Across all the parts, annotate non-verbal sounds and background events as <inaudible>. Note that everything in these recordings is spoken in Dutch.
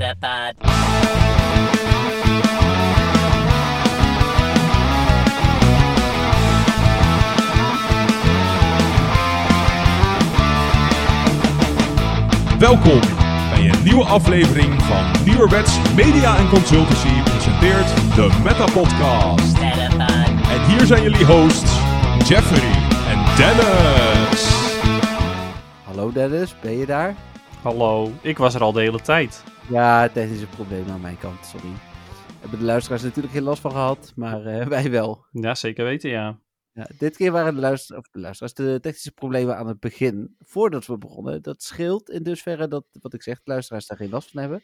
Metapod. Welkom bij een nieuwe aflevering van Nieuwerwets Media en Consultancy presenteert de Meta Podcast. Metapod. En hier zijn jullie hosts Jeffrey en Dennis. Hallo Dennis, ben je daar? Hallo, ik was er al de hele tijd. Ja, technische problemen aan mijn kant, sorry. Hebben de luisteraars natuurlijk geen last van gehad, maar eh, <laughs> wij wel. Ja, zeker weten, ja. Ja, dit keer waren de, luister of de luisteraars de technische problemen aan het begin, voordat we begonnen. Dat scheelt in dusverre dat, wat ik zeg, de luisteraars daar geen last van hebben.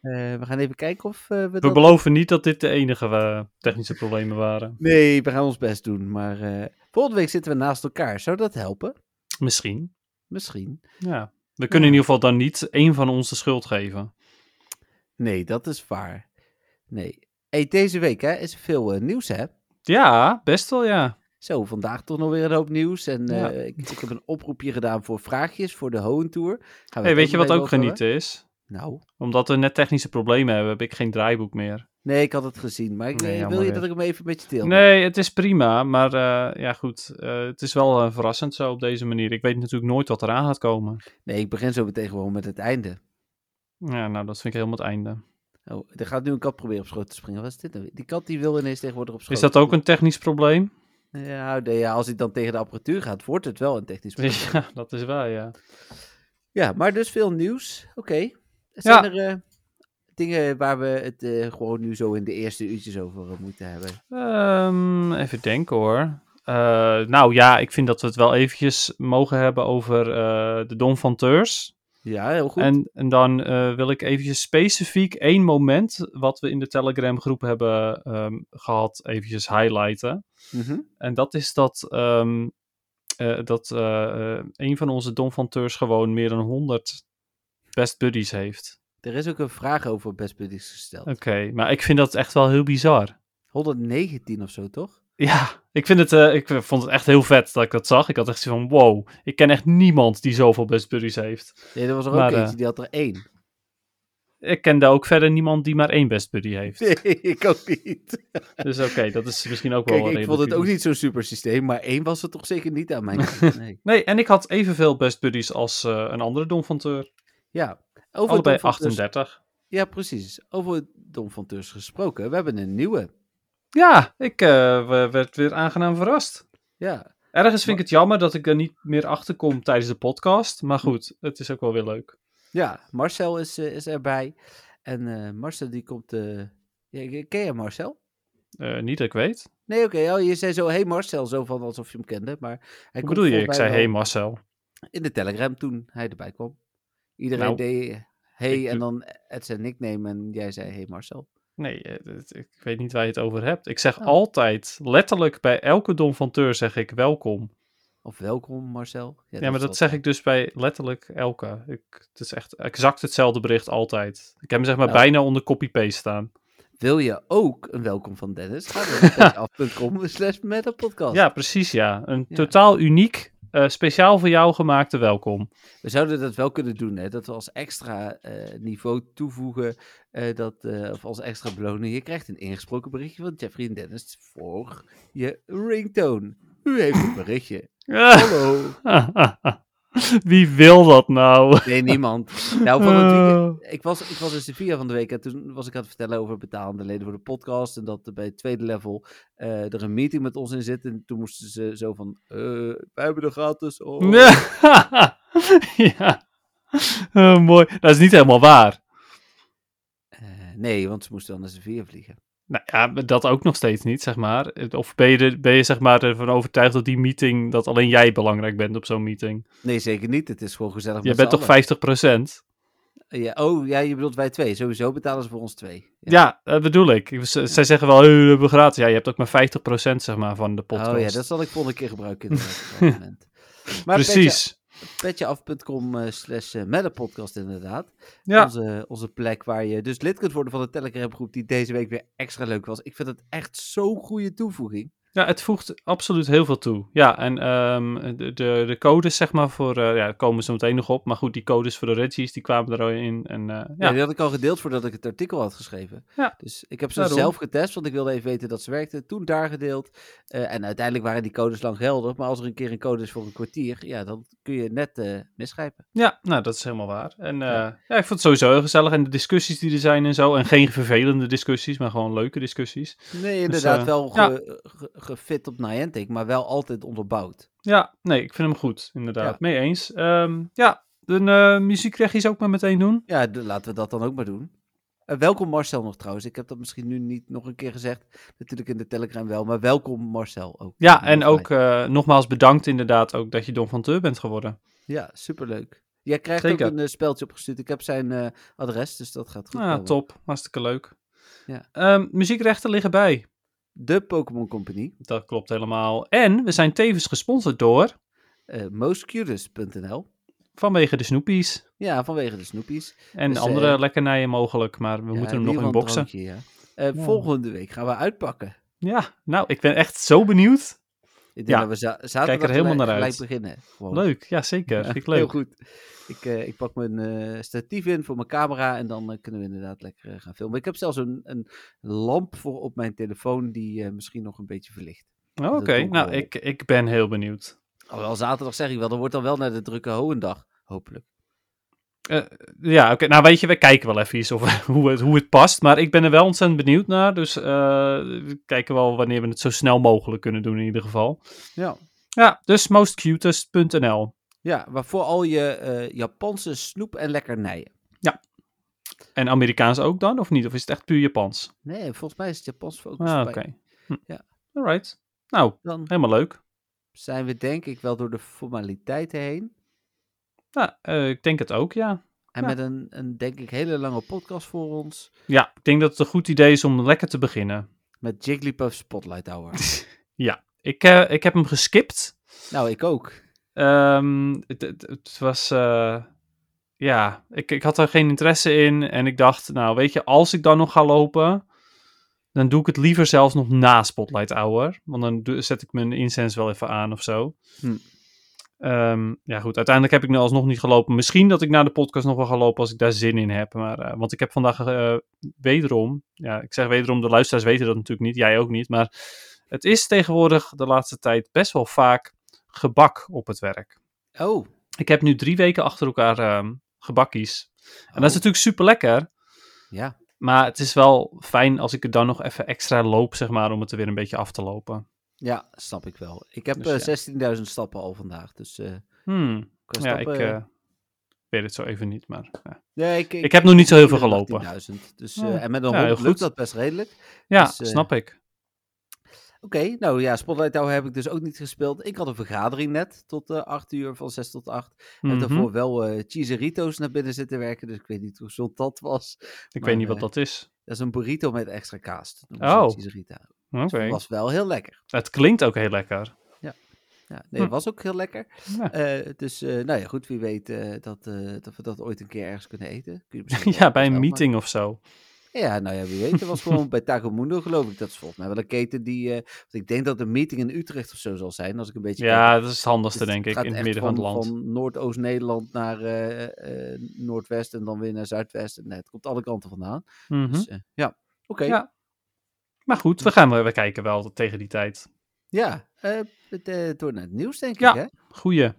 Eh, we gaan even kijken of eh, we We dat... beloven niet dat dit de enige technische problemen waren. Nee, we gaan ons best doen, maar volgende week zitten we naast elkaar. Zou dat helpen? Misschien. Misschien. Ja. We kunnen in ieder geval dan niet één van ons de schuld geven. Nee, dat is waar. Nee. Hey, deze week hè, is er veel eh, nieuws, hè? Ja, best wel, ja. Zo, vandaag toch nog weer een hoop nieuws. En eh, ik, ik heb een oproepje gedaan voor vraagjes voor de Hohentour. Gaan we Hey, weet je wat ook genieten is? Nou, Omdat we net technische problemen hebben, heb ik geen draaiboek meer. nee, ik had het gezien. Maar ik, Nee, wil je dat ik hem even met je deel? Nee, het is prima, maar eh, ja goed, het is wel verrassend zo op deze manier. Ik weet natuurlijk nooit wat eraan gaat komen. Nee, ik begin zo meteen gewoon met het einde. Ja, nou, dat vind ik helemaal het einde. Oh, er gaat nu een kat proberen op schoot te springen. Wat is dit nou? Die kat die wil ineens tegenwoordig op schoot. Is dat ook een technisch probleem? Ja, nee, ja, als hij dan tegen de apparatuur gaat, wordt het wel een technisch <laughs> probleem. Ja, dat is waar, ja. Ja, maar dus veel nieuws. Oké. Zijn er eh, dingen waar we het eh, gewoon nu zo in de eerste uurtjes over eh, moeten hebben? Ehm, even denken hoor. Nou ja, ik vind dat we het wel eventjes mogen hebben over de Don van Teurs. Ja, heel goed. En, en dan eh, wil ik eventjes specifiek één moment wat we in de Telegram groep hebben ehm, gehad, eventjes highlighten. Mhm. En dat is dat, ehm, eh, dat eh, een van onze Don van Teurs gewoon meer dan 100 best buddies heeft. Er is ook een vraag over Best Buddies gesteld. Oké, maar ik vind dat echt wel heel bizar. 119 of zo, toch? Ja, ik, vind het, eh, ik vond het echt heel vet dat ik dat zag. Ik had echt zo van, wow, ik ken echt niemand die zoveel best buddies heeft. Nee, er was er Maar, ook eh, eentje, die had er één. Ik kende ook verder niemand die maar één best buddy heeft. Nee, <laughs> ik ook niet. Dus oké, dat is misschien ook wel Kijk, een ik vond het ook niet zo'n super systeem, maar één was het toch zeker niet aan mijn kant. <laughs> Nee. Nee, en ik had evenveel best buddies als eh, een andere Don van Teur. Ja, over Allebei Don van Teurs- 38. Ja, precies. Over Don van Teurs gesproken. We hebben een nieuwe. Ja, ik eh, we- werd weer aangenaam verrast. Ja, Ergens vind ik het jammer dat ik er niet meer achter kom tijdens de podcast. Maar goed, het is ook wel weer leuk. ja Marcel is, eh, is erbij. En eh, Marcel die komt... ja, ken je Marcel? Niet dat ik weet. Nee, oké. oh, je zei zo, hey Marcel, zo van alsof je hem kende. Maar hij Hoe bedoel je? Ik zei, wel hey Marcel. In de Telegram toen hij erbij kwam. Iedereen Nou, deed hey en doe- dan het zijn nickname en jij zei hey Marcel. Nee, eh, ik weet niet waar je het over hebt. Ik zeg Oh. altijd, letterlijk bij elke Don van Teur zeg ik welkom. Of welkom Marcel. Ja, maar dat zeg ik dus bij letterlijk elke. Ik, het is echt exact hetzelfde bericht altijd. Ik heb hem zeg maar Nou. bijna onder copy-paste staan. Wil je ook een welkom van Dennis? Ga dan <laughs> naar af.com slash metapodcast. Ja, precies ja. Een Ja. totaal uniek, eh, speciaal voor jou gemaakte welkom. We zouden dat wel kunnen doen, hè? dat we als extra eh, niveau toevoegen, eh, dat, of als extra beloning. Je krijgt een ingesproken berichtje van Jeffrey en Dennis voor je ringtone. U heeft een berichtje. <laughs> Hallo. <laughs> <laughs> Wie wil dat nou? Nee, niemand. Nou, van het Eh. <laughs> ik, was, ik was in Sevilla van de week en toen was ik aan het vertellen over betalende leden voor de podcast. En dat er bij het tweede level eh, er een meeting met ons in zit. En toen moesten ze zo van, eh, wij hebben de gratis. Oh. <laughs> ja. Eh, mooi. Dat is niet helemaal waar. Nee, want ze moesten dan naar Sevilla vliegen. Nou ja, dat ook nog steeds niet, zeg maar. Of ben je, er, ben je zeg maar ervan overtuigd dat die meeting, dat alleen jij belangrijk bent op zo'n meeting? Nee, zeker niet. Het is gewoon gezellig Je bent toch allen. 50%? Ja, oh, ja, je bedoelt wij twee. Sowieso betalen ze voor ons twee. Ja, dat bedoel ik. Zij zeggen wel, we hebben gratis. Ja, je hebt ook maar 50% zeg maar van de podcast. Oh ja, dat zal ik volgende keer gebruiken <laughs> op dat moment. Maar Precies. Petjeaf.com eh, slash eh, podcast inderdaad. Ja. Onze, onze plek waar je dus lid kunt worden van de Telegram groep die deze week weer extra leuk was. Ik vind het echt zo'n goede toevoeging. Ja, het voegt absoluut heel veel toe. Ja, en ehm, de, de, de codes, zeg maar, voor. eh, ja, daar komen ze meteen nog op. Maar goed, die codes voor de Reggies, die kwamen er al in. En, eh, Ja. ja, die had ik al gedeeld voordat ik het artikel had geschreven. Ja. Dus ik heb ze Daarom. zelf getest, want ik wilde even weten dat ze werkte. Toen daar gedeeld. Eh, en uiteindelijk waren die codes lang geldig. Maar als er een keer een code is voor een kwartier, ja, dan kun je net misgrijpen. ja, nou, dat is helemaal waar. En Ja. ja. ik vond het sowieso heel gezellig. En de discussies die er zijn en zo. En geen vervelende discussies, maar gewoon leuke discussies. Nee, inderdaad eh, wel ge- gefit op Niantic, maar wel altijd onderbouwd. Ja, nee, ik vind hem goed, inderdaad. Ja. Mee eens. Ehm, ja, de uh, muziekrechtjes ook maar meteen doen. Ja, de- laten we dat dan ook maar doen. Eh, welkom Marcel nog trouwens. Ik heb dat misschien nu niet nog een keer gezegd. Natuurlijk in de Telegram wel, maar welkom Marcel ook. Ja, en ook eh, nogmaals bedankt inderdaad ook dat je Don van Teur bent geworden. Ja, superleuk. Jij krijgt Zeker. ook een eh, speldje opgestuurd. Ik heb zijn eh, adres, dus dat gaat goed Ja, komen. top. Hartstikke leuk. Ja. Ehm, muziekrechten liggen bij. De Pokémon Company. Dat klopt helemaal. En we zijn tevens gesponsord door, eh mostcutest.nl. vanwege de Snoepies. Ja, vanwege de Snoepies. En Dus, andere eh, lekkernijen mogelijk, maar we Ja, moeten hem nog inboxen. een drankje, ja. Eh, Ja. Volgende week gaan we uitpakken. Ja, nou, ik ben echt zo benieuwd. Ik denk Ja, dat we za zaterdag er helemaal naar uit. beginnen. Gewoon. Leuk, ja zeker. Vind ik <laughs> Heel leuk. goed. Ik, eh, ik pak mijn eh, statief in voor mijn camera en dan eh, kunnen we inderdaad lekker gaan filmen. Ik heb zelfs een, een lamp voor op mijn telefoon die misschien nog een beetje verlicht. Oh, Oké, nou, ik, ik ben heel benieuwd. Alhoewel zaterdag zeg ik wel, dat wordt dan wel naar de drukke Hohendag, hopelijk. Eh, ja, oké. Nou, weet je, we kijken wel even iets of, <laughs> hoe, het, hoe het past. Maar ik ben er wel ontzettend benieuwd naar. Dus eh, we kijken wel wanneer we het zo snel mogelijk kunnen doen in ieder geval. Ja. Ja, dus mostcutest.nl. Ja, waarvoor al je eh, Japanse snoep en lekkernijen. En Amerikaans ook dan, of niet? Of is het echt puur Japans? Nee, volgens mij is het Japans focus Ah, oké. Hm. Ja. Alright. Nou, Dan helemaal leuk. zijn we denk ik wel door de formaliteiten heen. Nou, ik denk het ook, ja. En Ja. met een, een, denk ik, hele lange podcast voor ons. Ja, ik denk dat het een goed idee is om lekker te beginnen. Met Jigglypuff Spotlight Hour. <laughs> Ik, eh, ik heb hem geskipt. nou, ik ook. Ehm, het, het, het was. eh, ja, ik, ik had er geen interesse in. En ik dacht, nou, weet je, als ik dan nog ga lopen. dan doe ik het liever zelfs nog na Spotlight Hour. Want dan doe- zet ik mijn incense wel even aan of zo. Hm. Ehm, ja, goed. Uiteindelijk heb ik nu alsnog niet gelopen. Misschien dat ik na de podcast nog wel ga lopen als ik daar zin in heb. Maar, eh, want ik heb vandaag eh, wederom. Ja, ik zeg wederom, de luisteraars weten dat natuurlijk niet. Jij ook niet. Maar het is tegenwoordig de laatste tijd best wel vaak gebak op het werk. Oh, Ik heb nu drie weken achter elkaar ehm, gebakkies. En dat is Oh. natuurlijk super lekker. ja. Maar het is wel fijn als ik er dan nog even extra loop, zeg maar, om het er weer een beetje af te lopen. Ja, snap ik wel. Ik heb Dus eh, ja. 16.000 stappen al vandaag. Dus eh Hmm. Ja, ik stappen... eh, weet het zo even niet, maar... Ja, nee, ik, ik heb nog niet zo heel veel gelopen. 18.000. Dus, eh, en met een Ja, hond lukt dat best redelijk. ja Dus, eh, snap ik. Oké, nou ja, Spotlight Hour heb ik dus ook niet gespeeld. Ik had een vergadering net tot eh 8 uur, van 6 tot 8. Ik Mhm. heb daarvoor wel eh cheeseritos naar binnen zitten werken, dus ik weet niet hoe gezond dat was. Ik maar, weet niet wat eh, dat is. Dat is een burrito met extra kaas. Dat Oh. Oké. Dat was wel heel lekker. Het klinkt ook heel lekker. Ja, nee, Hm. het was ook heel lekker. Ja. Eh, dus, eh, nou ja, goed, wie weet eh, dat, dat we dat ooit een keer ergens kunnen eten. Kun je <laughs> ja, bij een meeting of zo. Ja, nou ja, wie weet. Dat was gewoon <laughs> bij Tagomundo, geloof ik. Dat is volgens mij wel een keten die... want ik denk dat de meeting in Utrecht of zo zal zijn, als ik een beetje... kijk. Ja, dat is het handigste, Dus denk ik, in het midden van het land. Van Noordoost-Nederland naar eh, Noordwest en dan weer naar Zuidwest. En, nee, het komt alle kanten vandaan. Mhm. Dus ja, oké. Ja. Maar goed, we gaan we kijken wel tegen die tijd. Ja, eh, eh, door naar het nieuws, denk Ja. ik, hè? Goeie.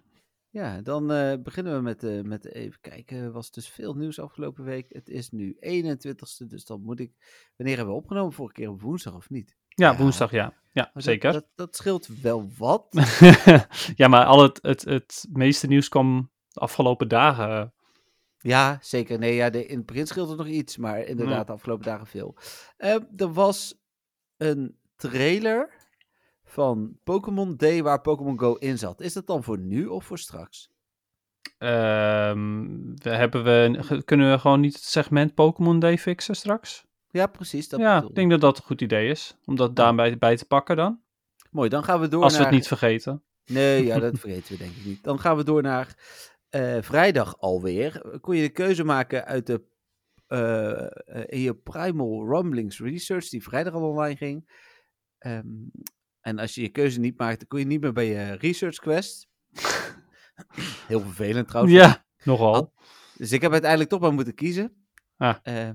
Ja, dan eh, beginnen we met, met even kijken. Er was dus veel nieuws afgelopen week. Het is nu 21ste, dus dan moet ik... Wanneer hebben we opgenomen? Vorige keer op woensdag of niet? Ja, Ja. woensdag, ja. Ja, Maar zeker. Dat, dat, scheelt wel wat. <laughs> ja, maar al het, het, het meeste nieuws kwam de afgelopen dagen. Ja, zeker. Nee, ja, de, in het begin scheelt het nog iets, maar inderdaad, de afgelopen dagen veel. Eh, er was een trailer van Pokémon Day waar Pokémon Go in zat. Is dat dan voor nu of voor straks? Ehm, we hebben we, kunnen we gewoon niet het segment Pokémon Day fixen straks? Ja, precies. Dat ja, bedoel ik denk dat dat een goed idee is. Om dat daarbij bij te pakken dan. Mooi, dan gaan we door Als we het niet vergeten. Nee, ja, <laughs> dat vergeten we denk ik niet. Dan gaan we door naar eh, vrijdag alweer. Kon je de keuze maken uit de eh, eh, in je Primal Rumblings Research, die vrijdag al online ging. Ehm, En als je je keuze niet maakt, dan kon je niet meer bij je research quest. <laughs> Heel vervelend trouwens. Ja, nogal. Dus ik heb uiteindelijk toch maar moeten kiezen. Ah. Eh,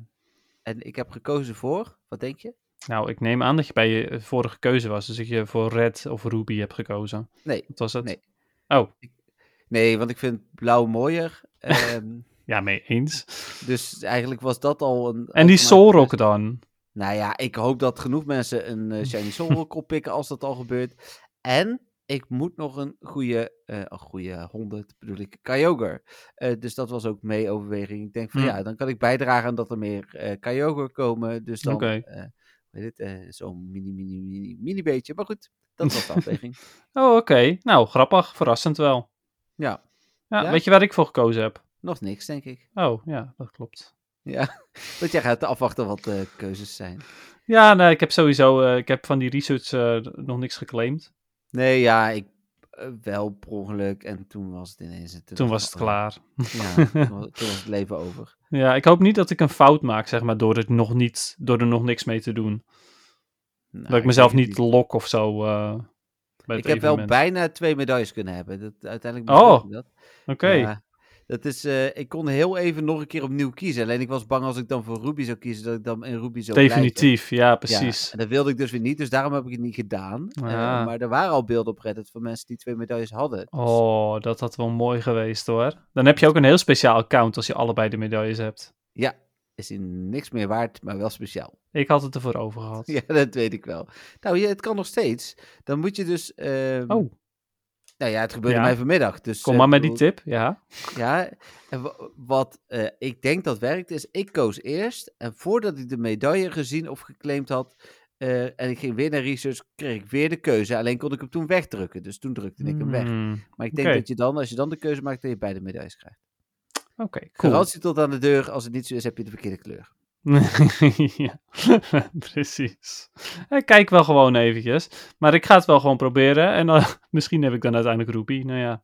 en ik heb gekozen voor, wat denk je? Nou, ik neem aan dat je bij je vorige keuze was. Dus dat je voor Red of Ruby hebt gekozen. Nee. Wat was het? Nee. Oh, Nee, want ik vind blauw mooier. <laughs> Ehm, ja, mee eens. dus eigenlijk was dat al een... En die keuze. dan? Nou ja, ik hoop dat genoeg mensen een eh, <laughs> Shiny Solrock oppikken als dat al gebeurt. En ik moet nog een goede, eh een goede 100 bedoel ik, Kyogre. Eh, dus dat was ook mee overweging. Ik denk van Hm. ja, dan kan ik bijdragen aan dat er meer eh Kyogre komen. Dus dan, eh, weet het, zo'n mini, mini, mini, mini beetje. Maar goed, dat was de <laughs> afweging. Oh, oké. Nou, grappig. Verrassend wel. Ja, Ja, Ja? Weet je waar ik voor gekozen heb? Nog niks denk ik. Oh, ja, dat klopt. Ja, <laughs> want jij gaat afwachten wat de keuzes zijn. Ja, nee, ik heb sowieso... eh, ik heb van die research eh, nog niks geclaimd. Nee, ja, ik eh, wel per ongeluk en toen was het ineens... en Toen was het klaar. Ja, <laughs> toen was, toen het leven over. Ja, ik hoop niet dat ik een fout maak, zeg maar, door, het nog niet, door er nog niks mee te doen. Nou, dat ik mezelf niet lok of zo eh, bij het Ik heb wel bijna twee medailles kunnen hebben. Dat, uiteindelijk Oh. Oké, Ja, dat is, eh, ik kon heel even nog een keer opnieuw kiezen. Alleen ik was bang als ik dan voor Ruby zou kiezen, dat ik dan in Ruby zou blijven. definitief. Ja, Ja, precies. en dat wilde ik dus weer niet, dus daarom heb ik het niet gedaan. Eh, Ah. maar er waren al beelden op Reddit van mensen die twee medailles hadden. Dus- Oh, dat had wel mooi geweest hoor. Dan heb je ook een heel speciaal account als je allebei de medailles hebt. Ja, is hier niks meer waard, maar wel speciaal. Ik had het ervoor over gehad. <laughs> Ja, dat weet ik wel. Nou, ja, het kan nog steeds. Dan moet je dus... ehm, Oh, Nou ja, het gebeurde Ja. mij vanmiddag. Dus, kom eh, maar met die tip. Ja. Ja, en wa- wat eh, ik denk dat werkt is, ik koos eerst en voordat ik de medaille gezien of geclaimd had eh, en ik ging weer naar research, kreeg ik weer de keuze. Alleen kon ik hem toen wegdrukken, dus toen drukte ik hem weg. Hmm, Maar ik denk dat je dan, als je dan de keuze maakt, dat je beide medailles krijgt. Oké, cool. Garantie tot aan de deur, als het niet zo is, heb je de verkeerde kleur. <laughs> ja, <laughs> precies. Ik kijk wel gewoon eventjes. Maar ik ga het wel gewoon proberen. En dan, <laughs> misschien heb ik dan uiteindelijk Ruby. Nou ja,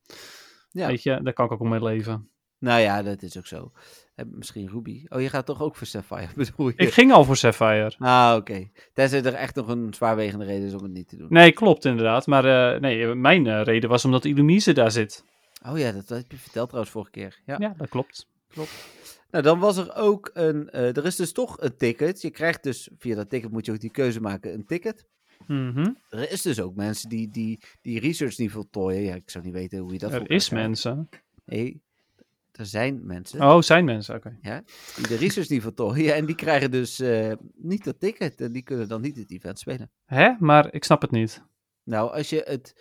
Ja. weet je, daar kan ik ook mee leven. Nou ja, dat is ook zo. Eh, misschien Ruby. Oh, je gaat toch ook voor Sapphire, bedoel je? Ik ging al voor Sapphire. Ah, oké. Tenzij er echt nog een zwaarwegende reden is om het niet te doen. Nee, klopt inderdaad. Maar eh, nee, mijn eh, reden was omdat Illumise daar zit. Oh ja, dat heb je verteld trouwens vorige keer. Ja. Ja, dat klopt. Nou, dan was er ook een. eh, er is dus toch een ticket. Je krijgt dus via dat ticket moet je ook die keuze maken, een ticket. Mhm. Er is dus ook mensen die die, die research niet voltooien. Ja, ik zou niet weten hoe je dat Er is mensen. Nee, er zijn mensen Oh, zijn mensen, oké. die de research niet voltooien. En die krijgen dus eh, niet dat ticket. En die kunnen dan niet het event spelen. Hè? Maar ik snap het niet. Nou, als je het,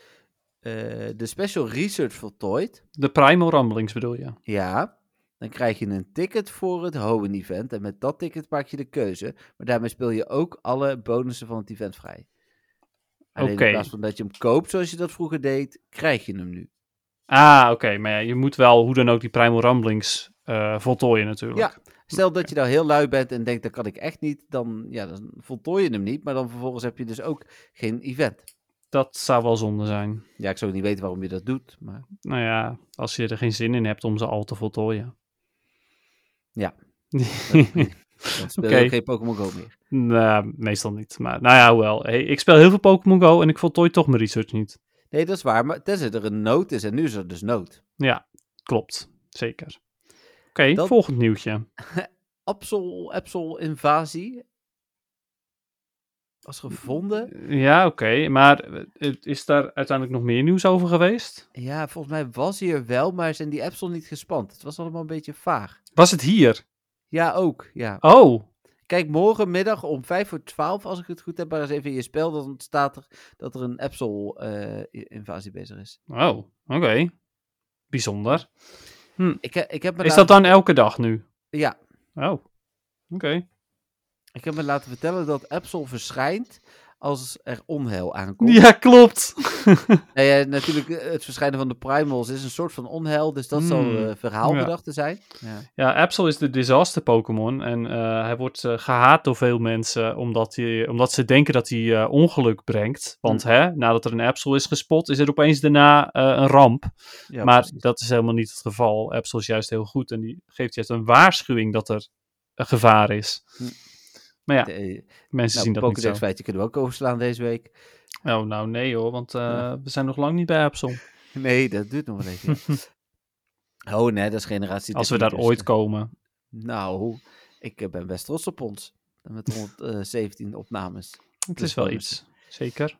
eh, de special research voltooit. De Primal Rumblings bedoel je? Ja, dan krijg je een ticket voor het Hoenn-event. En met dat ticket maak je de keuze. Maar daarmee speel je ook alle bonussen van het event vrij. Alleen Oké. in plaats van dat je hem koopt zoals je dat vroeger deed, krijg je hem nu. Ah, oké. Maar ja, je moet wel hoe dan ook die Primal Rumblings eh, voltooien natuurlijk. Ja. Stel dat je nou heel lui bent en denkt, dat kan ik echt niet. Dan, ja, dan voltooi je hem niet. Maar dan vervolgens heb je dus ook geen event. Dat zou wel zonde zijn. Ja, ik zou niet weten waarom je dat doet. Maar Nou ja, als je er geen zin in hebt om ze al te voltooien. Ja. <laughs> dan speel geen Pokémon Go meer. nou, meestal niet. Maar nou ja, wel. Hey, ik speel heel veel Pokémon Go en ik voltooi toch mijn research niet. Nee, dat is waar. Maar tenzij er een nood is. En nu is er dus nood. Ja, klopt. Zeker. Oké, Dat- volgend nieuwtje. <laughs> Absol, Absol invasie was gevonden. Ja, oké. Maar eh, is daar uiteindelijk nog meer nieuws over geweest? Ja, volgens mij was hij er wel, maar zijn die Absol niet gespand. Het was allemaal een beetje vaag. Was het hier? Ja, ook. Ja. Oh, Kijk, morgenmiddag om 5 voor 12, als ik het goed heb, maar eens even in je spel, dan staat er dat er een Absol-invasie bezig is. oh, oké. Bijzonder. Ik, he- ik heb me Is laten- dat dan elke dag nu? Ja, Oh, oké. ik heb me laten vertellen dat Absol verschijnt als er onheil aankomt. Ja, klopt. <laughs> Nou ja, natuurlijk, eh, het verschijnen van de Primals is een soort van onheil, dus dat zal Hmm, uh, verhaalgedachte zijn. Ja. Ja, Absol is de disaster Pokémon en eh, hij wordt eh, gehaat door veel mensen omdat, hij, omdat ze denken dat hij ongeluk brengt. Want hè, nadat er een Absol is gespot, is er opeens daarna een ramp. Ja, maar precies. dat is helemaal niet het geval. Absol is juist heel goed en die geeft juist een waarschuwing dat er een gevaar is. Hm. Maar ja, De- mensen nou, zien dat niet zo. feitje kunnen we ook overslaan deze week. Oh, nou nee hoor, want eh, we zijn nog lang niet bij Epson. <laughs> Nee, dat duurt nog wel even. <laughs> oh nee, dat is generatie Als we 3, daar dus, ooit eh, komen. Nou, ik eh, ben best trots op ons. Met 117 opnames. Het dus is wel iets. Zeker.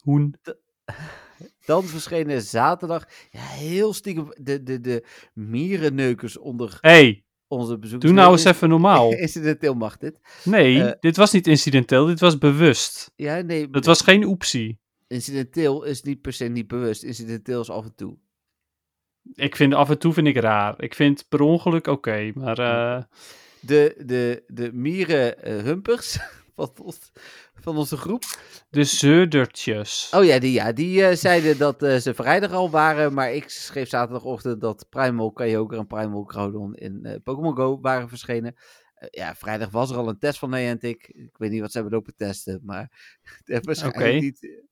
Hoen. <laughs> Dan verschenen zaterdag, ja, heel stiekem, de, de, de mierenneukers onder hey, onze bezoekers. doe nou eens even normaal. <laughs> Incidenteel mag dit. Nee, Eh, dit was niet incidenteel, dit was bewust. Ja, nee, Het was geen oepsie. incidenteel is niet per se niet bewust. Incidenteel is af en toe. Ik vind af en toe vind ik raar. Ik vind per ongeluk oké, maar eh, De, de, de mierenhumpers <laughs> van, ons- van onze groep. de zeurdertjes. Oh ja, die, ja, die eh, zeiden dat eh, ze vrijdag al waren. Maar ik schreef zaterdagochtend dat Primal Kyogre en Primal Groudon in eh, Pokémon Go waren verschenen. Ja, vrijdag was er al een test van Niantic. Ik weet niet wat ze hebben lopen testen, maar <laughs> waarschijnlijk Oké. niet.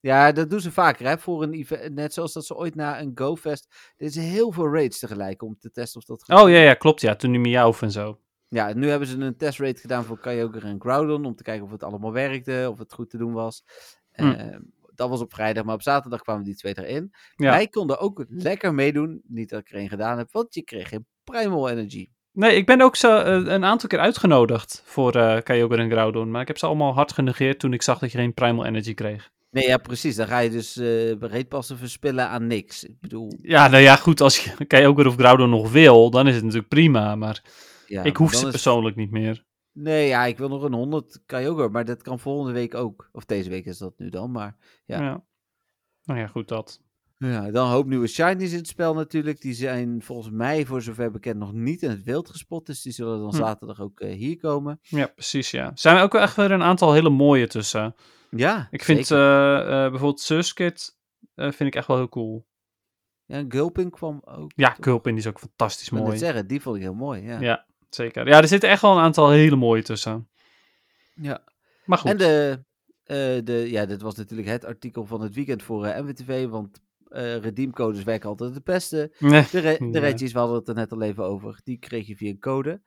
Ja, dat doen ze vaker, hè, voor een event. Net zoals dat ze ooit na een GoFest... Er is heel veel raids tegelijk om te testen of dat... Oh ja, ja, klopt ja. Toen nu Miauw en zo. Ja, nu hebben ze een testrate gedaan voor Kyogre en Groudon. Om te kijken of het allemaal werkte, of het goed te doen was. Hm. Eh, dat was op vrijdag, maar op zaterdag kwamen die twee erin. Ja. Wij konden ook lekker meedoen. Niet dat ik er een gedaan heb, want je kreeg geen Primal Energy. Nee, ik ben ook zo, eh, een aantal keer uitgenodigd voor eh Kyogre en Groudon. Maar ik heb ze allemaal hard genegeerd toen ik zag dat je geen Primal Energy kreeg. Nee, ja, precies. Dan ga je dus bereidpassen verspillen aan niks. Ik bedoel, Ja, nou ja, goed, als je Kyogre of Groudon nog wil, dan is het natuurlijk prima. Maar ja, ik hoef ze is- persoonlijk niet meer. Nee, ja, ik wil nog een 100 Kyogre, maar dat kan volgende week ook. Of deze week is dat nu dan, maar... Ja. Ja. Nou ja, goed dat. Ja, dan hoop nieuwe shinies in het spel natuurlijk. Die zijn volgens mij, voor zover bekend, nog niet in het wild gespot. Dus die zullen dan Hm. zaterdag ook eh, hier komen. Ja, precies, ja. Er zijn ook wel echt weer een aantal hele mooie tussen. Ja, Ik vind eh, eh, bijvoorbeeld Surskit eh, vind ik echt wel heel cool. Ja, Gulpin kwam ook. Ja, toch? Die is ook fantastisch Ik mooi. zeggen, die vond ik heel mooi. Ja. Ja, zeker. Ja, er zitten echt wel een aantal hele mooie tussen. Ja. Maar goed. En de, eh, de, ja, dit was natuurlijk het artikel van het weekend voor eh, MWTV, want eh redeemcodes werken altijd het beste. Nee. De, re- de. Reggies, we hadden het er net al even over, die kreeg je via een code.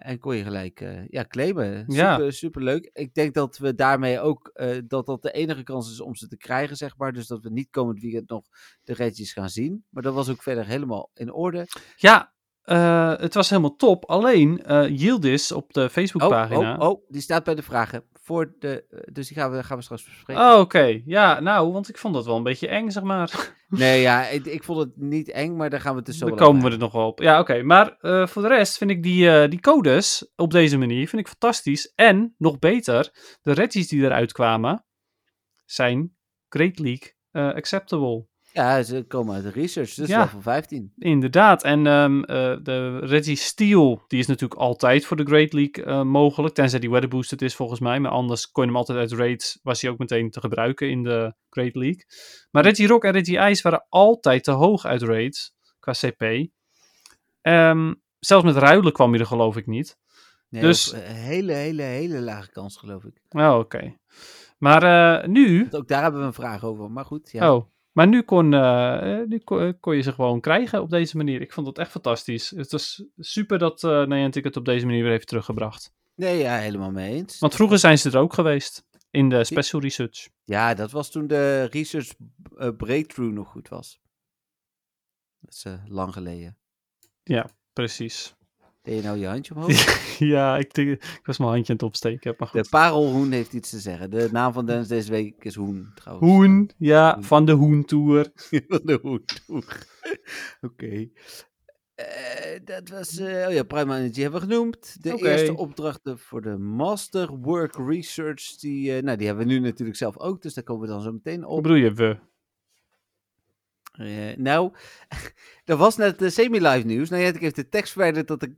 En kon je gelijk ja, claimen. Ja. Super, super leuk. Ik denk dat we daarmee ook, dat dat de enige kans is om ze te krijgen, zeg maar. Dus dat we niet komend weekend nog de Reggies gaan zien. Maar dat was ook verder helemaal in orde. Ja, eh, het was helemaal top. Alleen eh Yildiz op de Oh, Facebookpagina. oh, oh, die staat bij de vragen. Voor de, eh, dus die gaan we, gaan we straks bespreken. Oh, oké. Ja, nou, want ik vond dat wel een beetje eng, zeg maar. <laughs> Nee, ja, ik, ik vond het niet eng, maar daar gaan we het dus zo Daar komen we er nog wel op. Ja, oké. Maar voor de rest vind ik die, die codes op deze manier vind ik fantastisch. En, nog beter, de Reggies die eruit kwamen, zijn Great League acceptable. Ja, ze komen uit de research, dus Ja. level 15. Inderdaad. En ehm, eh, de Reggie Steel, die is natuurlijk altijd voor de Great League eh, mogelijk. Tenzij die weather boosted is volgens mij. Maar anders kon je hem altijd uit raids, was hij ook meteen te gebruiken in de Great League. Maar Reggie Rock en Reggie Ice waren altijd te hoog uit raids, qua CP. Ehm, zelfs met ruilen kwam je er geloof ik niet. Nee, Dus- een hele, hele, hele lage kans, geloof ik. Oh, oké. Maar eh, nu... Want ook daar hebben we een vraag over, maar goed. Ja. Oh, maar nu kon, eh, nu kon, eh, kon je ze gewoon krijgen op deze manier. Ik vond dat echt fantastisch. Het was super dat eh Niantic het op deze manier weer heeft teruggebracht. Nee, ja, helemaal mee eens. Want vroeger zijn ze er ook geweest. In de special research. Ja, dat was toen de research breakthrough nog goed was. Dat is lang geleden. Precies. Je nou je handje omhoog? <laughs> ja, ik, denk- ik was mijn handje aan het opsteken. Maar De goed. parelhoen heeft iets te zeggen. De naam van Dennis deze week is Hoen, trouwens. Hoen, ja, Hoen. van de Hoen Tour. <laughs> van de Hoen. <laughs> Oké. Eh, dat was, eh, oh ja, Prime Energy hebben we genoemd. De eerste opdrachten voor de Master Work Research, die, eh, nou, die hebben we nu natuurlijk zelf ook, dus daar komen we dan zo meteen Wat op. bedoel je, we? Nou, er was net de semi-live nieuws. Nou, ja, ik heeft de tekst verwijderd dat de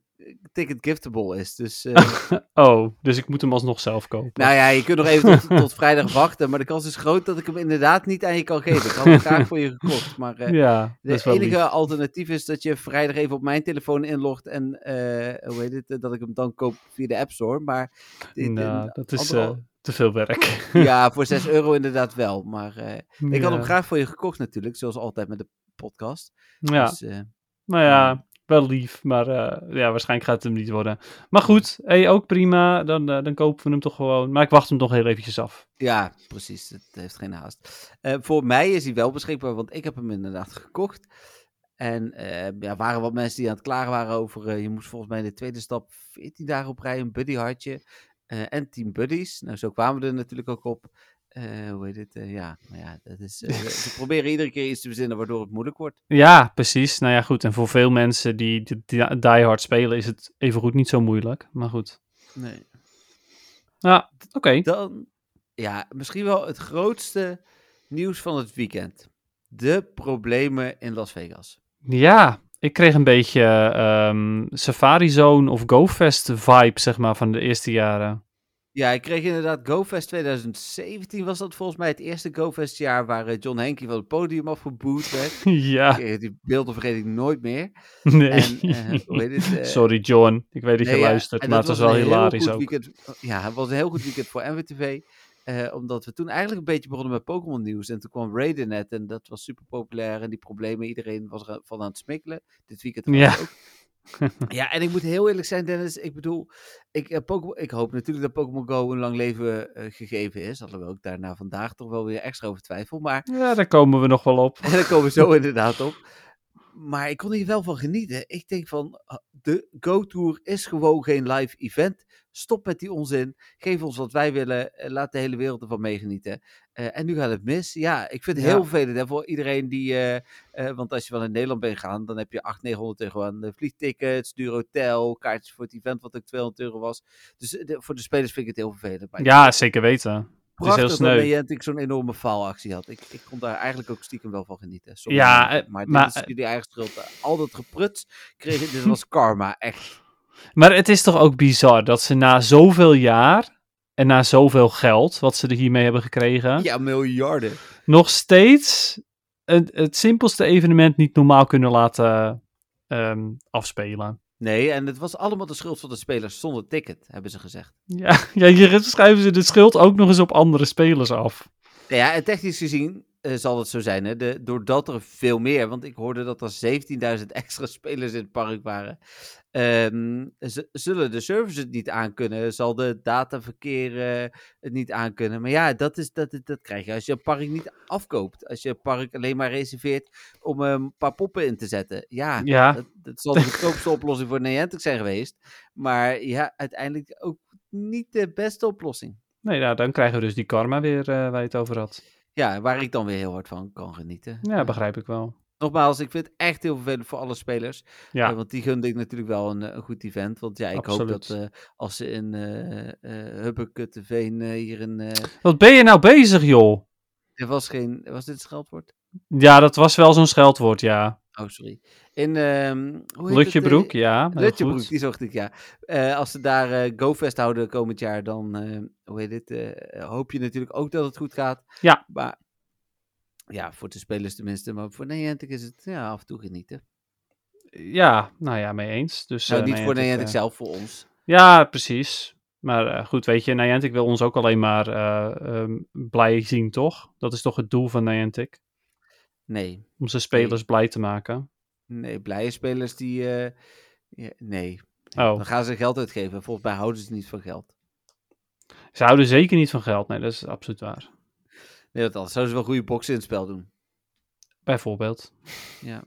ticket giftable is. Dus, eh, <laughs> Oh, dus ik moet hem alsnog zelf kopen. nou ja, je kunt nog even tot, tot vrijdag <laughs> wachten, maar de kans is groot dat ik hem inderdaad niet aan je kan geven. Ik had hem graag voor je gekocht, maar eh, ja, dat de is wel enige lief. alternatief is dat je vrijdag even op mijn telefoon inlogt en, eh, hoe heet het, eh, dat ik hem dan koop via de App Store. Maar dit- Nou, dat is eh, te veel werk. ja, <laughs> voor 6 euro inderdaad wel. Maar eh, ik had hem graag voor je gekocht natuurlijk, zoals altijd met de podcast. Ja, Dus, eh, nou ja, wel lief, maar eh, ja, waarschijnlijk gaat het hem niet worden. Maar goed, hey, ook prima. Dan, eh, dan kopen we hem toch gewoon. Maar ik wacht hem toch heel eventjes af. Ja, precies. Het heeft geen haast. Eh, voor mij is hij wel beschikbaar, want ik heb hem inderdaad gekocht. En ja, waren wat mensen die aan het klagen waren over. je moest volgens mij in de tweede stap 14 dagen op rij een buddy hartje. en 10 buddies. Nou, zo kwamen we er natuurlijk ook op. Eh, hoe heet het? Eh, ja, maar ja, dat is. eh, ze <laughs> proberen iedere keer iets te verzinnen waardoor het moeilijk wordt. Ja, precies. Nou ja, goed. En voor veel mensen die, die, die Die Hard spelen, is het evengoed niet zo moeilijk. Maar goed. Nee. Ja, oké. Dan, ja, misschien wel het grootste nieuws van het weekend. De problemen in Las Vegas. Ja, ik kreeg een beetje ehm, Safari Zone of GoFest vibe, zeg maar, van de eerste jaren. Ja, ik kreeg inderdaad GoFest 2017 was dat volgens mij het eerste GoFest jaar waar eh, John Henke van het podium afgeboet werd. <laughs> ja, Die beelden vergeet ik nooit meer. <laughs> nee. En, eh, hoe heet het? eh, Sorry John, ik weet dat je nee, luistert, maar het was wel hilarisch ook. Weekend, ja, het was een heel goed weekend voor NWTV. eh, omdat we toen eigenlijk een beetje begonnen met Pokémon nieuws. En toen kwam Raiden net en dat was super populair. En die problemen, iedereen was er van aan het smikkelen. Dit weekend Ja. ook. <laughs> Ja, en ik moet heel eerlijk zijn, Dennis. Ik bedoel, ik, eh, ik hoop natuurlijk dat Pokémon Go een lang leven eh, gegeven is. Alhoewel ik daarna vandaag toch wel weer extra over twijfel. Maar Ja, daar komen we nog wel op. en <laughs> daar komen we zo inderdaad op. Maar ik kon hier wel van genieten. Ik denk van, ah, de Go-Tour is gewoon geen live event. Stop met die onzin. Geef ons wat wij willen. eh, Laat de hele wereld ervan meegenieten. Eh, en nu gaat het mis. Ja, ik vind het Ja. heel vervelend hè, voor iedereen die... eh, want als je wel in Nederland bent gegaan, dan heb je 800, 900 euro aan de vliegtickets, duur hotel, kaartjes voor het event wat ook 200 euro was. Dus de- voor de spelers vind ik het heel vervelend. Maar Ja, zeker weten. Het is heel Prachtig dat. Niantic zo'n enorme faalactie had. Ik, ik kon daar eigenlijk ook stiekem wel van genieten. Sorry, Ja, maar, maar, dit is jullie eigen schuld. Al dat gepruts kreeg dit was karma, echt. Maar het is toch ook bizar dat ze na zoveel jaar en na zoveel geld, wat ze er hiermee hebben gekregen, Ja, miljarden. nog steeds het, het simpelste evenement niet normaal kunnen laten ehm, afspelen. Nee, en het was allemaal de schuld van de spelers zonder ticket, hebben ze gezegd. Ja, <laughs> ja, hier schuiven ze de schuld ook nog eens op andere spelers af. Nou ja, en technisch gezien eh, zal het zo zijn, hè? De, doordat er veel meer, want ik hoorde dat er 17.000 <laughs> extra spelers in het park waren, ehm, zullen de servers het niet aankunnen, zal de dataverkeer eh, het niet aankunnen. Maar ja, dat, is, dat, dat krijg je als je een park niet afkoopt. Als je een park alleen maar reserveert om een paar poppen in te zetten. Ja, Ja, dat, dat zal de goedkoopste <laughs> oplossing voor Niantic zijn geweest. Maar ja, uiteindelijk ook niet de beste oplossing. nee, nou, dan krijgen we dus die karma weer eh, waar je het over had. Ja, waar ik dan weer heel hard van kan genieten. Ja, begrijp ik wel. Nogmaals, ik vind het echt heel vervelend voor alle spelers. Ja, Eh, want die gunde ik natuurlijk wel een, eh, een goed event. Want ja, ik hoop dat eh, als ze in eh eh Hubbekutteveen eh, hier een... eh, wat ben je nou bezig, joh? er was geen... Was dit een scheldwoord? Ja, dat was wel zo'n scheldwoord, ja. Oh, sorry. In... heet het, eh, Lutjebroek, ja. Lutjebroek, die zocht ik, ja. Eh, als ze daar eh GoFest houden komend jaar, dan hoe heet eh, hoop je natuurlijk ook dat het goed gaat. Ja. Maar ja, voor de spelers tenminste. Maar voor Niantic is het ja, af en toe genieten. Ja, nou ja, mee eens. Dus, nou, niet voor Niantic, zelf, voor ons. Ja, precies. Maar goed, weet je, Niantic wil ons ook alleen maar eh, ehm, blij zien, toch? Dat is toch het doel van Niantic? Nee, Om zijn spelers blij te maken. nee, blije spelers die... eh, ja, nee, Oh, dan gaan ze geld uitgeven. Volgens mij houden ze niet van geld. ze houden zeker niet van geld. Nee, dat is absoluut waar. Nee, want anders zouden ze wel goede boxen in het spel doen. Bijvoorbeeld. Ja.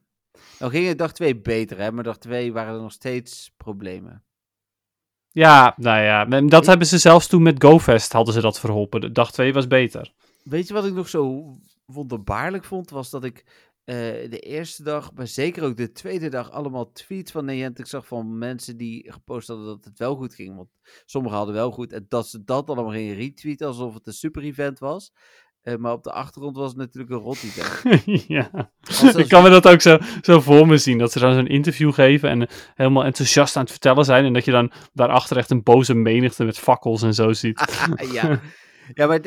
Nou ging het dag 2 beter, hè, maar dag 2 waren er nog steeds problemen. Ja, nou ja, dat hebben ze zelfs toen met GoFest hadden ze dat verholpen. De dag 2 was beter. Weet je wat ik nog zo wonderbaarlijk vond? Was dat ik eh, de eerste dag, maar zeker ook de tweede dag, allemaal tweets van Niantic zag van mensen die gepost hadden dat het wel goed ging. Want sommigen hadden wel goed. En dat ze dat allemaal gingen retweeten alsof het een super event was. Eh, maar op de achtergrond was het natuurlijk een rot event. <laughs> ja. Ik kan me dat ook zo, zo voor me zien. Dat ze dan zo'n interview geven en eh, helemaal enthousiast aan het vertellen zijn. En dat je dan daarachter echt een boze menigte met fakkels en zo ziet. <laughs> ja. <laughs> Ja, maar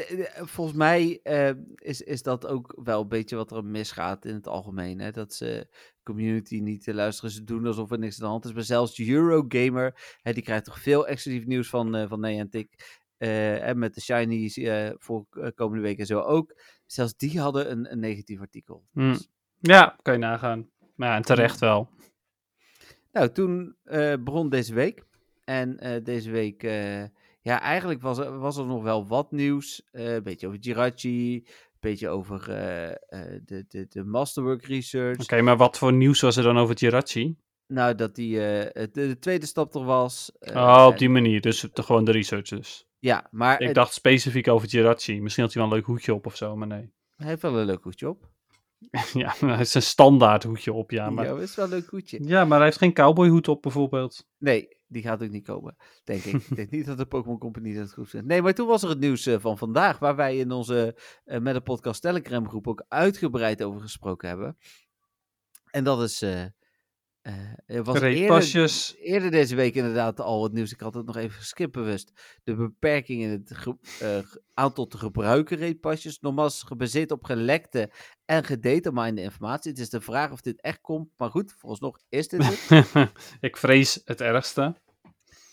volgens mij eh, is, is dat ook wel een beetje wat er misgaat in het algemeen. Hè? Dat ze community niet te luisteren. Ze doen alsof er niks aan de hand is. Maar zelfs Eurogamer, hè, die krijgt toch veel exclusief nieuws van, eh van Niantic. eh, en met de Shinies eh, voor komende week en zo ook. Zelfs die hadden een, een negatief artikel. Hmm. Dus, Ja, kan je nagaan. Maar ja, en terecht wel. Nou, toen begon deze week. En deze week, ja, eigenlijk was er, was er nog wel wat nieuws. Eh, een beetje over Jirachi, een beetje over eh, eh, de, de, de Masterwork Research. Oké, maar wat voor nieuws was er dan over Jirachi? Nou, dat die eh, de, de tweede stap er was. eh, oh, op die manier. Dus de, gewoon de research dus. Ja, maar Ik dacht specifiek over Jirachi. Misschien had hij wel een leuk hoedje op of zo, maar nee. hij heeft wel een leuk hoedje op. <laughs> ja, hij is een standaard hoedje op, ja. Ja, Maar, dat is wel een leuk hoedje. ja, maar hij heeft geen cowboyhoed op bijvoorbeeld. Nee, die gaat ook niet komen, denk ik. ik denk niet dat de Pokémon Company dat goed vindt. Nee, maar toen was er het nieuws eh, van vandaag, waar wij in onze eh, met de podcast Telegram groep ook uitgebreid over gesproken hebben. En dat is, eh, er was eerder, deze week inderdaad al het nieuws. Ik had het nog even geskipt bewust. De beperking in het eh, aantal te gebruiken reetpasjes. Nogmaals gebaseerd op gelekte en gedeterminde informatie. Het is de vraag of dit echt komt. Maar goed, vooralsnog is dit het. <laughs> ik vrees het ergste.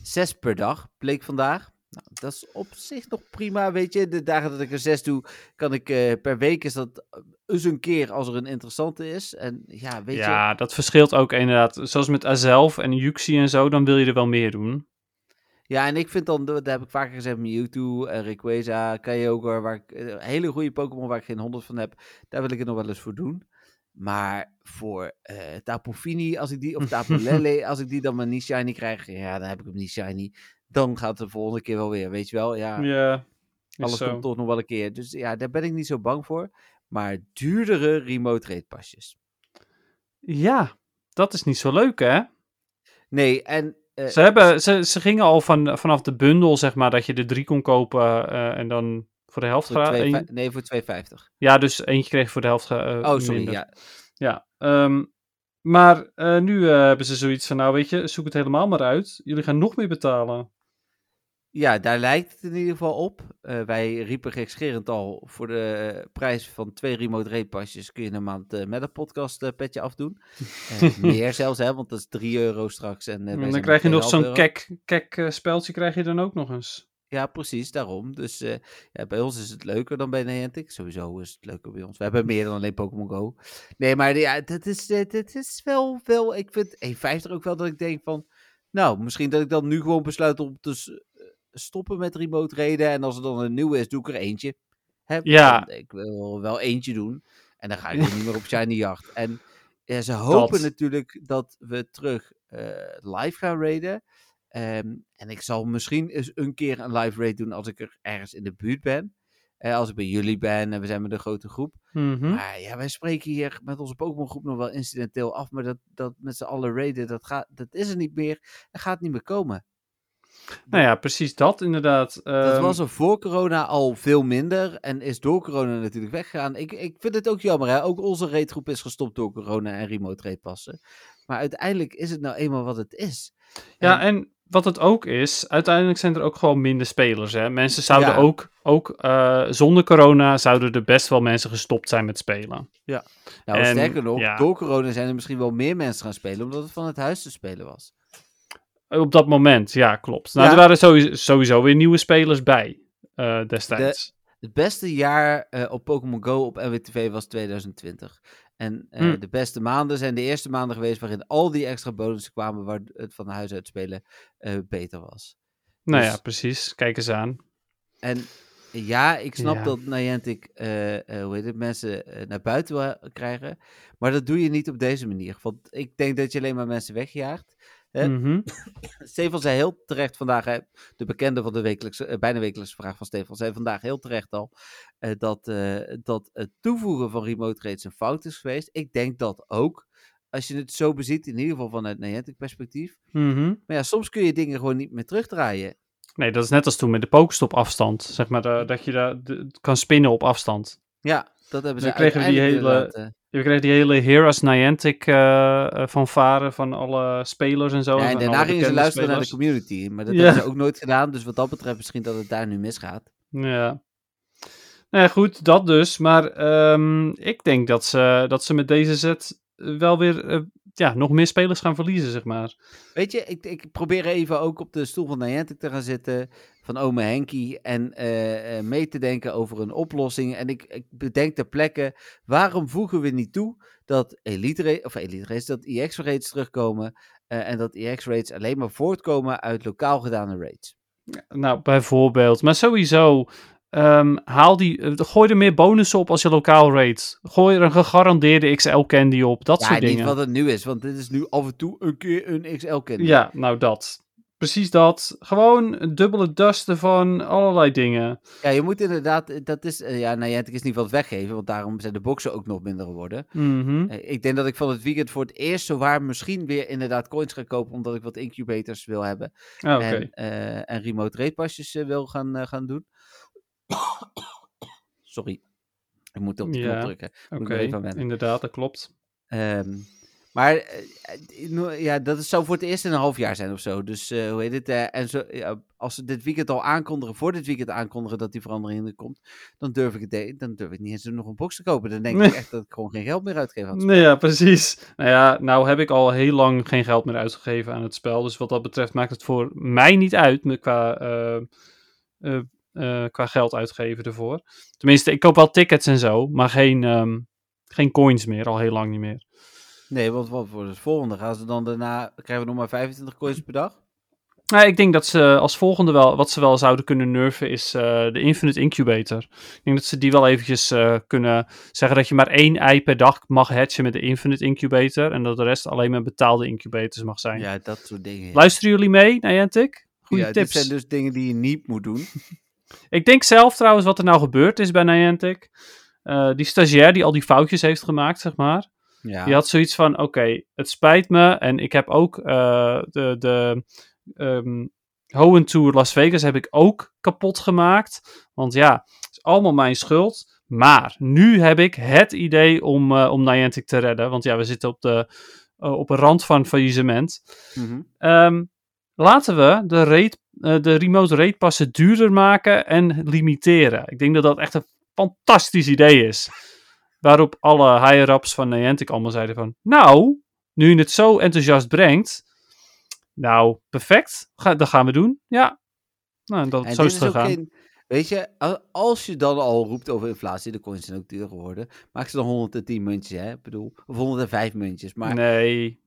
Zes per dag bleek vandaag. Nou, dat is op zich nog prima, weet je. De dagen dat ik er zes doe, kan ik eh, per week is dat eh, eens een keer als er een interessante is. En ja, weet je. ja, dat verschilt ook inderdaad. Zoals met Azelf en Yuxi en zo, dan wil je er wel meer doen. Ja, en ik vind dan, dat heb ik vaker gezegd, Mewtwo, Rayquaza, Kyogre, waar ik eh, hele goede Pokémon waar ik geen honderd van heb, daar wil ik het nog wel eens voor doen. Maar voor Tapu Fini, als ik die, of <laughs> Tapu Lele, als ik die dan maar niet shiny krijg, ja, dan heb ik hem niet shiny. Dan gaat het de volgende keer wel weer, weet je wel. Ja, Ja, Alles zo. komt toch nog wel een keer. Dus ja, daar ben ik niet zo bang voor. Maar duurdere remote rate pasjes. Ja, dat is niet zo leuk, hè? Nee, en... eh, Ze, hebben, ze, ze gingen al van, vanaf de bundel, zeg maar, dat je er drie kon kopen eh, en dan voor de helft voor gratis. twee- een- nee, voor 2,50. Ja, dus eentje kreeg voor de helft eh, oh, sorry, minder. ja. Ja, ehm, maar nu hebben ze zoiets van, nou weet je, zoek het helemaal maar uit. Jullie gaan nog meer betalen. Ja, daar lijkt het in ieder geval op. Eh, wij riepen gekscherend al voor de eh, prijs van twee remote rate pasjes kun je een maand eh, met een podcast eh, petje afdoen. <laughs> Meer zelfs, hè, want dat is 3 euro straks. En, dan krijg je nog 2,5 zo'n kek, kek speldje krijg je dan ook nog eens. Ja, precies, daarom. Dus ja, bij ons is het leuker dan bij Niantic. Sowieso is het leuker bij ons. We hebben meer dan alleen Pokémon Go. Nee, maar ja, dat is, dat is wel, wel... Ik vind 1,50 ook wel dat ik denk van... Nou, misschien dat ik dan nu gewoon besluit om te stoppen met remote reden. En als er dan een nieuwe is, doe ik er eentje. Hè, Ja. Ik wil wel eentje doen. En dan ga ik ook niet meer op shiny jacht. En ja, ze <laughs> hopen Dat. natuurlijk dat we terug eh, live gaan raiden. Ehm, en ik zal misschien eens een keer een live raid doen als ik er ergens in de buurt ben. Eh, als ik bij jullie ben en we zijn met een grote groep. Mhm. Maar ja, wij spreken hier met onze Pokémon groep nog wel incidenteel af. Maar dat, dat met z'n allen raiden, dat, gaat, dat is er niet meer. Dat gaat niet meer komen. Nou ja, precies dat inderdaad. Dat Ehm, was er voor corona al veel minder. En is door corona natuurlijk weggegaan. Ik, ik vind het ook jammer. Hè? Ook onze raidgroep is gestopt door corona en remote raid passen. Maar uiteindelijk is het nou eenmaal wat het is. Ja, en wat het ook is, uiteindelijk zijn er ook gewoon minder spelers. Hè? Mensen zouden Ja. ook, ook eh, zonder corona, zouden er best wel mensen gestopt zijn met spelen. Nou, En, sterker nog, ja. door corona zijn er misschien wel meer mensen gaan spelen, omdat het van het huis te spelen was. Op dat moment, ja, klopt. Nou, Ja. er waren sowieso, sowieso weer nieuwe spelers bij eh, destijds. Het beste jaar eh, op Pokémon Go op NWTV was 2020. En eh, Hm. de beste maanden zijn de eerste maanden geweest waarin al die extra bonussen kwamen waar het van huis uit spelen beter was. nou dus- ja, precies. Kijk eens aan. En ja, ik snap Ja. dat Niantic, eh, hoe heet het, mensen naar buiten wil krijgen. Maar dat doe je niet op deze manier. Want ik denk dat je alleen maar mensen wegjaagt. Mhm. <coughs> Stefan zei heel terecht vandaag, hè, de bekende van de wekelijkse, eh, bijna wekelijkse vraag van Stefan, zei vandaag heel terecht al, eh, dat, eh, dat het toevoegen van remote raids een fout is geweest. Ik denk dat ook. Als je het zo beziet, in ieder geval vanuit Niantic perspectief. Mhm. Maar ja, soms kun je dingen gewoon niet meer terugdraaien. Nee, dat is net als toen met de Pokestop afstand. Zeg maar, dat je daar kan spinnen op afstand. Ja, dat hebben ze Dan kregen we die hele- Je kreeg die hele Heroes Niantic eh eh, fanfare van alle spelers en zo. Ja, en van daarna gingen ze luisteren naar de community. Maar dat Ja. hebben ze ook nooit gedaan. Dus wat dat betreft misschien dat het daar nu misgaat. Ja. Nou ja, goed, dat dus. Maar ehm, ik denk dat ze, dat ze met deze set wel weer eh, ja, nog meer spelers gaan verliezen, zeg maar. Weet je, ik, ik probeer even ook op de stoel van Niantic te gaan zitten. Van ome Henkie. En eh, eh, mee te denken over een oplossing. En ik, ik bedenk ter plekke. Waarom voegen we niet toe dat Elite of Elite dat EX Rates terugkomen. eh, en dat EX-raids alleen maar voortkomen uit lokaal gedane raids. Nou, bijvoorbeeld. Maar sowieso, ehm, haal die, gooi er meer bonussen op als je lokaal raidt. Gooi er een gegarandeerde XL-candy op, dat ja, soort niet dingen. wat het nu is, want dit is nu af en toe een keer een XL-candy. Ja, nou dat. Precies dat. Gewoon een dubbele dusten van allerlei dingen. Ja, je moet inderdaad, dat is, eh, ja, nou ja, het is niet wat weggeven, want daarom zijn de boxen ook nog minder geworden. Mhm. Eh, ik denk dat ik van het weekend voor het eerst zowaar misschien weer inderdaad coins ga kopen, omdat ik wat incubators wil hebben. Ah. En, eh, en remote rate pasjes wil gaan, gaan doen. Sorry, ik moet op de knop Ja, drukken. Oké, er inderdaad, dat klopt. Ehm, maar eh, eh, ja, dat is- zou voor het eerst in een half jaar zijn of zo. Dus eh, hoe heet het? en zo, ja, als ze dit weekend al aankondigen, voor dit weekend aankondigen dat die verandering er komt, dan durf ik het dan durf ik niet eens nog een box te kopen. Dan denk Nee. ik echt dat ik gewoon geen geld meer uitgeef aan het Nee, ja, precies. Nou ja, nou heb ik al heel lang geen geld meer uitgegeven aan het spel. Dus wat dat betreft maakt het voor mij niet uit qua, qua geld uitgeven ervoor. Tenminste, ik koop wel tickets en zo, maar geen, ehm, geen coins meer, al heel lang niet meer. Nee, want wat voor het volgende? Gaan ze dan daarna, krijgen we nog maar 25 coins per dag? Nou, ik denk dat ze als volgende wel, wat ze wel zouden kunnen nerven, is eh, de Infinite Incubator. Ik denk dat ze die wel eventjes eh, kunnen zeggen dat je maar één ei per dag mag hatchen met de Infinite Incubator. En dat de rest alleen maar betaalde incubators mag zijn. Ja, dat soort dingen. ja. Luisteren jullie mee, Niantic? Goeie ja, tips. Dit zijn dus dingen die je niet moet doen. <laughs> Ik denk zelf trouwens wat er nou gebeurd is bij Niantic. Eh, die stagiair die al die foutjes heeft gemaakt, zeg maar. Ja. Die had zoiets van, oké, het spijt me. En ik heb ook eh, de, de ehm Hoenn Tour Las Vegas heb ik ook kapot gemaakt. Want ja, het is allemaal mijn schuld. Maar nu heb ik het idee om, eh, om Niantic te redden. Want ja, we zitten op de, eh, op een rand van faillissement. Mhm. Ehm, laten we de, raid, de remote rate passen duurder maken en limiteren. Ik denk dat dat echt een fantastisch idee is. Waarop alle higher-ups van Niantic allemaal zeiden van... Nou, nu je het zo enthousiast brengt... Nou, perfect. Ga, dat gaan we doen. Ja. Nou, dat, En zo is het ook gegaan. geen- weet je, als je dan al roept over inflatie, de coins zijn ook duurder geworden. Maak ze dan 110 muntjes, hè? Ik bedoel, of 105 muntjes. Maar Nee.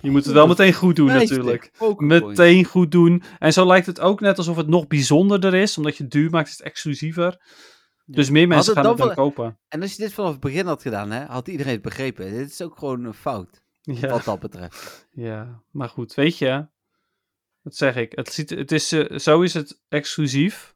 Je moet het wel meteen goed doen <laughs> natuurlijk. Meteen goed doen. En zo lijkt het ook net alsof het nog bijzonderder is. Omdat je het duur maakt, is het exclusiever. Dus meer mensen het gaan dan het dan kopen. En als je dit vanaf het begin had gedaan, hè, had iedereen het begrepen. Dit is ook gewoon een fout, Ja, wat dat betreft. <laughs> ja, maar goed, weet je. Wat zeg ik? Het, ziet, het is, eh, zo is het exclusief.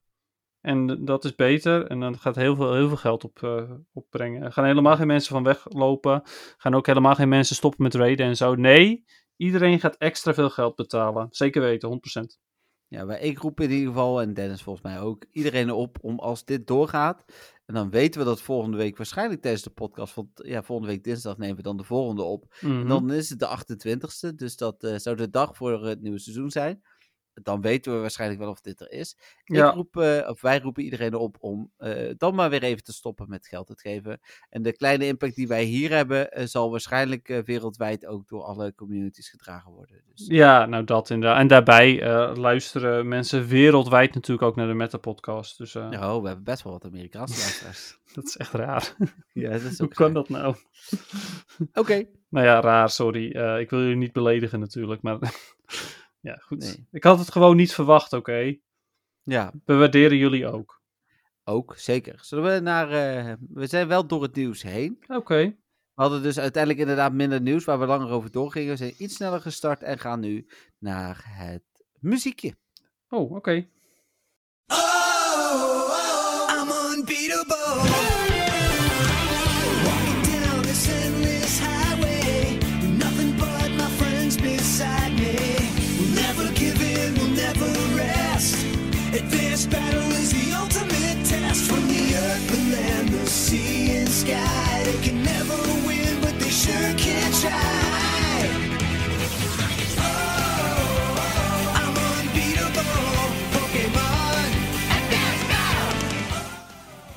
En dat is beter. En dan gaat heel veel, heel veel geld op, eh, opbrengen. Er gaan helemaal geen mensen van weglopen. Gaan ook helemaal geen mensen stoppen met raiden en zo. Nee, iedereen gaat extra veel geld betalen. Zeker weten, 100%. Ja, maar ik roep in ieder geval, en Dennis volgens mij ook, iedereen op om als dit doorgaat. En dan weten we dat volgende week, waarschijnlijk tijdens de podcast, want ja, volgende week dinsdag nemen we dan de volgende op. Mhm. En dan is het de 28ste, dus dat eh, zou de dag voor het nieuwe seizoen zijn. Dan weten we waarschijnlijk wel of dit er is. Ja. Ik roep, eh, of wij roepen iedereen op om eh, dan maar weer even te stoppen met geld uitgeven. En de kleine impact die wij hier hebben, eh, zal waarschijnlijk wereldwijd ook door alle communities gedragen worden. Dus, Ja, nou dat inderdaad. En daarbij luisteren mensen wereldwijd natuurlijk ook naar de Meta-podcast. Dus oh, we hebben best wel wat Amerikaanse luisteraars. <laughs> dat is echt raar. <laughs> ja, dat is <laughs> Hoe kan raar. dat nou? Oké. Nou ja, raar, sorry. Ik wil jullie niet beledigen natuurlijk, maar ja, goed. Nee. Ik had het gewoon niet verwacht, oké? Ja, We waarderen jullie ook. ook, zeker. Zullen we naar... eh, we zijn wel door het nieuws heen. Oké. We hadden dus uiteindelijk inderdaad minder nieuws waar we langer over doorgingen. We zijn iets sneller gestart en gaan nu naar het muziekje. Oh, oké. I'm unbeatable.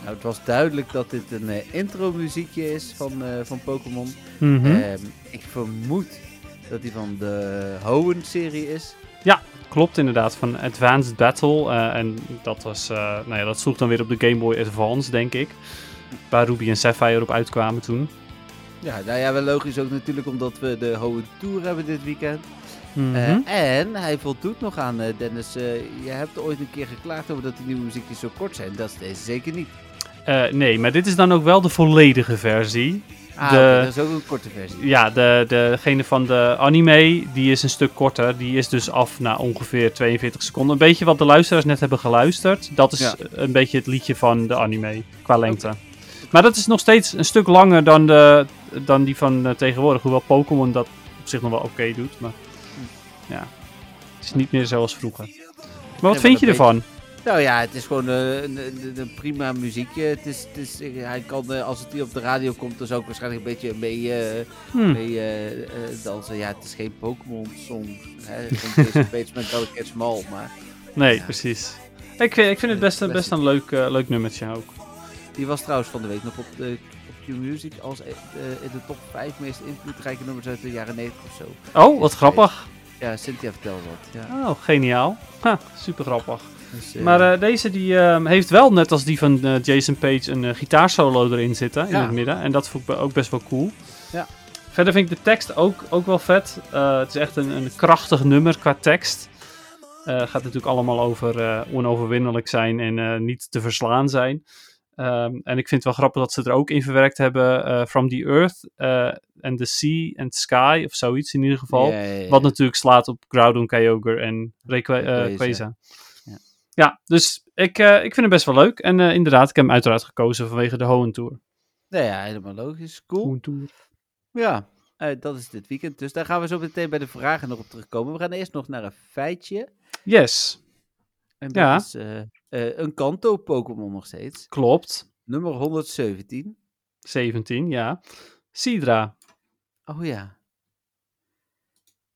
Nou, het was duidelijk dat dit een eh, intro muziekje is van, eh, van Pokémon. Mhm. Ehm, ik vermoed dat die van de Hoenn-serie is. Klopt inderdaad, van Advanced Battle. eh, en dat was, nou ja, dat sloeg dan weer op de Game Boy Advance, denk ik. Waar Ruby en Sapphire op uitkwamen toen. Ja, nou ja, wel logisch ook natuurlijk omdat we de Hoenn Tour hebben dit weekend. Mhm. En hij voldoet nog aan, Dennis. je hebt ooit een keer geklaagd over dat die nieuwe muziekjes zo kort zijn. Dat is deze zeker niet. Eh, nee, maar dit is dan ook wel de volledige versie. Ah, De- dat is ook een korte versie. Ja, de, degene van de anime, die is een stuk korter. Die is dus af na ongeveer 42 seconden. Een beetje wat de luisteraars net hebben geluisterd. Dat is Ja. een beetje het liedje van de anime, qua lengte. Maar dat is nog steeds een stuk langer dan, de, dan die van eh, tegenwoordig. Hoewel Pokémon dat op zich nog wel oké doet. Maar ja, het is niet meer zoals vroeger. Maar wat maar vind je ervan? Nou ja, het is gewoon eh, een, een, een prima muziekje. Het is, het is, eh, hij kan, eh, als het hier op de radio komt, dan zou ik waarschijnlijk een beetje mee, Hm. mee dansen. Ja, het is geen Pokémon-song. Geen Jason Page met Catch All, maar Nee, Ja. precies. Ik vind, ik vind het best, Best- best een leuk, leuk nummertje ook. die was trouwens van de week nog op, de, op Q-Music als in de top 5 meest invloedrijke nummers uit de jaren 90 of zo. Oh, wat grappig. Ja, Cynthia vertelde dat. Ja. Oh, geniaal. Ha, super grappig. Dus, eh, Maar eh, deze die, ehm, heeft wel, net als die van eh, Jason Page, een eh, gitaarsolo erin zitten in het midden. En dat vond ik ook best wel cool. Ja. Verder vind ik de tekst ook, ook wel vet. Eh, het is echt een, een krachtig nummer qua tekst. Eh gaat natuurlijk allemaal over eh, onoverwinnelijk zijn en eh, niet te verslaan zijn. Ehm, en ik vind het wel grappig dat ze er ook in verwerkt hebben eh, From the Earth eh, and the Sea and Sky, of zoiets in ieder geval. Wat natuurlijk slaat op Groudon, Kyogre en Rayqu- eh, Rayquaza. Ja, dus ik, eh, ik vind hem best wel leuk. En eh, inderdaad, ik heb hem uiteraard gekozen vanwege de Hoenn Tour. Nou ja, helemaal logisch. Cool. Hoenn Tour. Ja, eh, dat is dit weekend. Dus daar gaan we zo meteen bij de vragen nog op terugkomen. We gaan eerst nog naar een feitje. Yes, En dat Ja. is eh, eh, een Kanto-Pokémon nog steeds. klopt. Nummer 117. 17, ja. Sidra, Oh ja,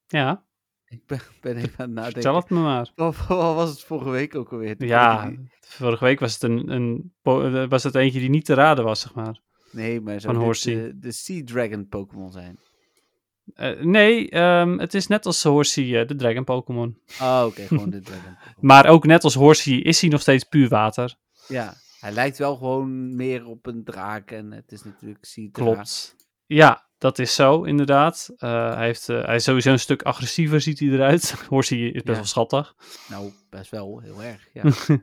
ja. Ik ben, ben even aan het nadenken. Vertel het me maar. Wat, wat was het vorige week ook alweer? Toen Ja, vorige week was het, een, een, eh, was het eentje die niet te raden was, zeg maar. Nee, maar zou dit Horsey. de, de Sea Dragon Pokémon zijn? Eh, nee, ehm, het is net als Horsey, eh, de Dragon Pokémon. Oh, oké, <laughs> gewoon de Dragon. Maar ook net als Horsey is hij nog steeds puur water. Ja, hij lijkt wel gewoon meer op een draak en het is natuurlijk Sea Dra. Klopt. Ja, dat is zo, inderdaad. Eh, hij, heeft, eh, hij is sowieso een stuk agressiever, ziet hij eruit. <laughs> Horsey is best Ja. wel schattig. Nou, best wel, heel erg, ja. <laughs>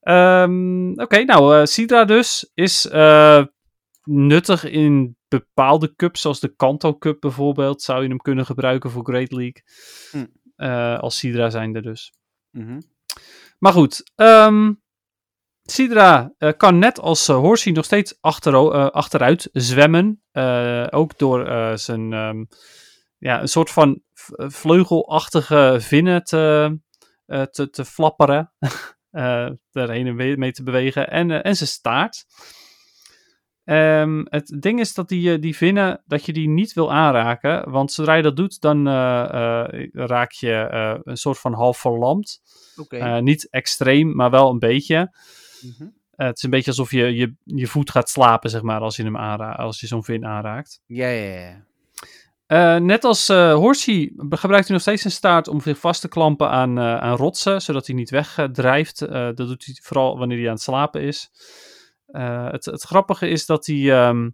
Ehm, Oké, nou, eh Sidra dus is nuttig in bepaalde cups, zoals de Kanto Cup bijvoorbeeld. Zou je hem kunnen gebruiken voor Great League. Hm. Als Sidra zijnde dus. Mhm. Maar goed, ehm Sidra eh, kan net als Horsey nog steeds achtero- eh, achteruit zwemmen. Ook door zijn ehm, ja, een soort van vleugelachtige vinnen te, te, te flapperen. <laughs> eh daarheen en weer mee te bewegen. En, en zijn staart. Ehm, het ding is dat die, die vinnen, dat je die niet wil aanraken. Want zodra je dat doet, dan raak je een soort van half verlamd. Niet extreem, maar wel een beetje. Mhm. Eh, het is een beetje alsof je, je je voet gaat slapen, zeg maar, als je, hem aanra als je zo'n vin aanraakt. Ja, ja, ja. Eh, net als eh Horsey gebruikt hij nog steeds zijn staart om zich vast te klampen aan, aan rotsen, zodat hij niet wegdrijft. Dat doet hij vooral wanneer hij aan het slapen is. Het, het grappige is dat hij ehm,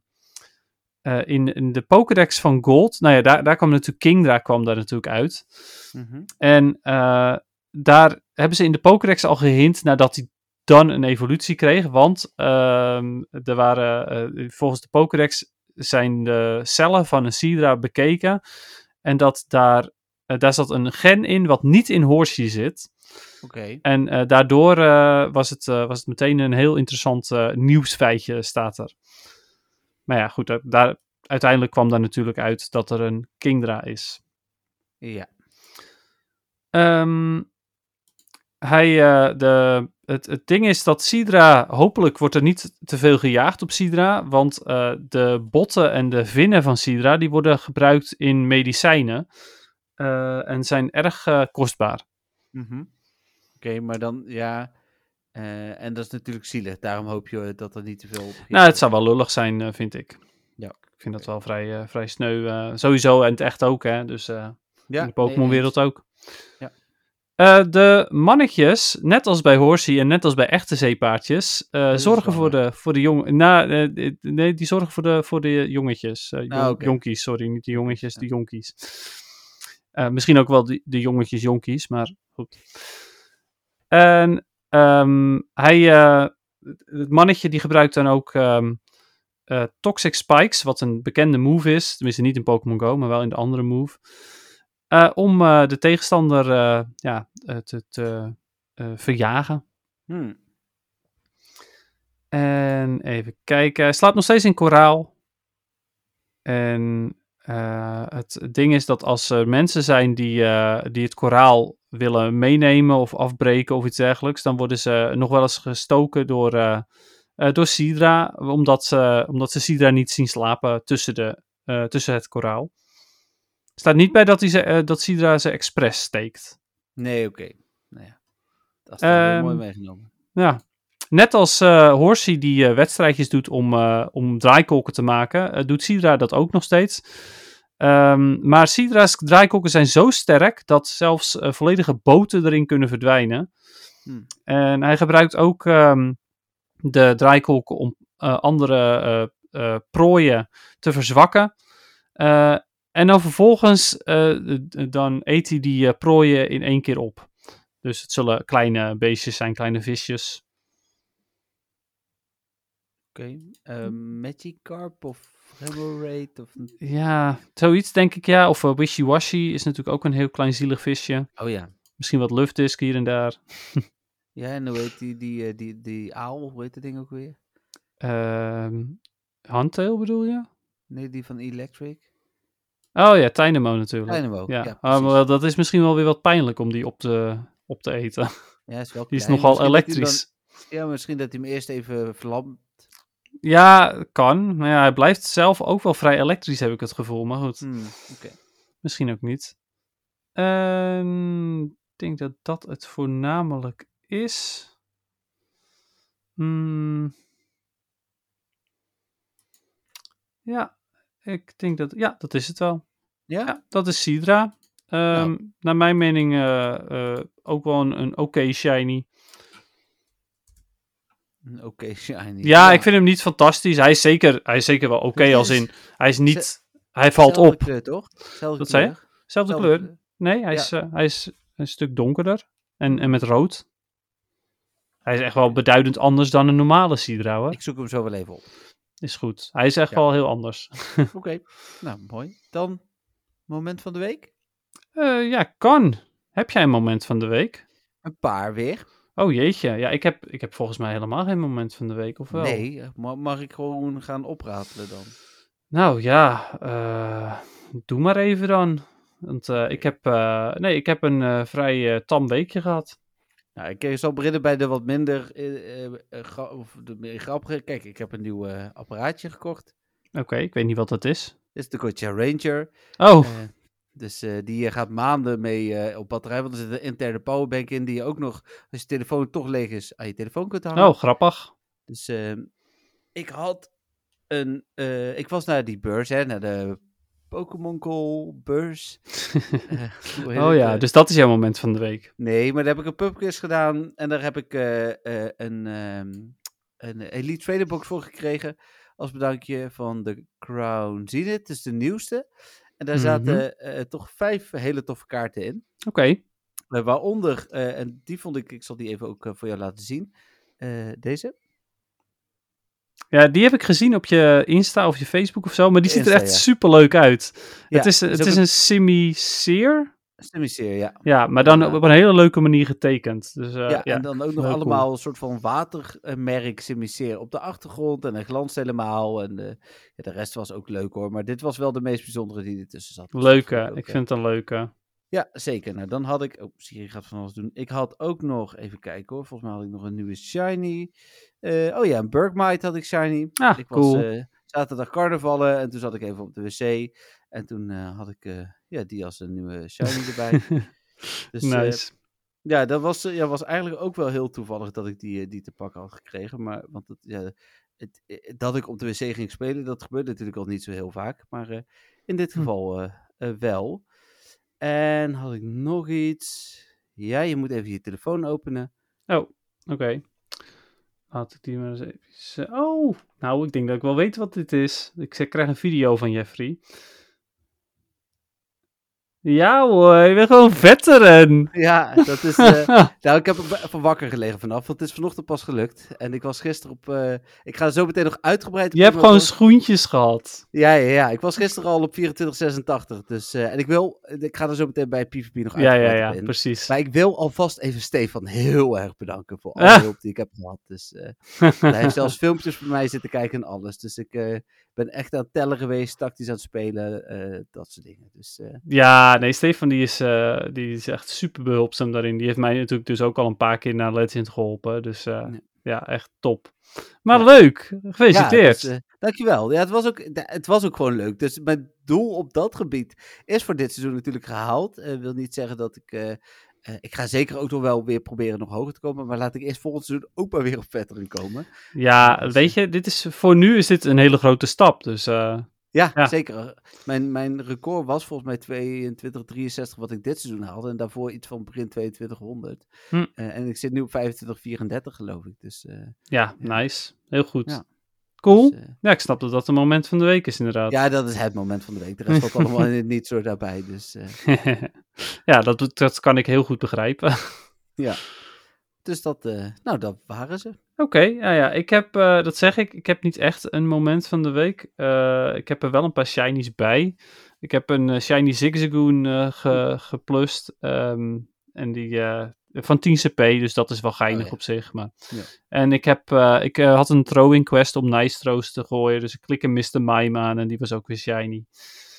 eh, in, in de Pokédex van Gold, nou ja, daar, daar kwam natuurlijk Kingdra kwam daar natuurlijk uit. Mhm. En daar hebben ze in de Pokédex al gehint nadat hij dan een evolutie kreeg. Want ehm, er waren, eh, volgens de Pokédex zijn de cellen van een Sidra bekeken. En dat daar, eh, daar zat een gen in wat niet in Horsey zit. Oké. En eh, daardoor was, het, was het meteen een heel interessant nieuwsfeitje, staat er. Maar ja, goed, daar, uiteindelijk kwam daar natuurlijk uit dat er een Kingdra is. Ja. Ehm, hij, eh, de, het, het ding is dat Sidra, hopelijk wordt er niet te veel gejaagd op Sidra, want eh, de botten en de vinnen van Sidra, die worden gebruikt in medicijnen eh, en zijn erg kostbaar. Mhm. Oké, maar dan, ja... en dat is natuurlijk zielig. Daarom hoop je dat er niet te veel op Nou, het zou wel lullig zijn, vind ik. Ja. Ik vind dat wel vrij, vrij sneu. sowieso en het echt ook, hè. Dus Ja, in de Pokémon-wereld nee, ook. Ja. Eh, de mannetjes, net als bij Horsey en net als bij echte zeepaardjes, eh, zorgen voor de, voor de jongen. Eh, nee, die zorgen voor de, voor de jongetjes. jong- Ah. Jonkies, sorry, niet de jongetjes, de jonkies. Misschien ook wel de, de jongetjes jonkies, maar goed. En ehm, hij, het- mannetje die gebruikt dan ook ehm, eh, Toxic Spikes, wat een bekende move is. Tenminste niet in Pokémon Go, maar wel in de andere move. Eh, om eh, de tegenstander eh, ja, te, te verjagen. Hmm. En even kijken. Hij slaat nog steeds in koraal. En het ding is dat als er mensen zijn die, die het koraal willen meenemen of afbreken of iets dergelijks, dan worden ze nog wel eens gestoken door, door Sidra, omdat ze, omdat ze Sidra niet zien slapen tussen, de, tussen het koraal. Staat niet bij dat, hij ze, eh, dat Sidra ze expres steekt. Nee, oké. Nou ja. Dat is dan weer Ehm, mooi meegenomen. Ja. Net als eh Horsey die eh, wedstrijdjes doet om, om draaikolken te maken, doet Sidra dat ook nog steeds. Ehm, maar Sidra's draaikolken zijn zo sterk dat zelfs volledige boten erin kunnen verdwijnen. Hmm. En hij gebruikt ook ehm, de draaikolken om andere prooien te verzwakken. Eh, en dan vervolgens eh, dan eet hij die eh, prooien in één keer op. Dus het zullen kleine beestjes zijn, kleine visjes. Oké. Eh, Magikarp of Remoraid of... Ja, zoiets denk ik ja. Of eh, Wishy-Washy is natuurlijk ook een heel klein zielig visje. Oh ja. Misschien wat luftdisk hier en daar. <laughs> Ja, en hoe heet die, die, die, die aal, hoe heet dat ding ook weer? Ehm handtail bedoel je? Nee, die van Electric. Oh ja, Tynamo natuurlijk. Dynamo, ja, ja, Ah, maar dat is misschien wel weer wat pijnlijk om die op te, op te eten. Ja, is wel <laughs> Die is nogal elektrisch. dan- ja, misschien dat hij hem eerst even verlamt. Ja, kan. Maar ja, hij blijft zelf ook wel vrij elektrisch, heb ik het gevoel. Maar goed, Hmm, misschien ook niet. Ehm, ik denk dat dat het voornamelijk is. Hmm. Ja, ik denk dat... Ja, dat is het wel. Ja? Dat is Sidra. Ehm, Naar mijn mening eh, eh, ook wel een, een oké shiny. Een Oké, shiny. Ja, ik vind hem niet fantastisch. Hij is zeker, hij is zeker wel oké als in... Hij is niet... Hij valt Zelfde op. kleur, toch? Zelfde Wat zei je? kleur. Zelfde Zelfde kleur. Nee, hij, Ja. is, eh, hij is een stuk donkerder. En, en met rood. Hij is echt wel beduidend anders dan een normale Sidra, hoor. Ik zoek hem zo wel even op. Is goed. Hij is echt wel heel anders. <laughs> Oké, nou mooi. Dan, moment van de week? Eh, ja, kan. Heb jij een moment van de week? Een paar weer. Oh jeetje. Ja, ik heb, ik heb volgens mij helemaal geen moment van de week, of wel? Nee, ma- mag ik gewoon gaan opratelen dan? Nou ja, eh, doe maar even dan. Want eh, ik, heb, eh, nee, ik heb een eh, vrij eh, tam weekje gehad. Nou, ik eh, zal beginnen bij de wat minder eh, eh, eh, gra- of de meer grappige. Kijk, ik heb een nieuw eh, apparaatje gekocht. Oké, ik weet niet wat dat is. Dit is de Gotcha Ranger. Oh, Eh, dus eh, die eh, gaat maanden mee op batterij. Want er zit een interne powerbank in die je ook nog, als je telefoon toch leeg is, aan je telefoon kunt hangen. oh grappig. Dus eh, ik had een. ik was naar die beurs, hè, naar de Pokémon Go beurs. <laughs> Oh ja, dus dat is jouw moment van de week. Nee, maar daar heb ik een pubquiz gedaan en daar heb ik een, ehm, een Elite Trader Box voor gekregen. Als bedankje van de Crown Zenith, dus de nieuwste. En daar Mhm. zaten eh, toch vijf hele toffe kaarten in. Oké, Eh, waaronder, eh, en die vond ik, ik zal die even ook voor jou laten zien. Deze. ja, die heb ik gezien op je Insta of je Facebook of zo, maar die ziet er echt ja. super leuk uit. Ja, het is, is het is een- een semi-seer. Stemmiseer, ja. Ja, maar dan Ja. op een hele leuke manier getekend. Dus eh, ja, ja, en dan ook nog allemaal een soort van watermerk Simiseer op de achtergrond. En hij glanst helemaal. En eh, ja, de rest was ook leuk hoor. Maar dit was wel de meest bijzondere die ertussen zat. Dus leuke. ook, Ik eh, vind het een leuke. Ja, zeker. Nou, dan had ik... Oh, Siri gaat van alles doen. Ik had ook nog... Even kijken hoor. Volgens mij had ik nog een nieuwe Shiny. Eh, oh ja, een Burgmite had ik Shiny. Ah, ik cool. was eh, zaterdag carnavallen. En toen zat ik even op de wc. En toen eh, had ik eh, ja, die als een nieuwe <laughs> Shiny erbij. Dus, eh, nice. ja, dat was, ja, was eigenlijk ook wel heel toevallig dat ik die, die te pakken had gekregen. Maar, want het, ja, het, dat ik op de wc ging spelen, dat gebeurt natuurlijk al niet zo heel vaak. Maar in dit Hm. geval wel. En had ik nog iets? Ja, je moet even je telefoon openen. Oh, oké. Laat ik die maar eens even... Oh, nou, ik denk dat ik wel weet wat dit is. Ik krijg een video van Jeffrey. Ja hoor, je bent gewoon veteran. Ja, dat is. eh, <laughs> nou, ik heb van wakker gelegen vanaf, want het is vanochtend pas gelukt. En ik was gisteren op. eh, ik ga zo meteen nog uitgebreid. Je hebt gewoon schoentjes gehad. Ja, ja, ja. Ik was gisteren al op 2486. Dus, eh, en ik wil. Ik ga er zo meteen bij PvP nog Ja, ja, uitgebreid ja, op in. precies. Maar ik wil alvast even Stefan heel erg bedanken voor <laughs> alle hulp die ik heb gehad. Dus, hij heeft zelfs filmpjes bij mij zitten kijken en alles. Dus ik ben echt aan het tellen geweest, tactisch aan het spelen, eh, dat soort dingen. Dus eh, Ja, nee, Stefan die is, eh, die is echt super behulpzaam daarin. Die heeft mij natuurlijk dus ook al een paar keer naar Legend geholpen. Dus Ja. ja, echt top. Maar Ja. leuk, ja, gefeliciteerd. dus, dankjewel. Ja, het, was ook, het was ook gewoon leuk. Dus mijn doel op dat gebied is voor dit seizoen natuurlijk gehaald. Wil niet zeggen dat ik... eh, eh, ik ga zeker ook nog wel weer proberen nog hoger te komen. Maar laat ik eerst volgend seizoen ook maar weer op veteran komen. ja, dus, weet je, dit is, voor nu is dit een hele grote stap. Dus eh, Ja, Ja. zeker. Mijn, mijn record was volgens mij 2263 wat ik dit seizoen haalde. En daarvoor iets van begin 2200. Hm. Eh, en ik zit nu op 2534 geloof ik. Dus, eh, ja, Ja. nice. Heel goed. Ja. Cool. dus, eh, Ja, ik snap dat dat een moment van de week is inderdaad. ja, dat is het moment van de week. De rest valt allemaal <laughs> niet zo daarbij. Dus, eh, <laughs> ja, dat, dat kan ik heel goed begrijpen. <laughs> dus dat, eh, nou, dat waren ze. Oké, ja, ja, ik heb, dat zeg ik, ik heb niet echt een moment van de week. Ik heb er wel een paar shinies bij. Ik heb een shiny Zigzagoon ge, geplust. ehm, en die van 10 CP, dus dat is wel geinig ja. op zich. Maar. Ja. En ik, heb, eh, ik eh, had een throwing quest om Nice Throws te gooien. Dus ik klik een Mr. Mime aan en die was ook weer shiny.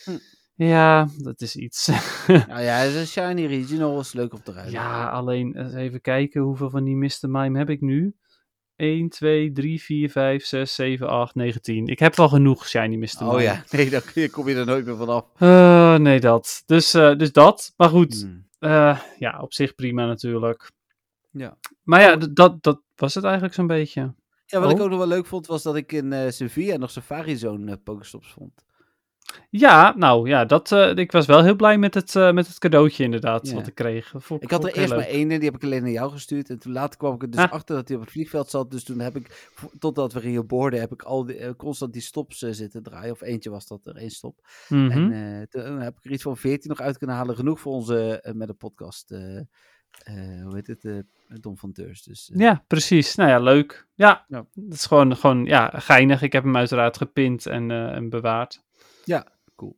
Hm. Ja, dat is iets. <laughs> Nou ja, een shiny regional. leuk op te rijden. Ja, alleen eens even kijken hoeveel van die Mr. Mime heb ik nu. 1, 2, 3, 4, 5, 6, 7, 8, 9, 10. Ik heb wel genoeg shiny Mr. Mime. Oh ja, <laughs> nee, je- kom je er nooit meer vanaf. Eh, nee, dat. Dus, eh, dus dat. Maar goed, Hmm. Eh, ja, op zich prima natuurlijk. Ja. Maar ja, dat, dat was het eigenlijk zo'n beetje. Ja, wat ik Oh. ook nog wel leuk vond, was dat ik in eh Sevilla nog Safari Zone eh, Pokestops vond. Ja, nou ja, dat, eh, ik was wel heel blij met het, eh, met het cadeautje inderdaad, Ja. wat ik kreeg. Vond Ik had er eerst maar één die heb ik alleen naar jou gestuurd. En toen later kwam ik er dus Ah. achter dat hij op het vliegveld zat. Dus toen heb ik, totdat we gingen boorden, heb ik al die, eh, constant die stops zitten draaien. Of eentje was dat er, één stop. Mhm. En eh, toen heb ik er iets van 14 nog uit kunnen halen. Genoeg voor onze, met de podcast, hoe heet het, Dom van Teurs. Dus, Ja, precies. Nou ja, leuk. Ja, Ja. dat is gewoon, gewoon ja, geinig. Ik heb hem uiteraard gepint en, en bewaard. Cool.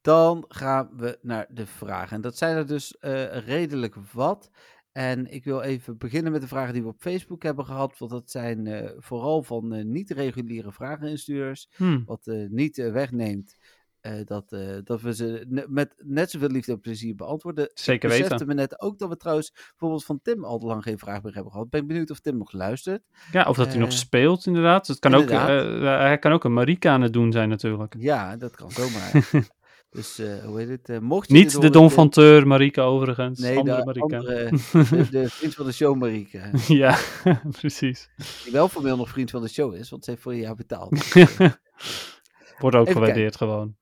Dan gaan we naar de vragen. En dat zijn er dus eh, redelijk wat. En ik wil even beginnen met de vragen die we op Facebook hebben gehad. Want dat zijn eh, vooral van eh, niet-reguliere vrageninstuurders. Hm. Wat niet wegneemt eh, dat, eh, dat we ze ne- met net zoveel liefde en plezier beantwoorden. Zeker Ik weten. besefte me net ook dat we trouwens bijvoorbeeld van Tim al te lang geen vraag meer hebben gehad. Ben ik benieuwd of Tim nog luistert. Ja, of dat hij nog Eh, speelt, inderdaad. Het kan ook, inderdaad. hij kan ook een Marika aan het doen zijn, natuurlijk. Ja, dat kan zomaar. <laughs> dus hoe heet het? mocht je Niet de Don van Teur, Marika overigens. Nee, andere de Marika. andere, <laughs> de, de vriend van de show, Marieke. <laughs> ja, precies. Die wel formeel nog vriend van de show is, want ze heeft voor een jaar betaald. Wordt ook Even gewaardeerd gewoon.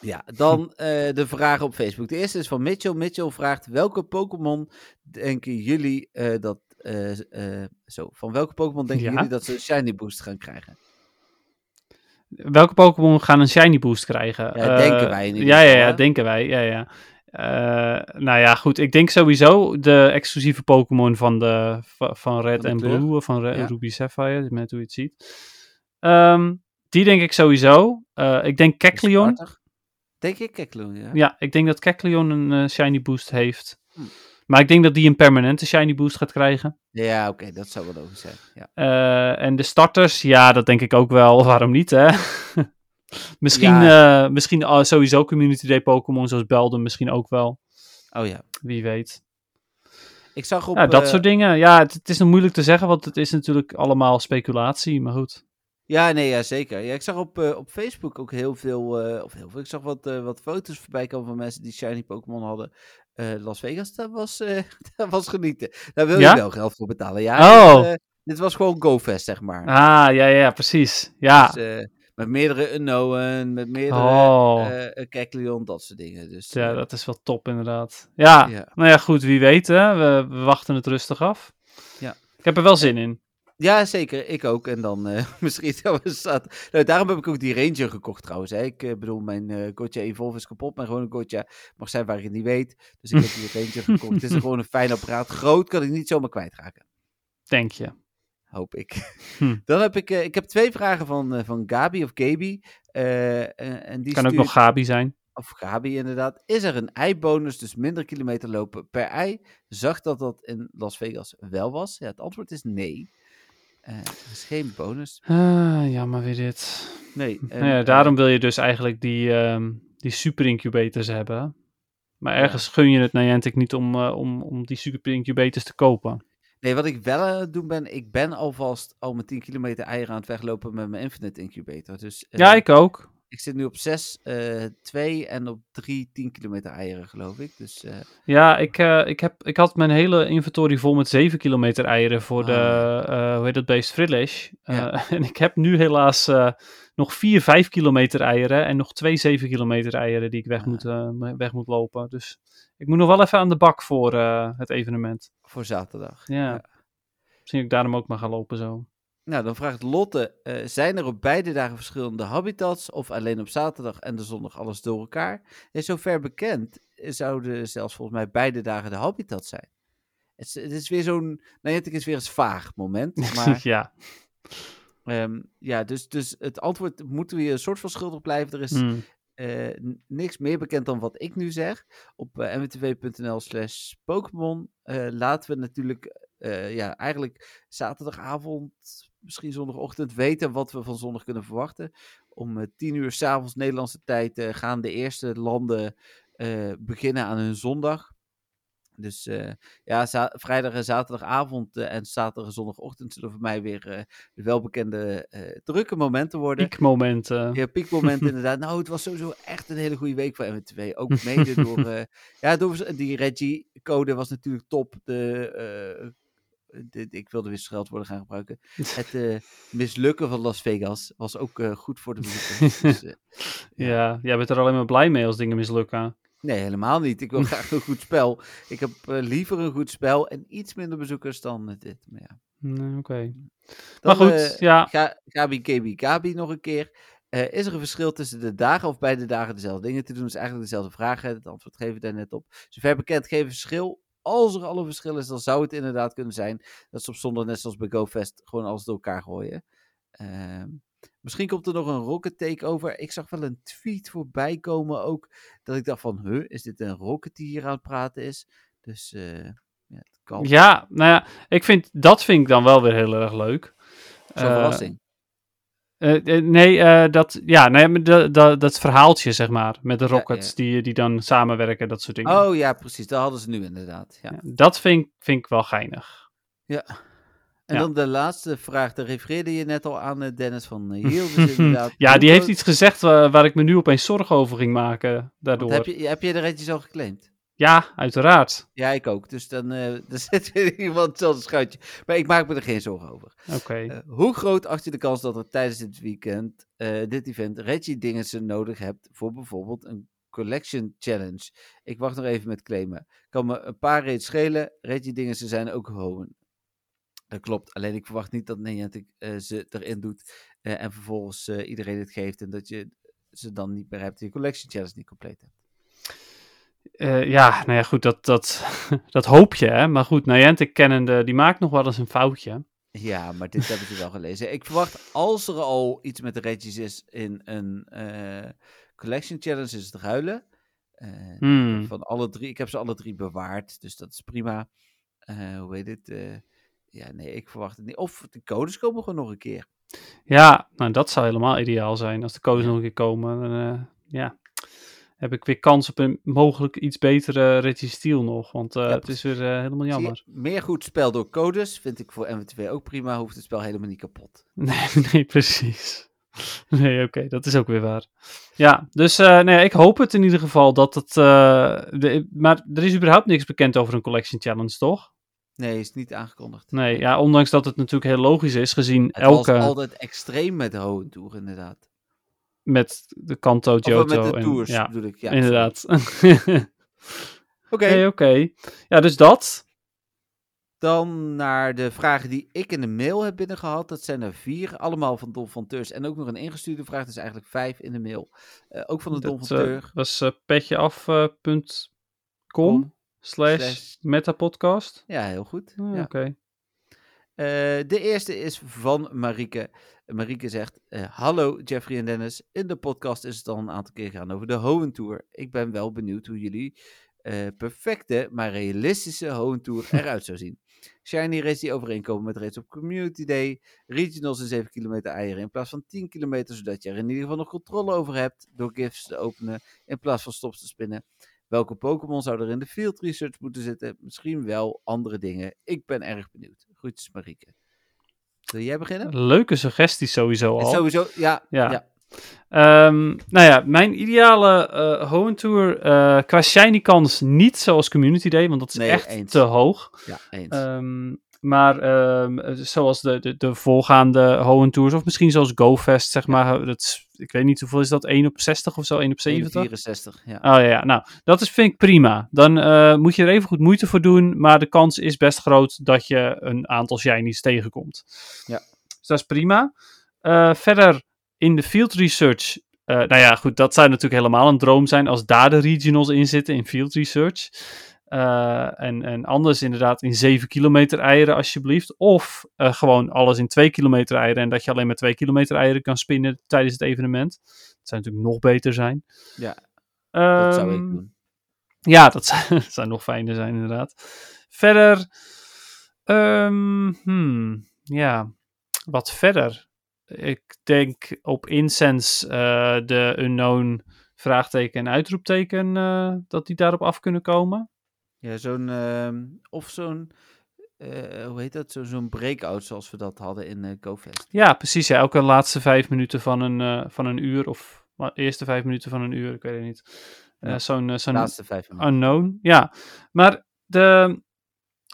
ja, dan <laughs> eh, de vragen op Facebook. De eerste is van Mitchell. Mitchell vraagt, welke Pokémon denken jullie eh, dat... eh, zo, van welke Pokémon denken Ja? jullie dat ze een Shiny Boost gaan krijgen? Welke Pokémon gaan een Shiny Boost krijgen? Ja, denken wij in ieder Ja, ja, ja, denken wij. Ja, ja. Nou ja, goed. Ik denk sowieso de exclusieve Pokémon van, de, va- van Red en? Blue, of van Ja. Ruby Sapphire, met hoe je het ziet. Ehm, die denk ik sowieso. Eh, ik denk Kecleon. Starter? Denk ik Kekloon, ja. Ja, ik denk dat Kecleon een eh, Shiny Boost heeft. Hm. Maar ik denk dat die een permanente Shiny Boost gaat krijgen. Ja, oké, dat zou wel logisch zijn. Ja. Eh, en de starters, ja, dat denk ik ook wel. <laughs> Waarom niet, hè? <laughs> misschien misschien ah, sowieso Community Day Pokémon zoals Beldum misschien ook wel. Oh ja. Wie weet. Ik zag op... Ja, dat soort dingen. Ja, het, het is nog moeilijk te zeggen, want het is natuurlijk allemaal speculatie. Maar goed. Ja, nee, ja, zeker. Ja, ik zag op, eh, op Facebook ook heel veel, eh, of heel veel, ik zag wat, eh, wat foto's voorbij komen van mensen die shiny Pokémon hadden. Las Vegas, dat was, <laughs> dat was genieten. Daar wil Ja? je wel geld voor betalen. Ja, Oh. dit, dit was gewoon GoFest, zeg maar. Ah, ja, ja, precies. Ja. Dus, met meerdere Unknown, met meerdere Oh. Kecleon, dat soort dingen. Dus, ja, dat is wel top inderdaad. Ja, Ja. nou ja, goed, wie weet hè. We, we wachten het rustig af. Ja. Ik heb er wel zin in. Ja, zeker. Ik ook. En dan misschien dat staat. Nou, daarom heb ik ook die Ranger gekocht trouwens. Hè. Ik eh, bedoel, mijn eh Gotcha Evolve is kapot. Mijn gewone Gotcha mag zijn waar ik het niet weet. Dus ik heb die <laughs> Ranger gekocht. Het is een gewoon een fijn apparaat. Groot kan ik niet zomaar kwijtraken. Denk je. Hoop ik. Hm. <laughs> Dan heb ik, eh, ik heb twee vragen van, van Gabi of Gabi. En die Kan ook nog Gabi zijn. Of Gabi inderdaad. Is er een ei-bonus, dus minder kilometer lopen per ei? Zag dat dat in Las Vegas wel was? Ja, het antwoord is nee. Eh, er is geen bonus. Ah, jammer weer dit. Nee. <laughs> en, Nou ja, eh, daarom wil je dus eigenlijk die, ehm, die super incubators hebben. Maar ergens gun je het Niantic niet om, eh, om, om die super incubators te kopen. Nee, wat ik wel aan het doen ben, ik ben alvast al mijn 10 kilometer eieren aan het weglopen met mijn Infinite Incubator. Dus Ja, ik ook. Ik zit nu op 6, 2 en op 3 10 kilometer eieren, geloof ik. Dus eh, Ja, ik, eh, ik, heb, ik had mijn hele inventory vol met 7 kilometer eieren voor de, Ah, eh, hoe heet dat beest, Frillish. Eh, Ja. <laughs> en ik heb nu helaas eh, nog 4 5 kilometer eieren en nog 2 7 kilometer eieren die ik weg, Ah. moet, eh, weg moet lopen. Dus ik moet nog wel even aan de bak voor eh, het evenement. voor zaterdag. Ja. Misschien dat ik daarom ook maar ga lopen zo. Nou, dan vraagt Lotte, eh, zijn er op beide dagen verschillende habitats of alleen op zaterdag en de zondag alles door elkaar? En zover bekend eh, zouden zelfs volgens mij beide dagen de habitat zijn. Het is, het is weer zo'n, nou het is weer een vaag moment, <laughs> maar ja. ehm, ja, dus, dus het antwoord moeten we hier een soort van schuldig blijven. Er is Hmm. eh, niks meer bekend dan wat ik nu zeg. Op eh, mwtv.nl slash Pokémon laten we natuurlijk eh, ja, eigenlijk zaterdagavond, misschien zondagochtend, weten wat we van zondag kunnen verwachten. Om eh, tien uur s'avonds Nederlandse tijd eh, gaan de eerste landen beginnen aan hun zondag. Dus ja, vrijdag en zaterdagavond en zaterdag en zondagochtend zullen voor mij weer de welbekende drukke momenten worden. Piekmomenten. Ja, piekmoment <laughs> inderdaad. Nou, het was sowieso echt een hele goede week voor MW2. Ook <laughs> mede door... ja, door die Reggie-code was natuurlijk top. De, ik wilde weer scheldwoorden gaan gebruiken. <laughs> Het eh, mislukken van Las Vegas was ook eh, goed voor de bezoekers. <laughs> Dus, eh, Ja, jij bent er alleen maar blij mee als dingen mislukken. nee, helemaal niet. Ik wil <laughs> graag een goed spel. Ik heb liever een goed spel en iets minder bezoekers dan dit. Maar ja. Nee, Oké. Maar goed, ja. Ga, Gabi, Gabi, Gabi nog een keer. Is er een verschil tussen de dagen of beide dagen dezelfde dingen te doen? Dat is eigenlijk dezelfde vraag. Het antwoord geven we daar net op. Zover bekend geen verschil. Als er al een verschil is, dan zou het inderdaad kunnen zijn dat ze op zondag, net zoals bij GoFest, gewoon alles door elkaar gooien. Ehm, misschien komt er nog een Rocket Takeover. Ik zag wel een tweet voorbij komen ook, dat ik dacht van, huh, is dit een Rocket die hier aan het praten is? Dus, eh, ja, het kan. Ja, nou ja, ik vind, dat vind ik dan wel weer heel erg leuk. Zo'n Eh, verrassing. Eh, eh, nee, eh, dat, ja, nee, dat, dat, dat verhaaltje, zeg maar, met de rockets ja. Die, die dan samenwerken, dat soort dingen. Oh ja, precies. Dat hadden ze nu inderdaad. Ja. Dat vind, ik- vind ik wel geinig. Ja. En dan de laatste vraag, daar refereerde je net al aan, Dennis van <laughs> Hiel. Dus inderdaad, ja, die heeft iets gezegd wa- waar ik me nu opeens zorgen over ging maken, daardoor. want Heb je, heb je de retjes al geclaimd? Ja, uiteraard. Ja, ik ook. Dus dan, eh <laughs> dan zit weer iemand hetzelfde schuitje. Maar ik maak me er geen zorgen over. Oké. Eh, hoe groot acht je de kans dat er tijdens dit weekend, eh, dit event, Reggie dingen nodig hebt voor bijvoorbeeld een collection challenge? Ik wacht nog even met claimen. Kan me een paar reeds schelen. Reggie dingen zijn ook gewoon. Dat klopt. Alleen ik verwacht niet dat Niantic ze erin doet en vervolgens iedereen het geeft en dat je ze dan niet meer hebt en je collection challenge niet compleet hebt. Eh, ja, nou ja, goed, dat, dat, <laughs> dat hoop je, hè. Maar goed, Niantic kennende, die maakt nog wel eens een foutje. Ja, maar dit hebben ze wel gelezen. Ik verwacht als er al iets met de Reggies is in een eh, collection challenge, is het ruilen. Eh, Hmm. Van alle drie. Ik heb ze alle drie bewaard, dus dat is prima. Hoe heet het? ja, nee, ik verwacht het niet. Of de codes komen gewoon nog een keer. Ja, nou, dat zou helemaal ideaal zijn. Als de codes nog een keer komen, dan ja, heb ik weer kans op een mogelijk iets betere Reggie Steel nog. Want eh, Ja, het is weer eh, helemaal je, jammer. meer goed spel door codes vind ik voor MW2 ook prima. Hoeft het spel helemaal niet kapot. <laughs> Nee, nee, precies. <laughs> Nee, oké, dat is ook weer waar. Ja, dus eh, nee, ik hoop het in ieder geval dat het... de, maar er is überhaupt niks bekend over een Collection Challenge, toch? Nee, is niet aangekondigd. Nee, ja, ondanks dat het natuurlijk heel logisch is, gezien Het elke... was altijd extreem met de Hoentour, inderdaad. Met de Kanto, Johto met de en... tours, ja, bedoel ik. Ja, inderdaad. <laughs> <laughs> Oké, Oké. Ja, dus dat. Dan naar de vragen die ik in de mail heb binnengehad. Dat zijn er vier, allemaal van Don van Teurs. En ook nog een ingestuurde vraag, dus eigenlijk vijf in de mail. Eh, ook van de Don Dat van eh, Teur. was eh, petjeaf.com Com slash slash- metapodcast. Ja, heel goed. Ah, ja. Oké. Eh, de eerste is van Marieke. Marieke zegt: eh, Hallo Jeffrey en Dennis. In de podcast is het al een aantal keer gegaan over de Hohen Tour. Ik ben wel benieuwd hoe jullie eh, perfecte, maar realistische Hohen Tour <laughs> eruit zou zien. Shiny race die overeenkomen met race op Community Day. Regionals in 7 kilometer eieren in plaats van 10 kilometer, zodat je er in ieder geval nog controle over hebt door gifts te openen in plaats van stops te spinnen. Welke Pokémon zou er in de field research moeten zitten? Misschien wel andere dingen. Ik ben erg benieuwd. Groetjes Marieke. Wil jij beginnen? Leuke suggesties sowieso al. Sowieso, ja. Ja. ja. Ehm, nou ja, mijn ideale eh Hoenn Tour eh, qua shiny kans niet zoals Community Day, want dat is Nee, echt eens. te hoog. ja eens. Ehm, maar ehm, eh, zoals de, de, de voorgaande Tours, of misschien zoals GoFest, zeg maar. Dat ik weet niet hoeveel is dat, 1 op 60 of zo, 1 op 70? 64, ja. Oh ja, ja, nou, dat is, vind ik prima. Dan eh, moet je er even goed moeite voor doen, maar de kans is best groot dat je een aantal shinies tegenkomt. Ja. Dus dat is prima. Eh, verder in de field research, eh, nou ja, goed, dat zou natuurlijk helemaal een droom zijn als daar de regionals in zitten in field research. Eh, en, en anders inderdaad in 7 kilometer eieren alsjeblieft. Of eh, gewoon alles in 2 kilometer eieren en dat je alleen maar 2 kilometer eieren kan spinnen tijdens het evenement. Dat zou natuurlijk nog beter zijn. Ja, Dat zou ik Ehm, doen. Ja, dat zou, <laughs> dat zou nog fijner zijn, inderdaad. Verder, ehm, hmm, ja, wat verder? Ik denk op Incense eh, de unknown vraagteken en uitroepteken, dat die daarop af kunnen komen. Ja, zo'n, ehm, of zo'n, eh, hoe heet dat, Zo- zo'n breakout zoals we dat hadden in eh GoFest. Ja, precies. Ja, elke laatste vijf minuten van een, eh, van een uur, of maar eerste vijf minuten van een uur, ik weet het niet. Ja. zo'n, laatste vijf minuten. Unknown, ja. Maar de...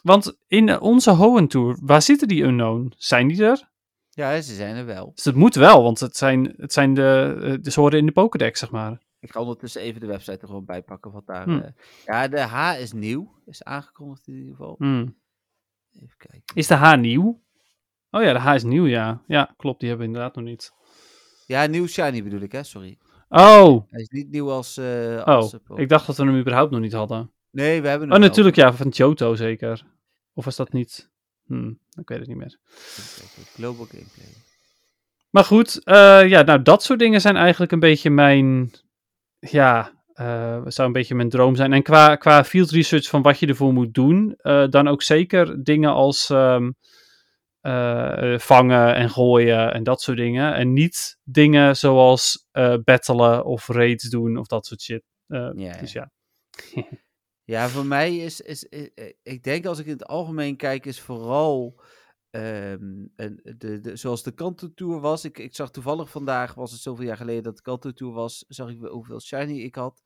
Want in onze Hoenn Tour, waar zitten die Unknown? Zijn die er? Ja, ze zijn er wel. Dus dat moet wel, want het zijn, het zijn de, de, ze horen in de Pokédex, zeg maar. Ik ga ondertussen even de website er gewoon bij pakken wat daar... Hm. eh, ja, de H is nieuw. Is aangekondigd in ieder geval. Hmm. Even kijken. Is de H nieuw? Oh ja, de H is nieuw, ja. Ja, klopt, die hebben we inderdaad nog niet. Ja, nieuw shiny bedoel ik, hè? Sorry. Oh, Hij is niet nieuw als... oh als, Pokémon. ik dacht dat we hem überhaupt nog niet hadden. Nee, we hebben Oh, hem wel. natuurlijk, ja, van Johto zeker. Of was dat niet? Hmm, ik weet het niet meer. Global Gameplay. Maar goed, ja, nou, dat soort dingen zijn eigenlijk een beetje mijn, ja, eh zou een beetje mijn droom zijn. En qua, qua field research van wat je ervoor moet doen, eh, dan ook zeker dingen als ehm, eh, vangen en gooien en dat soort dingen. En niet dingen zoals battelen of raids doen of dat soort shit. Eh, Ja, Dus ja. ja. <laughs> Ja, voor mij is, is, i- i- ik denk als ik in het algemeen kijk, is vooral ehm, een, de, de, zoals de Kanto Tour was. Ik, ik zag toevallig vandaag, was het zoveel jaar geleden dat de Kanto Tour was, zag ik hoeveel shiny ik had.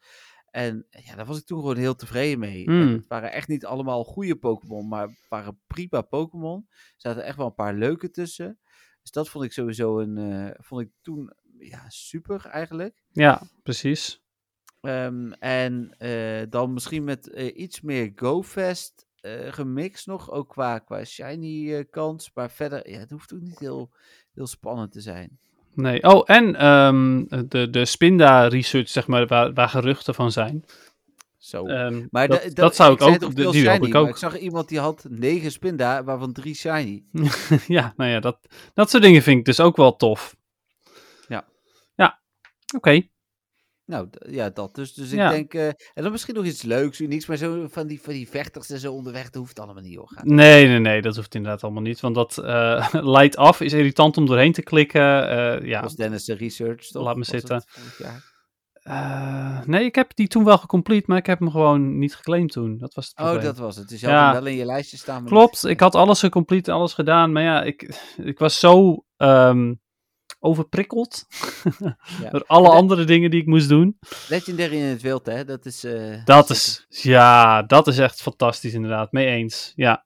En ja, daar was ik toen gewoon heel tevreden mee. En Mm. het waren echt niet allemaal goede Pokémon, maar het waren prima Pokémon. Er zaten echt wel een paar leuke tussen. Dus dat vond ik sowieso een, eh, vond ik toen ja, super eigenlijk. ja, precies. Ehm, en eh, dan misschien met eh, iets meer GoFest eh gemixt nog, ook qua, qua shiny eh, kans. Maar verder, ja, het hoeft ook niet heel, heel spannend te zijn. Nee. Oh, en ehm, de, de Spinda research, zeg maar, waar, waar geruchten van zijn. Zo. Ehm, maar dat, da- dat zou ik ook, die hoop shiny, ik ook. ik zag iemand die had negen spinda, waarvan drie shiny. <laughs> ja, nou ja, dat, dat soort dingen vind ik dus ook wel tof. Ja. Ja, oké. Nou, ja, dat dus. Dus ik Ja. denk, eh, en dan misschien nog iets leuks, unieks, maar zo van die, van die vechters en zo onderweg, dat hoeft allemaal niet, hoor. Gaat. Nee, nee, nee, dat hoeft inderdaad allemaal niet. Want dat eh <laughs> leidt af, is irritant om doorheen te klikken. eh, ja. Was Dennis de research, toch? Laat me Was zitten. nee, ik heb die toen wel gecomplete, maar ik heb hem gewoon niet geclaimd toen. Dat was het probleem. Oh, dat was het. Dus je had Ja. hem wel in je lijstje staan. Klopt, niet- ik had alles gecomplete, alles gedaan. Maar ja, ik, ik was zo ehm, overprikkeld Ja. door alle andere dingen die ik moest doen. Legendary in het wild, hè? Dat is. eh, Dat is, ja, dat is echt fantastisch inderdaad. Mee eens, ja.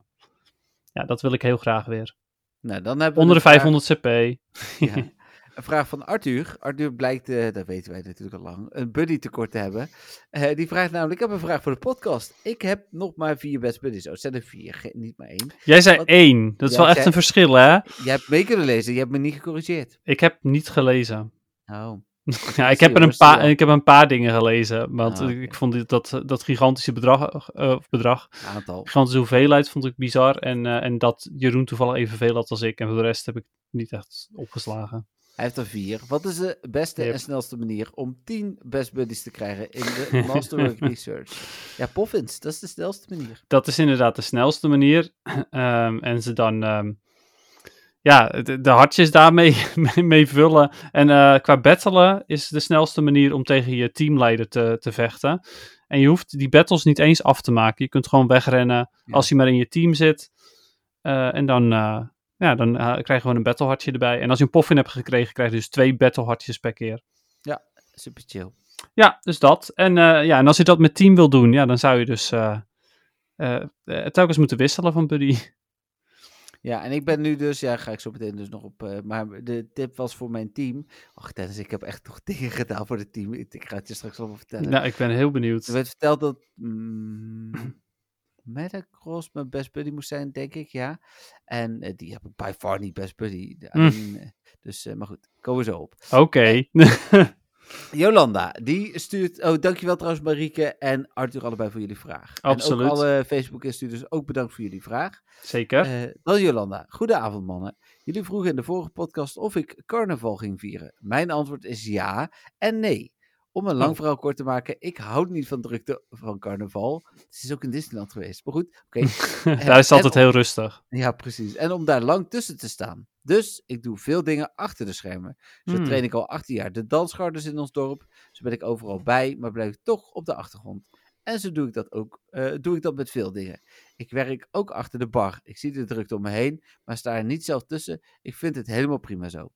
Ja, dat wil ik heel graag weer. Nou, dan hebben we Onder de vraag- 500 cp. ja. <laughs> Een vraag van Arthur. Arthur blijkt, eh, dat weten wij natuurlijk al lang, een buddy tekort te hebben. Eh, die vraagt namelijk, ik heb een vraag voor de podcast. Ik heb nog maar vier best buddies. Oh, zijn er vier, niet maar één. Jij zei één. Dat is wel echt jij- een verschil, hè? Je hebt mee kunnen lezen, je hebt me niet gecorrigeerd. Ik heb niet gelezen. Oh, <laughs> Ja, ik heb, er een paar, ik heb een paar dingen gelezen. Want Ah, ik- vond dat, dat gigantische bedrag, eh, bedrag, aantal. gigantische hoeveelheid vond ik bizar. En, en dat Jeroen toevallig evenveel had als ik. En voor de rest heb ik niet echt opgeslagen. Hij heeft er vier. Wat is de beste Yep. en snelste manier om tien best buddies te krijgen in de <laughs> Masterwork Research? Ja, Poffins, dat is de snelste manier. Dat is inderdaad de snelste manier. <clears throat> Ehm, en ze dan ehm, ja, de, de hartjes daarmee <laughs> mee, mee vullen. En eh, qua battelen is de snelste manier om tegen je teamleider te, te vechten. En je hoeft die battles niet eens af te maken. Je kunt gewoon wegrennen Ja. als hij maar in je team zit. Eh, en dan, eh, ja, dan eh, krijg je gewoon een battlehartje erbij. En als je een poffin hebt gekregen, krijg je dus twee battlehartjes per keer. Super chill. Ja, dus dat. En, eh, ja, en als je dat met team wil doen, ja, dan zou je dus eh, telkens moeten wisselen van buddy. Ja, en ik ben nu dus, ja, ga ik zo meteen dus nog op, maar de tip was voor mijn team. Och, Dennis, ik heb echt nog <laughs> dingen gedaan voor het team. Ik, ik ga het je straks allemaal vertellen. Ja, ik ben heel benieuwd. Er werd verteld dat mm, Metacross mijn best buddy moest zijn, denk ik, ja. En eh, die heb ik by far niet best buddy. Hm. eh, dus, eh, maar goed, komen we zo op. Oké. <laughs> Jolanda, die stuurt... Oh, dankjewel trouwens Marieke en Arthur allebei voor jullie vraag. Absoluut. En ook alle Facebook-instuurders ook bedankt voor jullie vraag. Zeker. Eh, dan Jolanda. Goedenavond mannen. Jullie vroegen in de vorige podcast of ik carnaval ging vieren. Mijn antwoord is ja en nee. Om een lang Oh. verhaal kort te maken, ik houd niet van drukte van carnaval. Het is ook in Disneyland geweest, maar goed. Oké. <laughs> Daar is het altijd heel rustig. Ja, precies. En om daar lang tussen te staan. Dus ik doe veel dingen achter de schermen. Zo Hmm. train ik al 18 jaar de dansgardes in ons dorp. Zo ben ik overal bij, maar blijf ik toch op de achtergrond. En zo doe ik dat ook eh, doe ik dat met veel dingen. Ik werk ook achter de bar. Ik zie de drukte om me heen, maar sta er niet zelf tussen. Ik vind het helemaal prima zo.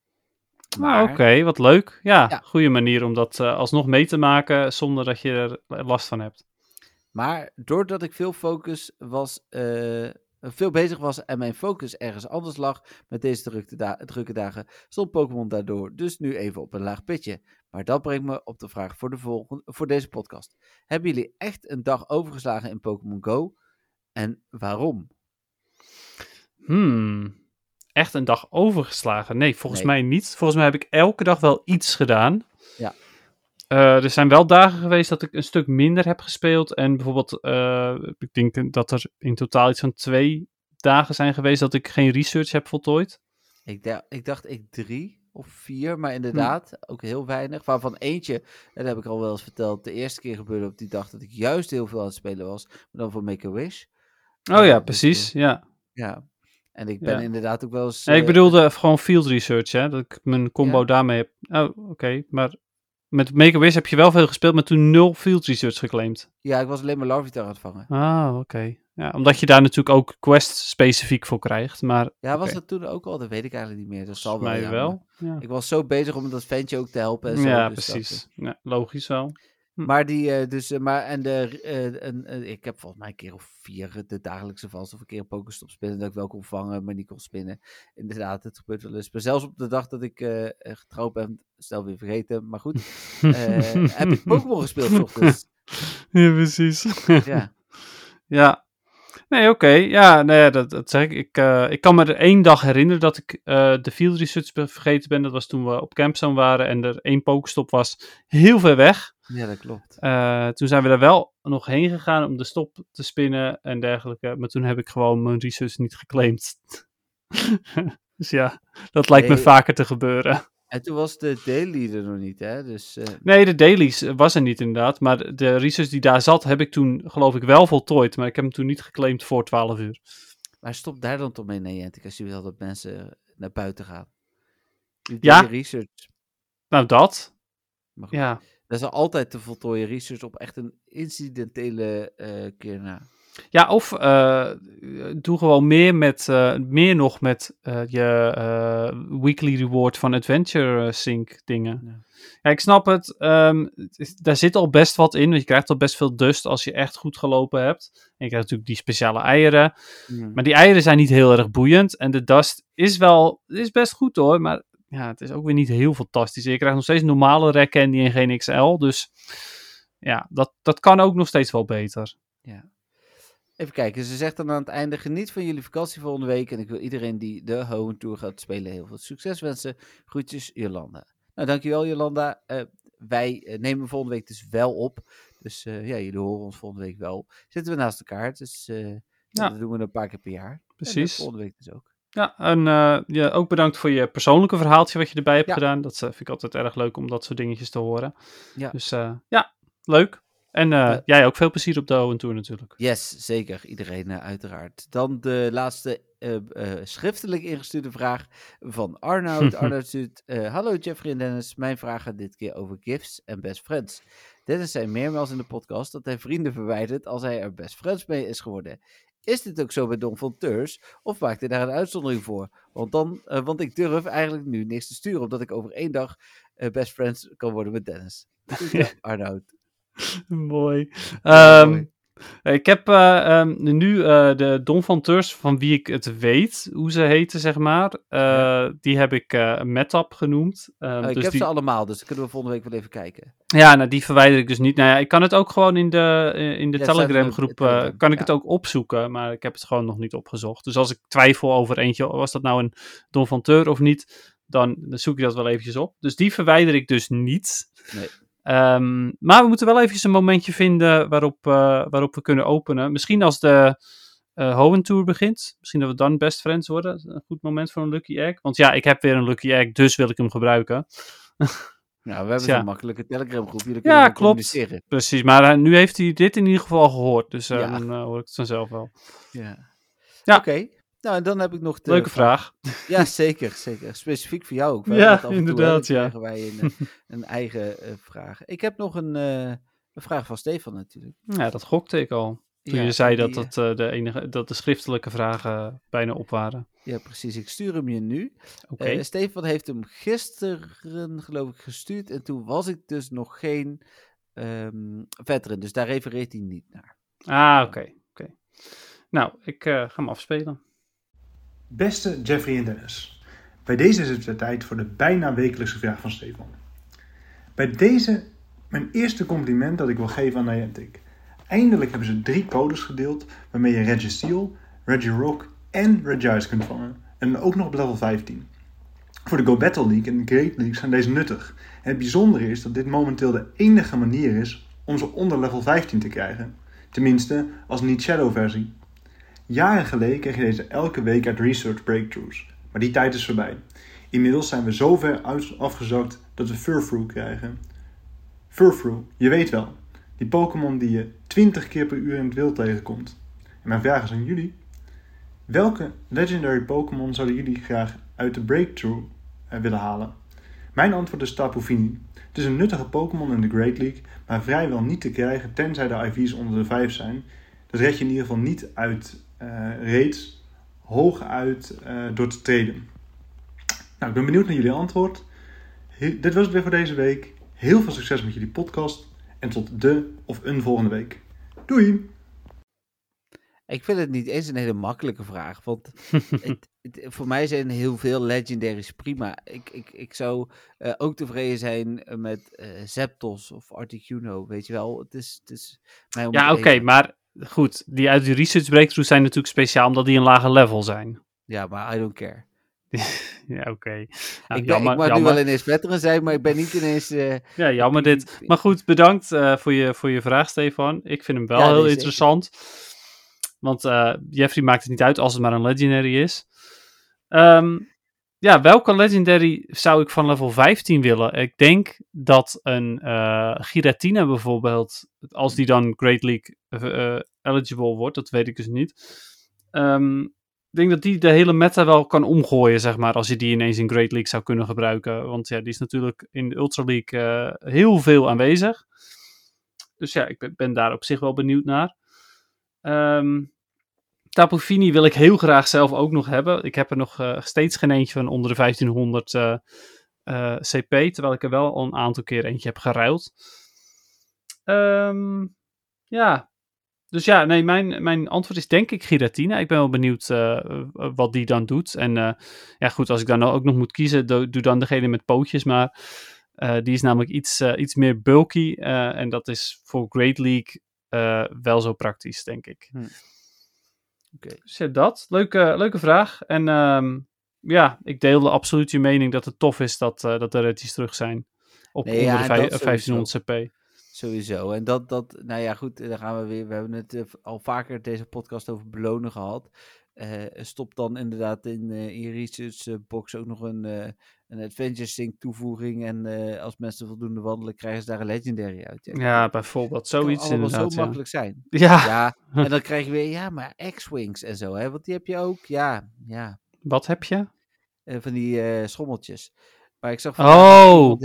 Maar oké, wat leuk. Ja, Ja. goede manier om dat eh, alsnog mee te maken zonder dat je er last van hebt. Maar doordat ik veel focus was, eh, veel bezig was en mijn focus ergens anders lag met deze drukte da- drukke dagen, stond Pokémon daardoor dus nu even op een laag pitje. Maar dat brengt me op de vraag voor, de volgende, voor deze podcast. Hebben jullie echt een dag overgeslagen in Pokémon Go? En waarom? Hmm. Echt een dag overgeslagen? Nee, volgens Nee. mij niet. Volgens mij heb ik elke dag wel iets gedaan. Ja. Eh, er zijn wel dagen geweest dat ik een stuk minder heb gespeeld. En bijvoorbeeld, eh, ik denk dat er in totaal iets van twee dagen zijn geweest dat ik geen research heb voltooid. Ik, da- ik dacht ik drie of vier, maar inderdaad ook heel weinig. Waarvan eentje, en dat heb ik al wel eens verteld, de eerste keer gebeurde op die dag dat ik juist heel veel aan het spelen was. Maar dan voor Make-A-Wish. Oh ja, dus, precies. eh, Ja. Ja. En ik ben Ja. inderdaad ook wel eens... Nee, ik eh, bedoelde gewoon field research, hè. Dat ik mijn combo Ja. daarmee heb. Oh, oké. Maar met Make-A-Wish heb je wel veel gespeeld, maar toen nul field research geclaimd. Ja, ik was alleen maar Larvitar aan het vangen. Ah, oké. Ja, omdat je daar natuurlijk ook quest specifiek voor krijgt. Maar Ja, was dat toen ook al? Dat weet ik eigenlijk niet meer. Dat zal wel. mij wel. Ja, Ik was zo bezig om dat ventje ook te helpen en zo. ja dus dat, precies. Ja, logisch wel. Eh. Maar die, eh, dus, eh, maar, en de, eh, en, ik heb volgens mij een keer of vier de dagelijkse vast of een keer een spinnen dat ik wel kon vangen, maar niet kon spinnen. Inderdaad, het gebeurt wel eens. Maar zelfs op de dag dat ik getrouwd ben, stel weer vergeten, maar goed, <laughs> heb ik Pokémon gespeeld ochtends. ja, precies. <laughs> Ja. Ja. Nee, oké. Ja, nee, dat, dat zeg ik. Ik, ik kan me er één dag herinneren dat ik de field research vergeten ben. Dat was toen we op Campzone waren en er één pokestop was heel ver weg. Ja, dat klopt. Eh, toen zijn we daar wel nog heen gegaan om de stop te spinnen en dergelijke. Maar toen heb ik gewoon mijn research niet geclaimd. <laughs> dus ja, dat lijkt me vaker te gebeuren. En toen was de daily er nog niet, hè? Dus, eh, Nee, de dailies eh, was er niet inderdaad. Maar de research die daar zat, heb ik toen geloof ik wel voltooid. Maar ik heb hem toen niet geclaimd voor 12 uur. maar stop daar dan toch mee, Niantic, als je wil dat mensen naar buiten gaan. Die Ja. research. Nou, dat. Maar goed, Ja. Dat is altijd te voltooien research op echt een incidentele eh, keer na. Ja, of eh, doe gewoon meer, met, eh, meer nog met je weekly reward van Adventure Sync dingen. Ja. Ja. ik snap het. ehm, daar zit al best wat in. Want je krijgt al best veel dust als je echt goed gelopen hebt. En je krijgt natuurlijk die speciale eieren. Maar die eieren zijn niet heel erg boeiend. En de dust is wel is best goed hoor. Maar ja, het is ook weer niet heel fantastisch. Je krijgt nog steeds normale Candy en geen XL. Dus ja, dat, dat kan ook nog steeds wel beter. Ja. Even kijken, ze zegt dan aan het einde: geniet van jullie vakantie volgende week. En ik wil iedereen die de Hohen Tour gaat spelen heel veel succes wensen. Groetjes, Jolanda. Nou, dankjewel, Jolanda. Eh, wij eh, nemen volgende week dus wel op. Dus eh, ja, jullie horen ons volgende week wel. Zitten we naast elkaar. Dus Ja. dat doen we een paar keer per jaar. Precies. volgende week dus ook. Ja, en eh, ja, ook bedankt voor je persoonlijke verhaaltje wat je erbij hebt Ja. gedaan. Dat eh, vind ik altijd erg leuk om dat soort dingetjes te horen. Ja. Dus eh, ja, leuk. En jij ook veel plezier op de Owen Tour natuurlijk. Yes, zeker. Iedereen uiteraard. Dan de laatste schriftelijk ingestuurde vraag van Arnoud. <laughs> Arnoud stuurt, hallo Jeffrey en Dennis. Mijn vraag gaat dit keer over gifts en best friends. Dennis zei meermaals in de podcast dat hij vrienden verwijdert als hij er best friends mee is geworden. Is dit ook zo bij Don van Teurs? Of maakt hij daar een uitzondering voor? Want, dan, eh, want ik durf eigenlijk nu niks te sturen, omdat ik over één dag eh, best friends kan worden met Dennis. <laughs> Groeten, Arnoud. Mooi. Ja, Ehm, mooi. Ik heb eh, ehm, nu eh, de Don van Teurs, van wie ik het weet, hoe ze heten, zeg maar. eh, Die heb ik eh Metap genoemd. Ehm, Oh, ik dus heb die, ze allemaal, dus kunnen we volgende week wel even kijken. Ja, nou, die verwijder ik dus niet. Nou ja, ik kan het ook gewoon in de, eh, in de Ja, Telegram groep, eh, kan ik ja. het ook opzoeken, maar ik heb het gewoon nog niet opgezocht. Dus als ik twijfel over eentje, was dat nou een Don van Teur of niet, dan, dan zoek ik dat wel eventjes op. Dus die verwijder ik dus niet. Nee. Ehm, maar we moeten wel eventjes een momentje vinden waarop, eh, waarop we kunnen openen. Misschien als de eh Hohen Tour begint. Misschien dat we dan best friends worden. Een goed moment voor een Lucky Egg. Want ja, ik heb weer een Lucky Egg, dus wil ik hem gebruiken. Nou, we hebben Ja. zo'n makkelijke Telegram groep. Jullie kunnen Ja, klopt. communiceren. Precies, maar eh, nu heeft hij dit in ieder geval gehoord. Dus Ja. dan eh, hoor ik het vanzelf wel. Ja. Ja. Oké. Nou, en dan heb ik nog de Leuke vraag. <laughs> Ja, zeker, zeker. Specifiek voor jou ook. Ja, af toe, inderdaad, dan ja. krijgen wij een, eh, een eigen eh, vraag. Ik heb nog een, eh, een vraag van Stefan natuurlijk. Ja, dat gokte ik al. Toen Ja, je zei dat, die, dat, de enige, dat de schriftelijke vragen bijna op waren. Ja, precies. Ik stuur hem je nu. Oké. Eh, Stefan heeft hem gisteren, geloof ik, gestuurd. En toen was ik dus nog geen ehm veteran. Dus daar refereert hij niet naar. ah, oké. oké. Nou, ik ga hem afspelen. Beste Jeffrey en Dennis, bij deze is het tijd voor de bijna wekelijkse vraag van Stefan. Bij deze mijn eerste compliment dat ik wil geven aan Niantic. Eindelijk hebben ze drie codes gedeeld waarmee je Registeel, Regirock en Regice kunt vangen. En ook nog op level 15. Voor de Go Battle League en de Great League zijn deze nuttig. Het bijzondere is dat dit momenteel de enige manier is om ze onder level 15 te krijgen. Tenminste, als niet Shadow versie. Jaren geleden kreeg je deze elke week uit Research Breakthroughs, maar die tijd is voorbij. Inmiddels zijn we zo ver afgezakt dat we Furfrou krijgen. Furfrou, je weet wel, die Pokémon die je 20 keer per uur in het wild tegenkomt. En mijn vraag is aan jullie: welke legendary Pokémon zouden jullie graag uit de Breakthrough eh, willen halen? Mijn antwoord is Tapu Fini. Het is een nuttige Pokémon in de Great League, maar vrijwel niet te krijgen tenzij de IV's onder de 5 zijn. Dat red je in ieder geval niet uit eh raids, hooguit eh door te treden. Nou, ik ben benieuwd naar jullie antwoord. He- dit was het weer voor deze week. Heel veel succes met jullie podcast en tot de of een volgende week. Doei! Ik vind het niet eens een hele makkelijke vraag. Want <laughs> het, het- voor mij zijn heel veel legendaries prima. Ik, ik, ik zou eh, ook tevreden zijn met eh Zapdos of Articuno. Weet je wel, het is, het is mij om Ja, oké, maar goed. Die uit die research breakthroughs zijn natuurlijk speciaal omdat die een lager level zijn. <laughs> Ja, maar I don't care. Ja, oké. Nou, ik, ben, jammer, ik mag nu wel ineens veteran zijn, maar ik ben niet ineens... eh, Ja, jammer dit. Maar goed, bedankt eh, voor, je, voor je vraag, Stefan. Ik vind hem wel Ja, heel zeker. interessant. Want eh, Jeffrey maakt het niet uit als het maar een legendary is. Ehm, ja, welke legendary zou ik van level 15 willen? Ik denk dat een eh Giratina bijvoorbeeld, als die dan Great League eh, eh, eligible wordt, dat weet ik dus niet. Ehm, ik denk dat die de hele meta wel kan omgooien, zeg maar, als je die ineens in Great League zou kunnen gebruiken. Want ja, die is natuurlijk in de Ultra League heel veel aanwezig. Dus ja, ik ben, daar op zich wel benieuwd naar. Ehm Tapu Fini wil ik heel graag zelf ook nog hebben. Ik heb er nog eh, steeds geen eentje van onder de 1500 eh, eh, CP, terwijl ik er wel een aantal keer eentje heb geruild. Ehm, ja, dus ja, nee, mijn, mijn antwoord is denk ik Giratina. Ik ben wel benieuwd wat die dan doet. En ja, goed, als ik dan ook nog moet kiezen, doe, doe dan degene met pootjes. Maar die is namelijk iets, iets meer bulky. en dat is voor Great League wel zo praktisch, denk ik. Hm. Dus ja, dat. Leuke, leuke vraag. En ehm, ja, ik deelde absoluut je mening dat het tof is dat, eh, dat de reddies terug zijn. Op Nee, onder ja, de vij- dat sowieso. 1500 CP. Sowieso. En dat, dat, nou ja, goed, dan gaan we weer. We hebben het eh, al vaker deze podcast over belonen gehad. Eh, stop dan inderdaad in, eh, in je research eh, box ook nog een, een Adventure Sync toevoeging. En als mensen voldoende wandelen, krijgen ze daar een Legendary uit. Ja, bijvoorbeeld. kan Zoiets allemaal inderdaad. zo ja. makkelijk zijn. <laughs> Ja. Ja, en dan krijg je weer, ja, maar X-Wings en zo, hè, want die heb je ook. Ja, ja, wat heb je? van die schommeltjes. Maar ik zag Oh,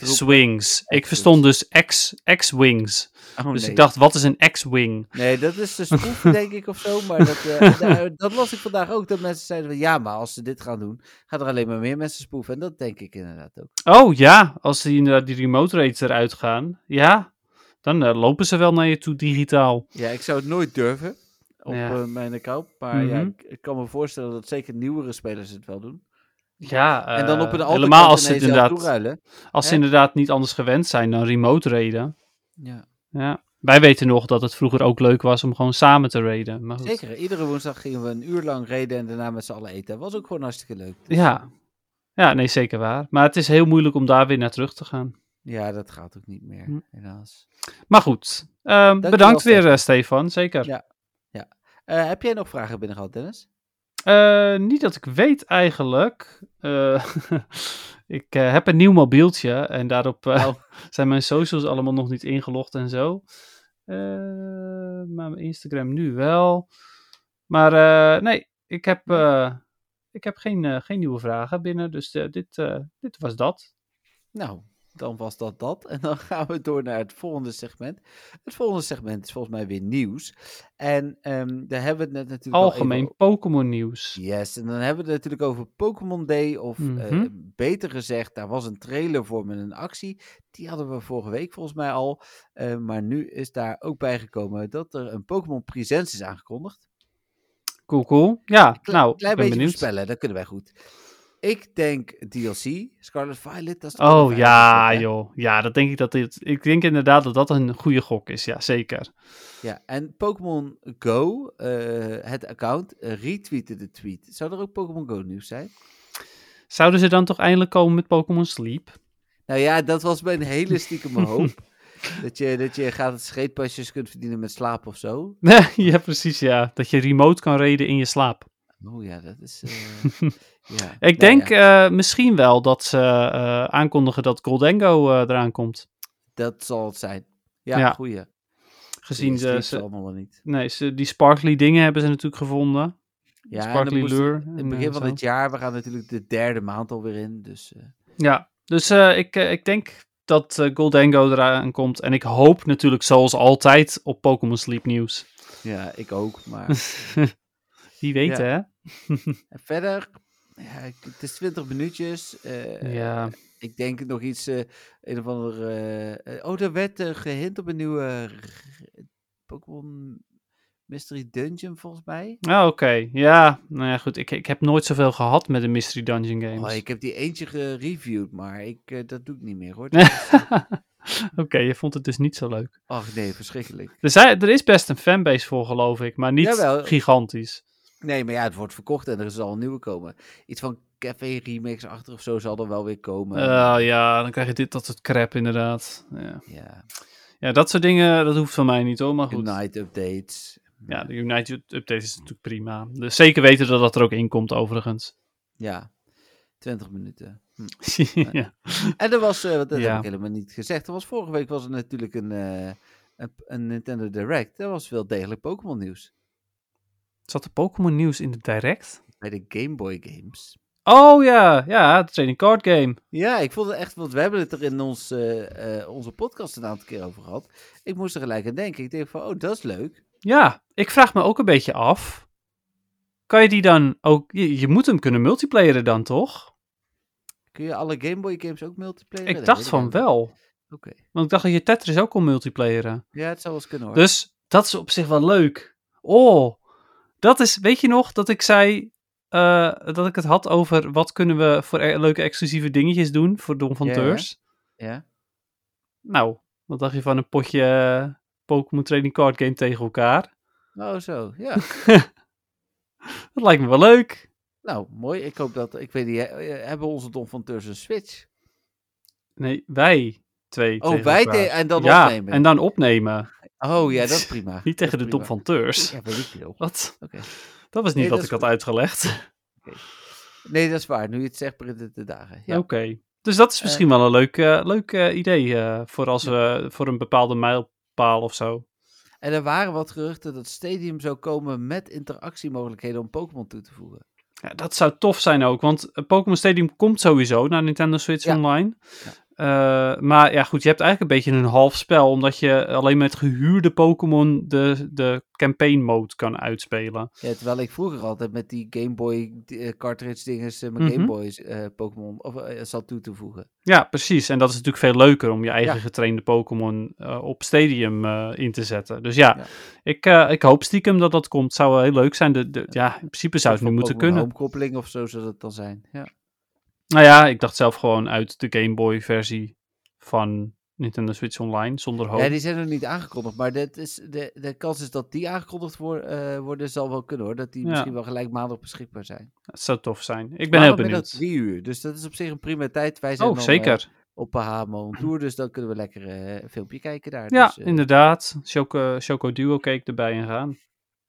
X-Wings. Ik verstond dus X- X-Wings. Oh, dus nee. ik dacht, wat is een X-Wing? Nee, dat is de <laughs> spoef, denk ik, of zo. Maar dat, <laughs> daar- dat las ik vandaag ook. Dat mensen zeiden van, ja, maar als ze dit gaan doen, gaan er alleen maar meer mensen spoeven. En dat denk ik inderdaad ook. Oh ja, als die inderdaad die remote rates eruit gaan. Ja, dan eh, lopen ze wel naar je toe digitaal. Ja, ik zou het nooit durven op Ja. eh, mijn account. Maar ja, Mhm. ik, ik kan me voorstellen dat zeker nieuwere spelers het wel doen. Ja, en dan op een eh, helemaal als ze inderdaad, als ze inderdaad niet anders gewend zijn dan remote raiden. Ja, Ja. Wij weten nog dat het vroeger ook leuk was om gewoon samen te raiden. Maar goed. zeker. Iedere woensdag gingen we een uur lang reden en daarna met z'n allen eten. Was ook gewoon hartstikke leuk. Dus, Ja. ja, nee, zeker waar. Maar het is heel moeilijk om daar weer naar terug te gaan. Ja, dat gaat ook niet meer, Hm. helaas. Maar goed, ehm, bedankt weer Stefan. eh, Stefan, zeker. Ja. Eh, heb jij nog vragen binnen gehad, Dennis? Eh, niet dat ik weet eigenlijk. Eh, <laughs> ik eh, heb een nieuw mobieltje en daarop Oh. <laughs> zijn mijn socials allemaal nog niet ingelogd en zo. Maar mijn Instagram nu wel. Maar nee, ik heb, ik heb geen, geen nieuwe vragen binnen, dus dit, dit was dat. Nou, dan was dat dat. En dan <laughs> gaan we door naar het volgende segment. Het volgende segment is volgens mij weer nieuws. En ehm, daar hebben we het net natuurlijk al Algemeen Pokémon nieuws. Yes, en dan hebben we het natuurlijk over Pokémon Day. Of eh, Mhm. beter gezegd, daar was een trailer voor met een actie. Die hadden we vorige week volgens mij al. Eh, maar nu is daar ook bijgekomen dat er een Pokémon Presents is aangekondigd. Cool, cool. Ja, nou, klein ben beetje benieuwd. voorspellen, dat kunnen wij goed. Ik denk DLC, Scarlet Violet. Dat is Oh een ja, gok, joh. Ja, dat denk ik dat dit. Ik denk inderdaad dat dat een goede gok is. Ja, zeker. Ja, en Pokémon Go, eh, het account, eh, retweette de tweet. Zou er ook Pokémon Go nieuws zijn? Zouden ze dan toch eindelijk komen met Pokémon Sleep? Nou ja, dat was mijn hele stiekeme <laughs> hoop. dat, je, dat je gaat het scheetpasjes kunt verdienen met slaap of zo. <laughs> ja, precies, ja. Dat je remote kan raiden in je slaap. Oh ja, dat is... eh, <laughs> ja. Ik denk ja, eh, misschien wel dat ze eh, aankondigen dat Goldengo eh eraan komt. dat zal het zijn. Ja, Ja. goeie. Gezien de, ze ze, allemaal wel niet. nee, ze, die sparkly dingen hebben ze natuurlijk gevonden. Ja, sparkly moest- lure. In het begin van zo. het jaar, we gaan natuurlijk de derde maand alweer in. Dus Ja, dus ik, ik denk dat Goldengo eraan komt. En ik hoop natuurlijk zoals altijd op Pokémon Sleep nieuws. ja, ik ook. Maar <laughs> Wie weet hè? En verder, ja, het is 20 minuutjes. eh, Ja. Ik denk nog iets, eh, een of ander... eh, oh, er werd eh, gehint op een nieuwe Pokémon Mystery Dungeon, volgens mij. Ah, oké. Ja, nou ja, goed. Ik, ik heb nooit zoveel gehad met de Mystery Dungeon games. Oh, ik heb die eentje gereviewd, maar ik, dat doe ik niet meer, hoor. <laughs> oké, je vond het dus niet zo leuk. Ach nee, verschrikkelijk. Er, zijn, er is best een fanbase voor, geloof ik. Maar niet Jawel. gigantisch. Nee, maar ja, het wordt verkocht en er zal een nieuwe komen. Iets van Café Remix achter of zo zal er wel weer komen. Ja, dan krijg je dit, dat soort crap inderdaad. Ja. Ja, ja, dat soort dingen, dat hoeft van mij niet hoor. Maar goed. Unite updates. Ja, de United Update is natuurlijk prima. Dus zeker weten dat dat er ook in komt, overigens. Ja, 20 minuten. Hm. <laughs> ja. En er was, eh, wat dat Ja. heb ik helemaal niet gezegd, er was vorige week was er natuurlijk een, eh, een, een Nintendo Direct. Er was wel degelijk Pokémon nieuws. Zat er Pokémon nieuws in de Direct? Bij de Game Boy games. Oh ja, ja, de trading card game. Ja, ik vond het echt, want we hebben het er in ons, eh, eh, onze podcast een aantal keer over gehad. Ik moest er gelijk aan denken. Ik denk van, oh, dat is leuk. Ja, ik vraag me ook een beetje af. Kan je die dan ook... Je, je moet hem kunnen multiplayeren dan, toch? Kun je alle Game Boy games ook multiplayer? Ik dacht van wel. Oké. Want ik dacht dat je Tetris ook kon multiplayeren. Ja, het zou wel eens kunnen hoor. Dus Dat is op zich wel leuk. Oh, dat is, weet je nog dat ik zei eh, dat ik het had over wat kunnen we voor e- leuke exclusieve dingetjes doen voor Don van Ja, ja. Teurs? Ja? Nou, wat dacht je van een potje Pokémon Trading Card Game tegen elkaar? Oh, zo. Ja. <laughs> Dat lijkt me wel leuk. nou, mooi. Ik hoop dat... Ik weet niet, eh, hebben onze Don van Teurs een Switch? Nee, wij twee. Oh, wij en dan ja, opnemen. en dan opnemen. Oh, ja, dat is prima. Niet tegen de prima. van Teurs. Ja, weet ik veel. Wat? Oké. Dat was niet Nee, wat ik had uitgelegd. <laughs> Nee, dat is waar. Nu je het zegt, begint het de dagen. Ja. Oké. Dus dat is misschien wel een leuk, eh, leuk eh, idee eh, voor als we voor een bepaalde mijlpaal of zo. En er waren wat geruchten dat Stadium zou komen met interactiemogelijkheden om Pokémon toe te voegen. Ja, dat zou tof zijn ook, want eh, Pokémon Stadium komt sowieso naar Nintendo Switch Ja. Online. Eh, maar ja, goed, je hebt eigenlijk een beetje een half spel, omdat je alleen met gehuurde Pokémon de, de campaign mode kan uitspelen. Ja, terwijl ik vroeger altijd met die Game Boy eh, cartridge dinges eh, mijn Mhm. Game Boys eh, Pokémon of zat toe te voegen. Ja, precies. En dat is natuurlijk veel leuker om je eigen Ja. getrainde Pokémon op Stadium in te zetten. Dus ja, Ja. Ik, ik hoop stiekem dat dat komt. Zou wel heel leuk zijn. De, de, ja, in principe zou het nu moeten kunnen. Homekoppeling of zo zou dat dan zijn. Ja. Nou ja, ik dacht zelf gewoon uit de Game Boy versie van Nintendo Switch Online, zonder hoop. ja, die zijn nog niet aangekondigd, maar dit is, de, de kans is dat die aangekondigd voor, eh, worden zal wel kunnen hoor. Dat die Ja. misschien wel gelijk maandag beschikbaar zijn. Dat zou tof zijn. Ik ben heel benieuwd. drie uur, dus dat is op zich een prima tijd. Wij zijn Oh, dan, zeker. eh, op Bahama on tour, dus dan kunnen we lekker eh, een filmpje kijken daar. ja, dus, eh, inderdaad. Choco, Choco Duo cake erbij en gaan.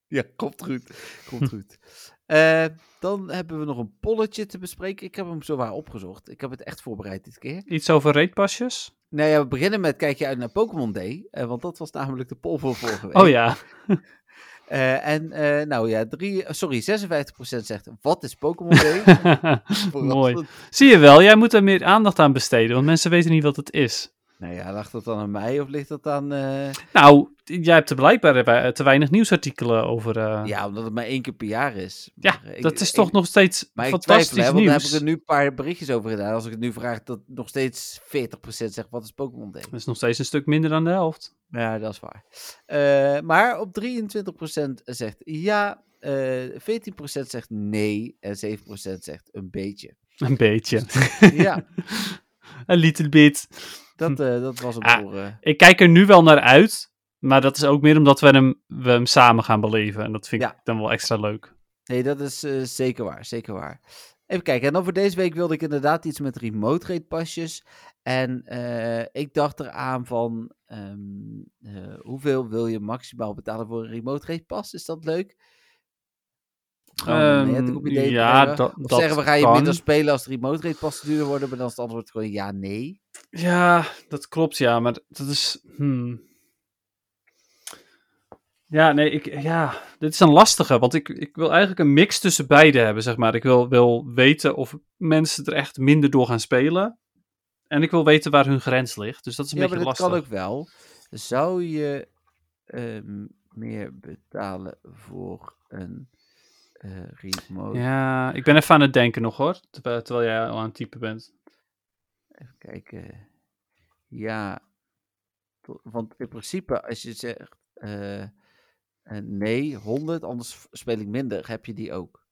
Ja, komt goed. Komt <laughs> goed. Eh, dan hebben we nog een polletje te bespreken. Ik heb hem zowaar opgezocht. Ik heb het echt voorbereid dit keer. Iets over raidpasjes? Nou ja, we beginnen met kijk je uit naar Pokémon Day. eh, want dat was namelijk de poll voor vorige week. Oh ja. <laughs> Eh, en nou ja, drie, sorry, 56% zegt wat is Pokémon Day? <laughs> Mooi. Zie je wel, jij moet er meer aandacht aan besteden, want mensen weten niet wat het is. Nou ja, lag dat dan aan mij of ligt dat aan... eh, Nou, jij hebt er blijkbaar eh, te weinig nieuwsartikelen over. eh. Ja, omdat het maar één keer per jaar is. Ja, dat ik- is ik- toch nog steeds Maar ik fantastisch twijfel, hè, want daar heb nieuws. ik er nu een paar berichtjes over gedaan. Als ik het nu vraag, dat nog steeds 40% zegt wat is Pokémon Day? Dat is nog steeds een stuk minder dan de helft. Ja, dat is waar. Maar op 23% zegt ja, eh 14% zegt nee en 7% zegt een beetje. Een beetje. Ja, <laughs> <laughs> een little bit. dat, eh, dat was hem Ah. voor... eh, Ik kijk er nu wel naar uit, maar dat is ook meer omdat we hem, we hem samen gaan beleven. En dat vind Ja. ik dan wel extra leuk. Nee, dat is eh, zeker waar, zeker waar. Even kijken, en dan voor deze week wilde ik inderdaad iets met remote rate pasjes. En ik dacht eraan van, ehm, eh, hoeveel wil je maximaal betalen voor een remote rate pas? Is dat leuk? Ehm, idee ja, dat- Of dat zeggen we, ga je kan. minder spelen als de remote rate passen duurder worden? Maar dan is het antwoord gewoon ja, nee. Ja, dat klopt, ja, maar dat is... hmm. Ja, nee, ik, ja, dit is een lastige, want ik, ik wil eigenlijk een mix tussen beide hebben, zeg maar. Ik wil, wil weten of mensen er echt minder door gaan spelen. En ik wil weten waar hun grens ligt, dus dat is een Ja, maar beetje dat lastig. kan ook wel. Zou je ehm, meer betalen voor een remote Ja, ik ben even aan het denken nog hoor, terwijl, terwijl jij al aan het typen bent. Even kijken. Ja. Want in principe, als je zegt eh, eh, nee, 100, anders speel ik minder, heb je die ook.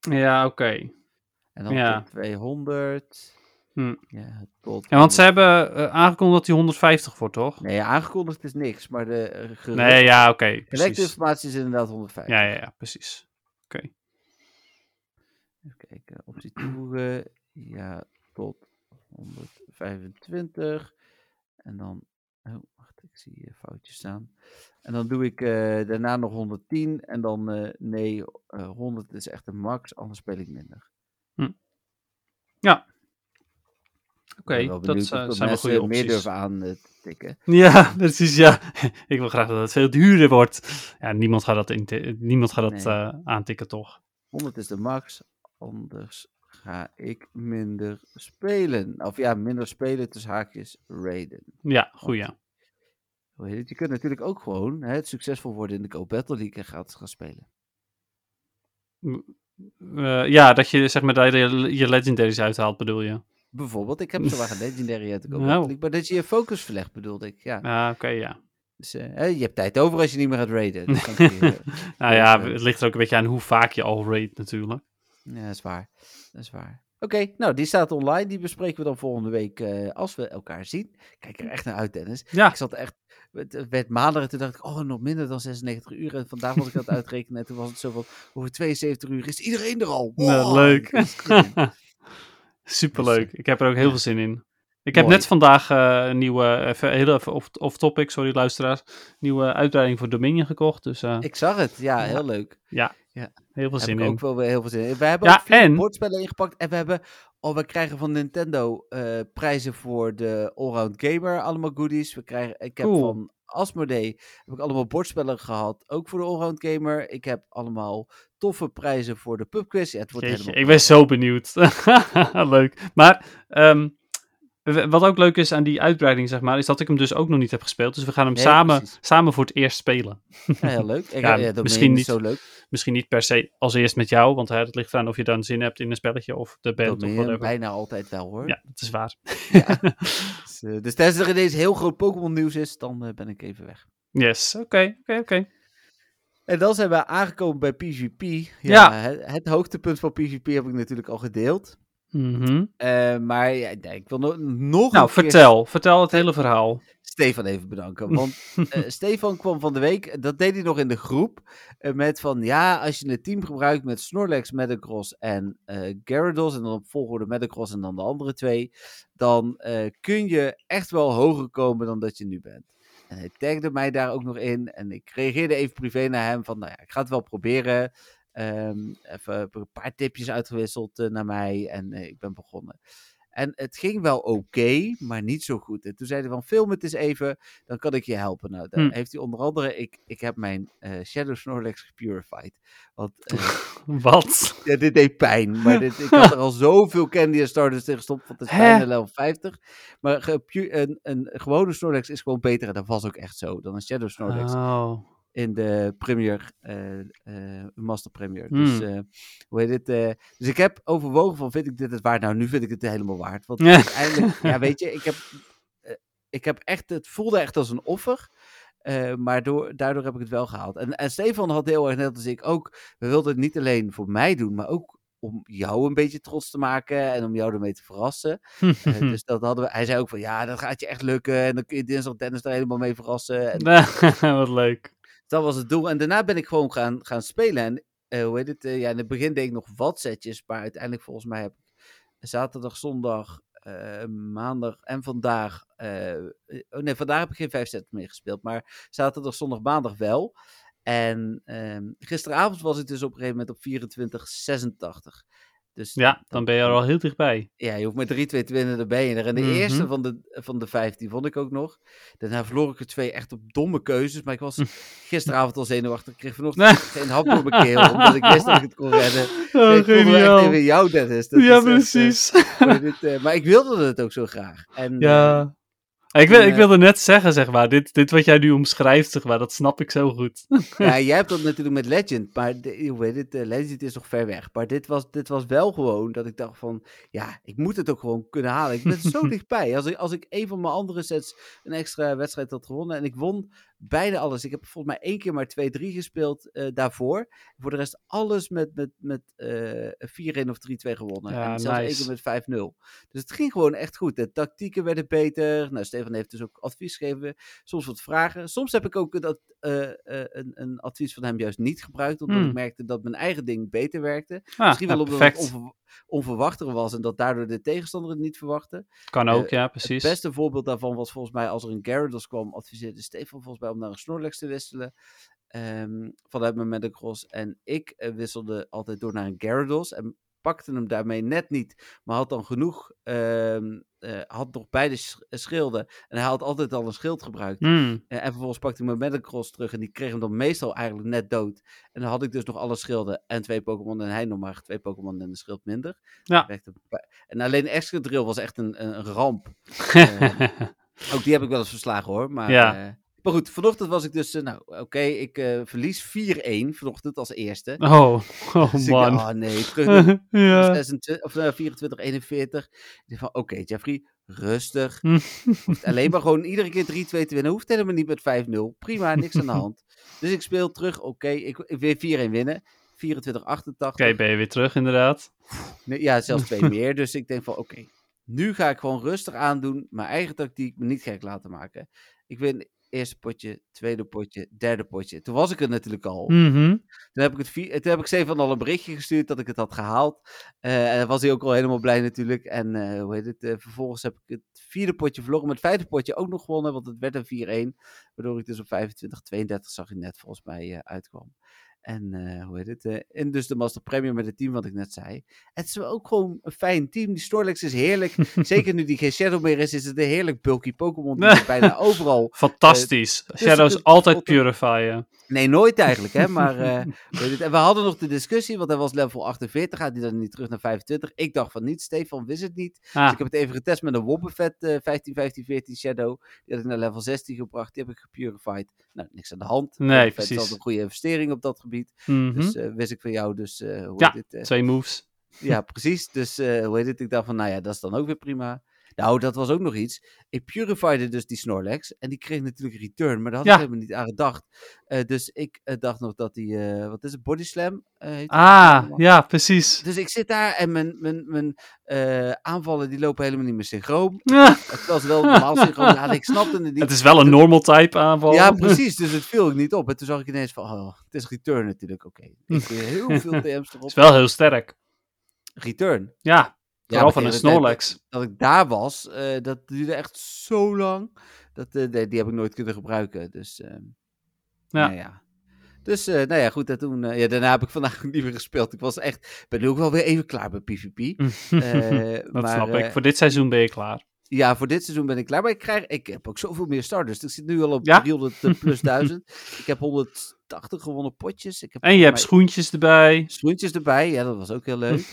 Ja, oké. En dan Ja. tot 200. Hm. Ja, tot. Ja, want ze 100. hebben eh, aangekondigd dat die 150 wordt, toch? Nee, aangekondigd is niks, maar de uh, Nee, ja, oké, gelekte precies. informatie is inderdaad 150. Ja, ja, ja, precies. Even kijken, optie toevoegen. Ja, tot 125. En dan, oh, wacht, ik zie hier foutjes staan. En dan doe ik eh, daarna nog 110. En dan, eh, nee, eh 100 is echt een max, anders speel ik minder. Oké, Ik wel dat eh, dat zijn wel goede meer opties. durven aan te tikken. Ja, <laughs> precies, ja. <laughs> ik wil graag dat het veel duurder wordt. Ja, niemand gaat dat, niemand gaat dat Nee. eh, aantikken, toch? 100 is de max, anders ga ik minder spelen. Of ja, minder spelen tussen haakjes raiden. Ja, goed, ja. Je kunt natuurlijk ook gewoon hè, het succesvol worden in de Go Battle League en gratis gaan spelen. Ja, dat je zeg maar daar je, je legendaries uithaalt, bedoel je? Bijvoorbeeld, ik heb zo waar een legendary uit de Go <laughs> Nou. Maar dat je je focus verlegt, bedoelde ik. Ja. Ja, oké, ja. Dus eh, je hebt tijd over als je niet meer gaat raiden. Dus <laughs> je- Nou ja, eh, het ligt er ook een beetje aan hoe vaak je al raid natuurlijk. ja, dat is waar. Dat is waar. Oké, nou, die staat online. Die bespreken we dan volgende week eh, als we elkaar zien. Kijk er echt naar uit, Dennis. Ja, Ik zat echt, het werd maandag en toen dacht ik, oh, nog minder dan 96 uur. En vandaag was ik het uitrekenen en toen was het zo van, over 72 uur is iedereen er al. Nou, leuk. <laughs> superleuk. Ik heb er ook heel ja. veel zin in. Ik heb Mooi. net vandaag eh, een nieuwe, even, heel even off, off topic, sorry luisteraars, nieuwe uitbreiding voor Dominion gekocht. Dus eh, Ik zag het, ja, Ja. heel leuk. heel veel Heb zin ik in. ook wel weer heel veel zin in. We hebben Ja, ook en- bordspellen ingepakt en we hebben, oh, we krijgen van Nintendo eh, prijzen voor de Allround Gamer, allemaal goodies. We krijgen, ik heb Cool. van Asmodee heb ik allemaal bordspellen gehad, ook voor de Allround Gamer. Ik heb allemaal toffe prijzen voor de pubquiz. Ja, het wordt Jeetje, helemaal ik ben zo benieuwd. <laughs> leuk. Maar ehm, wat ook leuk is aan die uitbreiding, zeg maar, is dat ik hem dus ook nog niet heb gespeeld. Dus we gaan hem Nee, samen, precies. samen voor het eerst spelen. Ja, heel leuk. <laughs> Ik, Ja, ja, dat misschien niet zo leuk. Misschien niet per se als eerst met jou, want het ligt eraan of je dan zin hebt in een spelletje of de band of whatever. bijna altijd wel hoor. Ja, dat is waar. <laughs> Dus, eh, dus tenzij er ineens heel groot Pokémon nieuws is, dan eh, ben ik even weg. Yes, oké, oké, oké. En dan zijn we aangekomen bij PvP. Ja, Ja. Het, het hoogtepunt van PvP heb ik natuurlijk al gedeeld. Mhm. Eh, maar ja, nee, ik wil no- nog Nou, keer vertel. Vertel het hele verhaal. Stefan even bedanken. Want <laughs> eh, Stefan kwam van de week, dat deed hij nog in de groep, eh, met van ja, als je een team gebruikt met Snorlax, Metagross en eh Gyarados, en dan op volgorde Metagross en dan de andere twee, dan eh, kun je echt wel hoger komen dan dat je nu bent. En hij tagde mij daar ook nog in en ik reageerde even privé naar hem van, nou ja, ik ga het wel proberen. Ehm, even een paar tipjes uitgewisseld eh, naar mij en eh, ik ben begonnen. En het ging wel oké, maar niet zo goed. En toen zei hij van, film het eens even, dan kan ik je helpen. Nou, daar Hm. heeft hij onder andere, ik, ik heb mijn eh, Shadow Snorlax gepurified. Want <laughs> Wat? ja, dit deed pijn, maar dit, ik had er al zoveel Candy en Stardust tegen gestopt, want het is bijna level 50. Maar een, een gewone Snorlax is gewoon beter, en dat was ook echt zo, dan een Shadow Snorlax Oh. In de Premier, eh, eh, Master Premier. Dus, Hmm. eh, hoe heet het? dus ik heb overwogen van, vind ik dit het waard? Nou, nu vind ik het helemaal waard. Want <laughs> Ja. uiteindelijk, ja, weet je, ik heb, ik heb echt, het voelde echt als een offer. maar door, daardoor heb ik het wel gehaald. En, en Stefan had heel erg, net als ik ook, we wilden het niet alleen voor mij doen, maar ook om jou een beetje trots te maken en om jou ermee te verrassen. <laughs> Dus dat hadden we, hij zei ook van, ja, dat gaat je echt lukken. En dan kun je dinsdag Dennis er helemaal mee verrassen. En <laughs> Wat leuk. Dat was het doel. En daarna ben ik gewoon gaan, gaan spelen. En eh, hoe heet het? eh, ja, in het begin deed ik nog wat setjes. Maar uiteindelijk volgens mij heb ik zaterdag, zondag, eh, maandag en vandaag. oh nee, vandaag heb ik geen vijf sets meer gespeeld. Maar zaterdag, zondag, maandag wel. En ehm, gisteravond was ik dus op een gegeven moment op 2486. Dus Ja, dan ben je er al heel dichtbij. ja, je hoeft met 3, 2 te winnen, dan ben je er. En de Mhm. eerste van de, van de vijf, die vond ik ook nog. Daarna verloor ik er twee echt op domme keuzes. Maar ik was <laughs> gisteravond al zenuwachtig. Ik kreeg vanochtend geen hap door mijn keel, omdat ik wist dat ik het kon redden. <laughs> Oh, ik me echt even jou, Dennis. Dat Ja, echt, eh, precies. maar, dit, eh, maar ik wilde het ook zo graag. En, Ja. Ik, wil, ik wilde net zeggen, zeg maar, dit, dit wat jij nu omschrijft, zeg maar, dat snap ik zo goed. <laughs> ja, <laughs> jij hebt dat natuurlijk met Legend. Maar hoe het, eh, Legend is nog ver weg. Maar dit was, dit was wel gewoon dat ik dacht van... Ja, ik moet het ook gewoon kunnen halen. Ik ben zo <laughs> dichtbij. Als ik, als ik een van mijn andere sets een extra wedstrijd had gewonnen... en ik won bijna alles. Ik heb volgens mij één keer maar 2-3 gespeeld eh, daarvoor. Voor de rest alles met, met, met eh 4-1 of 3-2 gewonnen. Ja, en zelfs nice. één keer met 5-0. Dus het ging gewoon echt goed. De tactieken werden beter. Nou, Stefan heeft dus ook advies gegeven. Soms wat vragen. Soms heb ik ook dat, eh, een, een advies van hem juist niet gebruikt. Omdat Hmm. ik merkte dat mijn eigen ding beter werkte. Ah, Misschien wel ja, omdat het onver, onverwachter was. En dat daardoor de tegenstander het niet verwachtte. Kan ook, ja, precies. Het beste voorbeeld daarvan was volgens mij als er een Gyarados kwam. Adviseerde Stefan volgens mij om naar een Snorlax te wisselen. Ehm, vanuit mijn Metagross. En ik eh, wisselde altijd door naar een Gyarados. En pakte hem daarmee net niet. Maar had dan genoeg. ehm, eh, had nog beide sch- schilden. En hij had altijd al een schild gebruikt. Hmm. Eh, en vervolgens pakte ik mijn Metagross terug. En die kreeg hem dan meestal eigenlijk net dood. En dan had ik dus nog alle schilden. En twee Pokémon. En hij nog maar twee Pokémon en een schild minder. Ja. En alleen Excadrill was echt een, een, ramp. <laughs> Eh, ook die heb ik wel eens verslagen hoor. Maar Ja. Maar goed, vanochtend was ik dus, eh, nou oké, ik eh, verlies 4-1 vanochtend als eerste. Oh, oh <laughs> Dus man. oh nee, <laughs> terug naar ja. 26, of, eh, 24, 41. Ik dacht van, oké Jeffrey, rustig. <laughs> Hm. Hoeft alleen maar gewoon iedere keer 3-2 te winnen. Hoeft helemaal niet met 5-0. Prima, niks aan de hand. Dus ik speel terug, oké, ik, ik weer 4-1 winnen. 24, 88. Oké, ben je weer terug inderdaad. Nee, ja, zelfs twee meer. Dus ik denk van, oké, nu ga ik gewoon rustig aandoen. Mijn eigen tactiek, me niet gek laten maken. Ik win eerste potje, tweede potje, derde potje. Toen was ik er natuurlijk al. Mhm. Toen heb ik, het vier, toen heb ik Stefan al een berichtje gestuurd dat ik het had gehaald. Eh, en dan was hij ook al helemaal blij natuurlijk. En eh, hoe heet het? eh, vervolgens heb ik het vierde potje verloren. Maar het vijfde potje ook nog gewonnen, want het werd een 4-1. Waardoor ik dus op 25, 32 zag je net volgens mij uitkwam. En eh, hoe heet het? eh, en dus de Master Premier met het team wat ik net zei. Het is ook gewoon een fijn team. Die Snorlax is heerlijk. <laughs> Zeker nu die geen Shadow meer is, is het een heerlijk bulky Pokémon. Die is <laughs> bijna overal Fantastisch. Shadows altijd het- purifyen. Nee, nooit eigenlijk, hè. <laughs> Maar eh, weet het, en we hadden nog de discussie, want hij was level 48, gaat hij dan niet terug naar 25? Ik dacht van niet, Stefan wist het niet. Dus Ah, ik heb het even getest met een Wobbuffet eh 15, 15, 14 Shadow. Die had ik naar level 16 gebracht, die heb ik gepurified. Nou, niks aan de hand. Nee, Wobbuffet is precies. altijd een goede investering op dat gebied. Mhm. Dus eh, wist ik van jou, dus eh, hoe Ja. dit? eh, Twee moves. ja, precies. Dus hoe heet het? Ik dacht van, nou ja, dat is dan ook weer prima. Nou, dat was ook nog iets. Ik purifiede dus die Snorlax. En die kreeg natuurlijk return. Maar daar had Ja. ik helemaal niet aan gedacht. Eh, dus ik eh, dacht nog dat die, eh, wat is het, Body Slam? heet Ah, ja, precies. Dus ik zit daar en mijn, mijn, mijn aanvallen die lopen helemaal niet meer synchroon. Ah, Terwijl ze wel normaal synchroon hadden. Ik snapte het niet. het is wel een normal type aanval. Ja, <laughs> precies. Dus het viel ik niet op. En toen zag ik ineens van, oh, het is return natuurlijk. Oké. Ik <laughs> weer heel veel TM's Het erop. is wel heel sterk. Return. Ja, vooral van een Snorlax. dat ik daar was, eh, dat duurde echt zo lang. Dat, eh, die heb ik nooit kunnen gebruiken. Dus, ehm, Ja. nou ja. Dus, eh, nou ja, goed. En toen, ja, daarna heb ik <laughs> vandaag niet meer gespeeld. Ik was echt, ben nu ook wel weer even klaar met PvP. <laughs> Dat maar, snap ik. Voor dit seizoen ben je klaar. ja, voor dit seizoen ben ik klaar. Maar ik, krijg, ik heb ook zoveel meer starters. Ik zit nu al op Ja? 300 eh, plus <laughs> 1000. ik heb 180 gewonnen potjes. Ik heb En je hebt schoentjes erbij. schoentjes erbij. Ja, dat was ook heel leuk.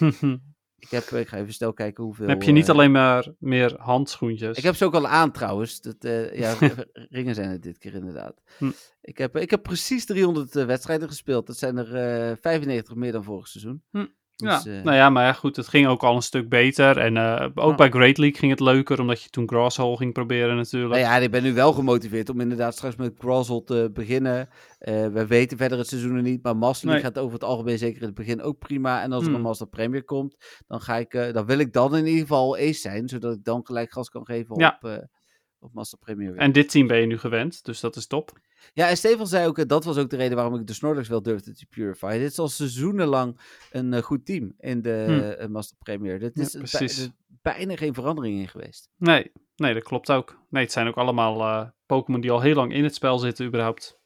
Ik, heb, ik ga even snel kijken hoeveel. heb je niet eh, alleen maar meer handschoentjes. Ik heb ze ook al aan trouwens. Dat, eh, ja, <laughs> ringen zijn het dit keer inderdaad. Hm. Ik, heb, ik heb precies 300 eh, wedstrijden gespeeld. Dat zijn er eh 95 meer dan vorig seizoen. Hm. Dus, ja, eh, nou ja, maar ja, goed, het ging ook al een stuk beter. En eh, ook bij Great League ging het leuker, omdat je toen Grasshole ging proberen natuurlijk. nou ja, ik ben nu wel gemotiveerd om inderdaad straks met Crossel te beginnen. Eh, we weten verder het seizoen niet, maar Master Nee. gaat over het algemeen zeker in het begin ook prima. En als er een Master Premier komt, dan, ga ik, dan wil ik dan in ieder geval ace zijn, zodat ik dan gelijk gas kan geven Ja. op, op Master Premier. En dit team ben je nu gewend, dus dat is top. Ja, en Stefan zei ook, eh, dat was ook de reden waarom ik de Snorlax wel durfde te purify. Dit is al seizoenenlang een eh, goed team in de Hm. eh, Master Premier. Dit Ja, is bij- precies. er is bijna geen verandering in geweest. Nee, nee, dat klopt ook. Nee, het zijn ook allemaal Pokémon die al heel lang in het spel zitten überhaupt.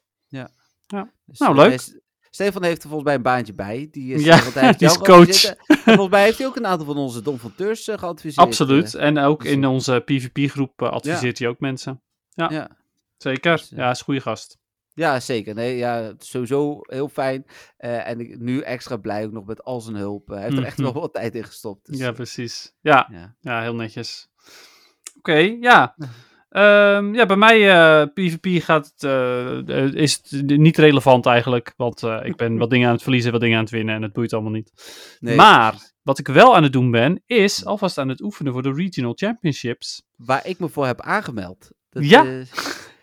Dus, Nou, leuk. Stefan heeft er volgens mij een baantje bij. Die is, Ja, eh, want <laughs> die is coach. En volgens mij heeft hij ook een aantal van onze Don van Teurs eh, geadviseerd. Absoluut. eh. En ook in eh, onze PvP-groep adviseert hij ook mensen. Ja. ja. Zeker. Dus, eh, Ja, is een goede gast. ja, zeker. Nee, ja, sowieso heel fijn. Eh, en ik, nu extra blij ook nog met al zijn hulp. Eh, hij heeft er echt Mhm. wel wat tijd in gestopt. Dus, ja, eh, precies. Ja, ja. ja heel netjes. Oké, ja. <laughs> Ehm, ja, bij mij eh, PvP gaat het, eh, eh, is het niet relevant eigenlijk. Want ik ben wat dingen aan het verliezen, wat dingen aan het winnen en het boeit allemaal niet. Nee, Maar wat ik wel aan het doen ben, is alvast aan het oefenen voor de Regional Championships. Waar ik me voor heb aangemeld. Dat, Ja. <laughs>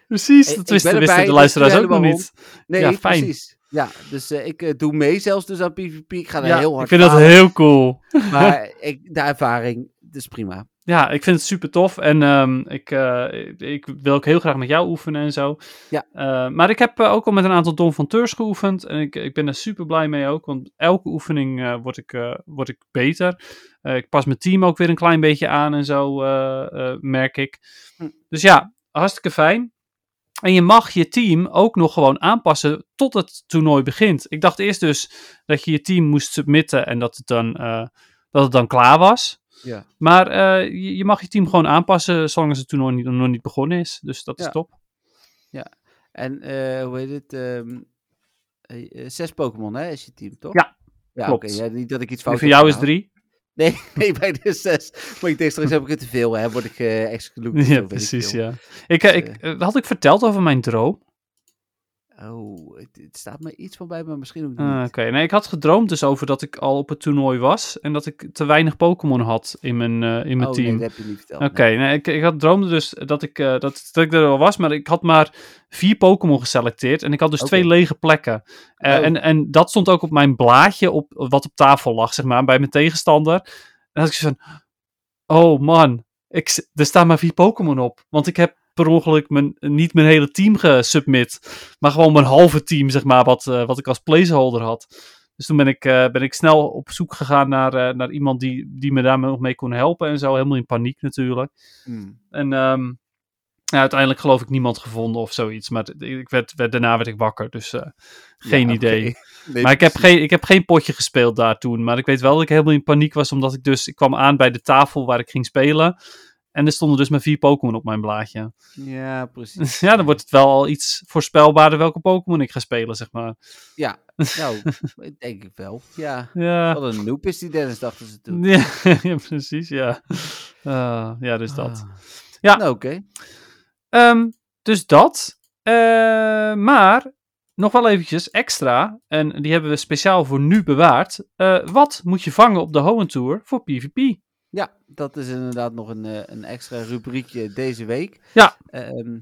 Precies, Ik- dat ik wisten, de ik luisteraars ook nog niet. Nee, Ja, fijn. precies. Ja, dus ik doe mee zelfs dus aan PvP. Ik ga er Ja, heel ik hard vind dat heel cool. Maar <laughs> ik, de ervaring, is prima. Ja, ik vind het super tof. En ehm, ik, eh, ik wil ook heel graag met jou oefenen en zo. Ja. Eh, maar ik heb eh, ook al met een aantal Don van Teurs geoefend. En ik, ik ben er super blij mee ook. Want elke oefening word, ik, word ik beter. Ik pas mijn team ook weer een klein beetje aan en zo, merk ik. Hm. Dus ja, hartstikke fijn. En je mag je team ook nog gewoon aanpassen tot het toernooi begint. Ik dacht eerst dus dat je je team moest submitten en dat het dan, dat het dan klaar was. Ja. Maar eh, je, je mag je team gewoon aanpassen zolang het toernooi niet, nog niet begonnen is. Dus dat is Ja. top. En eh, hoe heet het? ehm, eh, zes Pokémon, hè, is je team, toch? Ja, ja klopt. Ja, niet dat ik iets En fout voor heb jou is drie. Nee, <laughs> nee, bij de 6. Maar ik denk straks heb ik het te veel, hè. Word ik eh excluded. Ja, precies, ja. Ik, ik, eh, had ik verteld over mijn droom? Oh, het, het staat me iets van bij, maar misschien ook niet. Ah, Oké, nee, ik had gedroomd dus over dat ik al op het toernooi was en dat ik te weinig Pokémon had in mijn, eh, in mijn oh, team. nee, dat heb je niet verteld. Oké, nee. nee, ik, ik had droomde dus dat ik, eh, dat, dat ik er al was, maar ik had maar vier Pokémon geselecteerd en ik had dus twee lege plekken. Eh, Oh. en, en dat stond ook op mijn blaadje op, wat op tafel lag, zeg maar, bij mijn tegenstander. En dan had ik zo van, oh man, ik, er staan maar vier Pokémon op. Want ik heb per ongeluk mijn, niet mijn hele team gesubmit, maar gewoon mijn halve team, zeg maar, wat, eh, wat ik als placeholder had. Dus toen ben ik, eh, ben ik snel op zoek gegaan naar, eh, naar iemand die, die me daar nog mee kon helpen en zo. Helemaal in paniek natuurlijk. Hmm. En ehm, ja, uiteindelijk geloof ik niemand gevonden of zoiets. Maar ik werd, werd, daarna werd ik wakker, dus geen Ja, idee. <laughs> Nee, Maar ik heb, geen, ik heb geen potje gespeeld daar toen. Maar ik weet wel dat ik helemaal in paniek was, omdat ik dus... Ik kwam aan bij de tafel waar ik ging spelen. En er stonden dus maar vier Pokémon op mijn blaadje. Ja, precies. <laughs> ja, dan wordt het wel al iets voorspelbaarder welke Pokémon ik ga spelen, zeg maar. Ja, <laughs> nou, denk ik wel. Ja. Ja, Wat een noob is die Dennis, dachten ze toen. ja, <laughs> ja precies, ja. Eh, ja, dus dat. Ah. Ja. Nou, oké. Ehm, dus dat. Eh, maar nog wel eventjes extra, en die hebben we speciaal voor nu bewaard. Eh, wat moet je vangen op de Hoenn Tour voor PvP? Ja, dat is inderdaad nog een, eh, een extra rubriekje deze week. Ja. Ehm,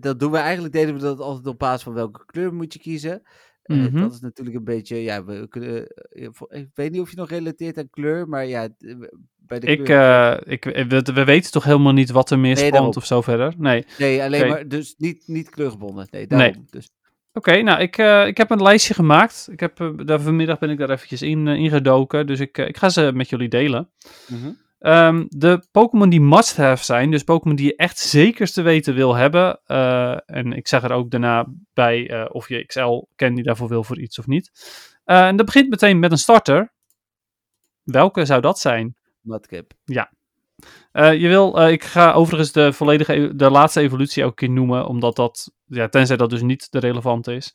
dat doen we eigenlijk, deden we dat altijd op basis van welke kleur moet je kiezen. Eh, Mhm. dat is natuurlijk een beetje, ja, we kunnen, eh, ik weet niet of je nog relateert aan kleur, maar ja, bij de Ik, kleur... ik, we, we weten toch helemaal niet wat er meer Nee, of zo verder? Nee. nee, alleen maar, dus niet, niet kleurgebonden. Nee, daarom. Dus, Oké, nou, ik, ik heb een lijstje gemaakt. Ik heb, daar, vanmiddag ben ik daar eventjes in ingedoken. Dus ik, ik ga ze met jullie delen. mhm. Ehm, de Pokémon die must-have zijn, dus Pokémon die je echt zeker te weten wil hebben. eh, en ik zeg er ook daarna bij eh, of je XL candy daarvoor wil voor iets of niet. Eh, en dat begint meteen met een starter. Welke zou dat zijn? Mudkip. Eh, je wil, ik ga overigens de volledige, e- de laatste evolutie elke keer noemen, omdat dat, ja, tenzij dat dus niet de relevante is.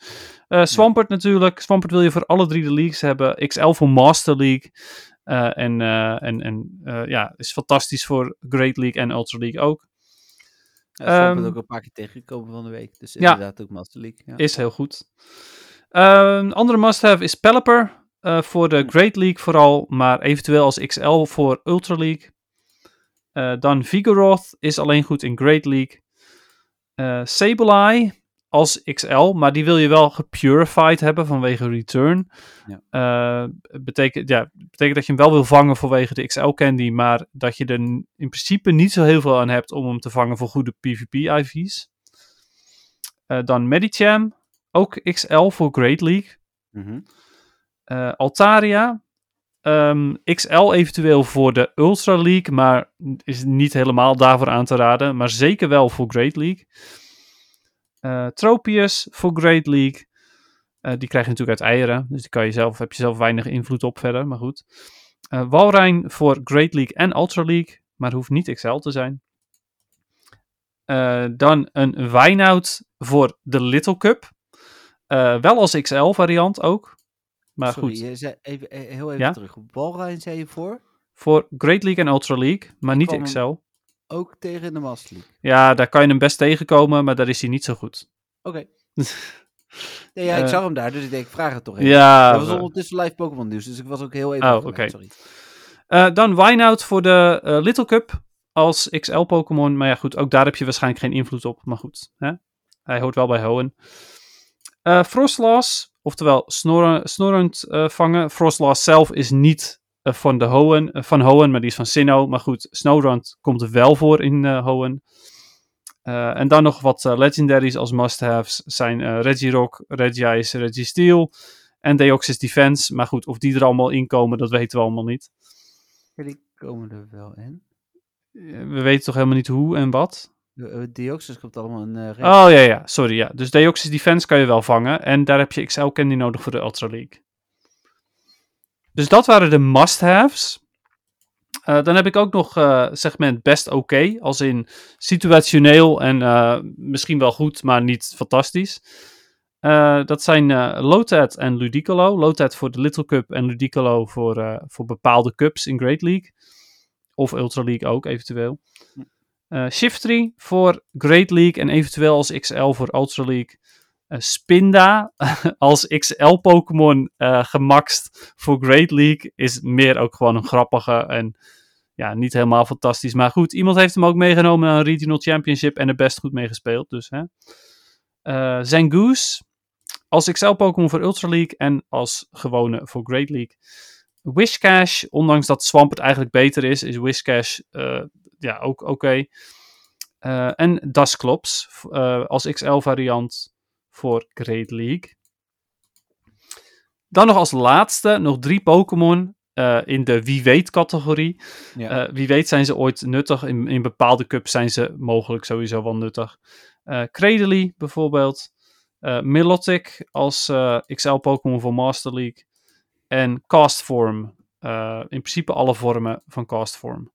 Swampert natuurlijk. Swampert wil je voor alle drie de leagues hebben. XL voor Master League. Eh, en eh, en, en eh, ja, is fantastisch voor Great League en Ultra League ook. Ja, Swamp Ehm, is ook een paar keer tegengekomen van de week. Dus ja. inderdaad ook Master League. Ja. Is heel goed. Een andere must-have is Pelipper. voor de Great League vooral, maar eventueel als XL voor Ultra League. Dan Vigoroth is alleen goed in Great League. Eh Sableye als XL, maar die wil je wel gepurified hebben vanwege return. Ja. Eh, betekent, ja, betekent dat je hem wel wil vangen vanwege de XL candy, maar dat je er in principe niet zo heel veel aan hebt om hem te vangen voor goede PvP-IV's. Eh, dan Medicham, ook XL voor Great League. Mhm. Eh, Altaria. ehm, XL eventueel voor de Ultra League, maar is niet helemaal daarvoor aan te raden. Maar zeker wel voor Great League. Eh, Tropius voor Great League. Eh, die krijg je natuurlijk uit eieren. Dus die kan je zelf, heb je zelf weinig invloed op verder, maar goed. Eh Walrein voor Great League en Ultra League, maar hoeft niet XL te zijn. Dan een Wijnoud voor de Little Cup. Wel als XL variant ook. Maar Sorry, goed, je zei even, heel even Ja? terug. Walrein zei je voor? voor Great League en Ultra League, maar niet XL. Ook tegen de Master League. Ja, daar kan je hem best tegenkomen, maar daar is hij niet zo goed. Oké. <laughs> Nee, ja, ik Eh, zag hem daar, dus ik denk, ik vraag het toch even. Ja, dat was ondertussen live Pokémon nieuws, dus ik was ook heel even Oh, oké. sorry. Eh, dan Wynout voor de eh, Little Cup als XL Pokémon. Maar ja, goed, ook daar heb je waarschijnlijk geen invloed op. Maar goed, hè? hij hoort wel bij Hoenn. Eh Frostlass, oftewel snorren, snorrend vangen. Frostlass zelf is niet van, de Hoenn, eh, van Hoenn, maar die is van Sinnoh. Maar goed, Snowrun komt er wel voor in eh. Eh, en dan nog wat eh, legendaries als must-haves zijn eh Regirock, Regice, Registeel en Deoxys Defense. Maar goed, of die er allemaal in komen, dat weten we allemaal niet. Ja, die komen er wel in. Eh, We weten toch helemaal niet hoe en wat? De, eh, Deoxys komt allemaal in eh. Oh ja, ja, sorry. Ja. Dus Deoxys Defense kan je wel vangen. En daar heb je XL Candy nodig voor de Ultra League. Dus dat waren de must-haves. Eh, dan heb ik ook nog eh, segment best oké. als in situationeel en eh, misschien wel goed, maar niet fantastisch. Dat zijn Lotad en Ludicolo. Lotad voor de Little Cup en Ludicolo voor, voor bepaalde cups in Great League. Of Ultra League ook, eventueel. Eh Shiftry voor Great League en eventueel als XL voor Ultra League. Eh, Spinda <laughs> als XL-Pokémon eh gemaxt voor Great League is meer ook gewoon een grappige en ja, niet helemaal fantastisch. Maar goed, iemand heeft hem ook meegenomen naar een Regional Championship en er best goed mee gespeeld. Dus, hè. Eh, als XL-Pokémon voor Ultra League en als gewone voor Great League. Wishcash, ondanks dat Swampert eigenlijk beter is, is Wishcash ja, ook oké. En eh, als XL-variant voor Great League. Dan nog als laatste nog drie Pokémon eh, in de wie weet categorie. Ja. Eh, wie weet zijn ze ooit nuttig. In, in bepaalde cups zijn ze mogelijk sowieso wel nuttig. Cradily bijvoorbeeld. Eh Milotic als XL Pokémon voor Master League. En Castform. in principe alle vormen van Castform.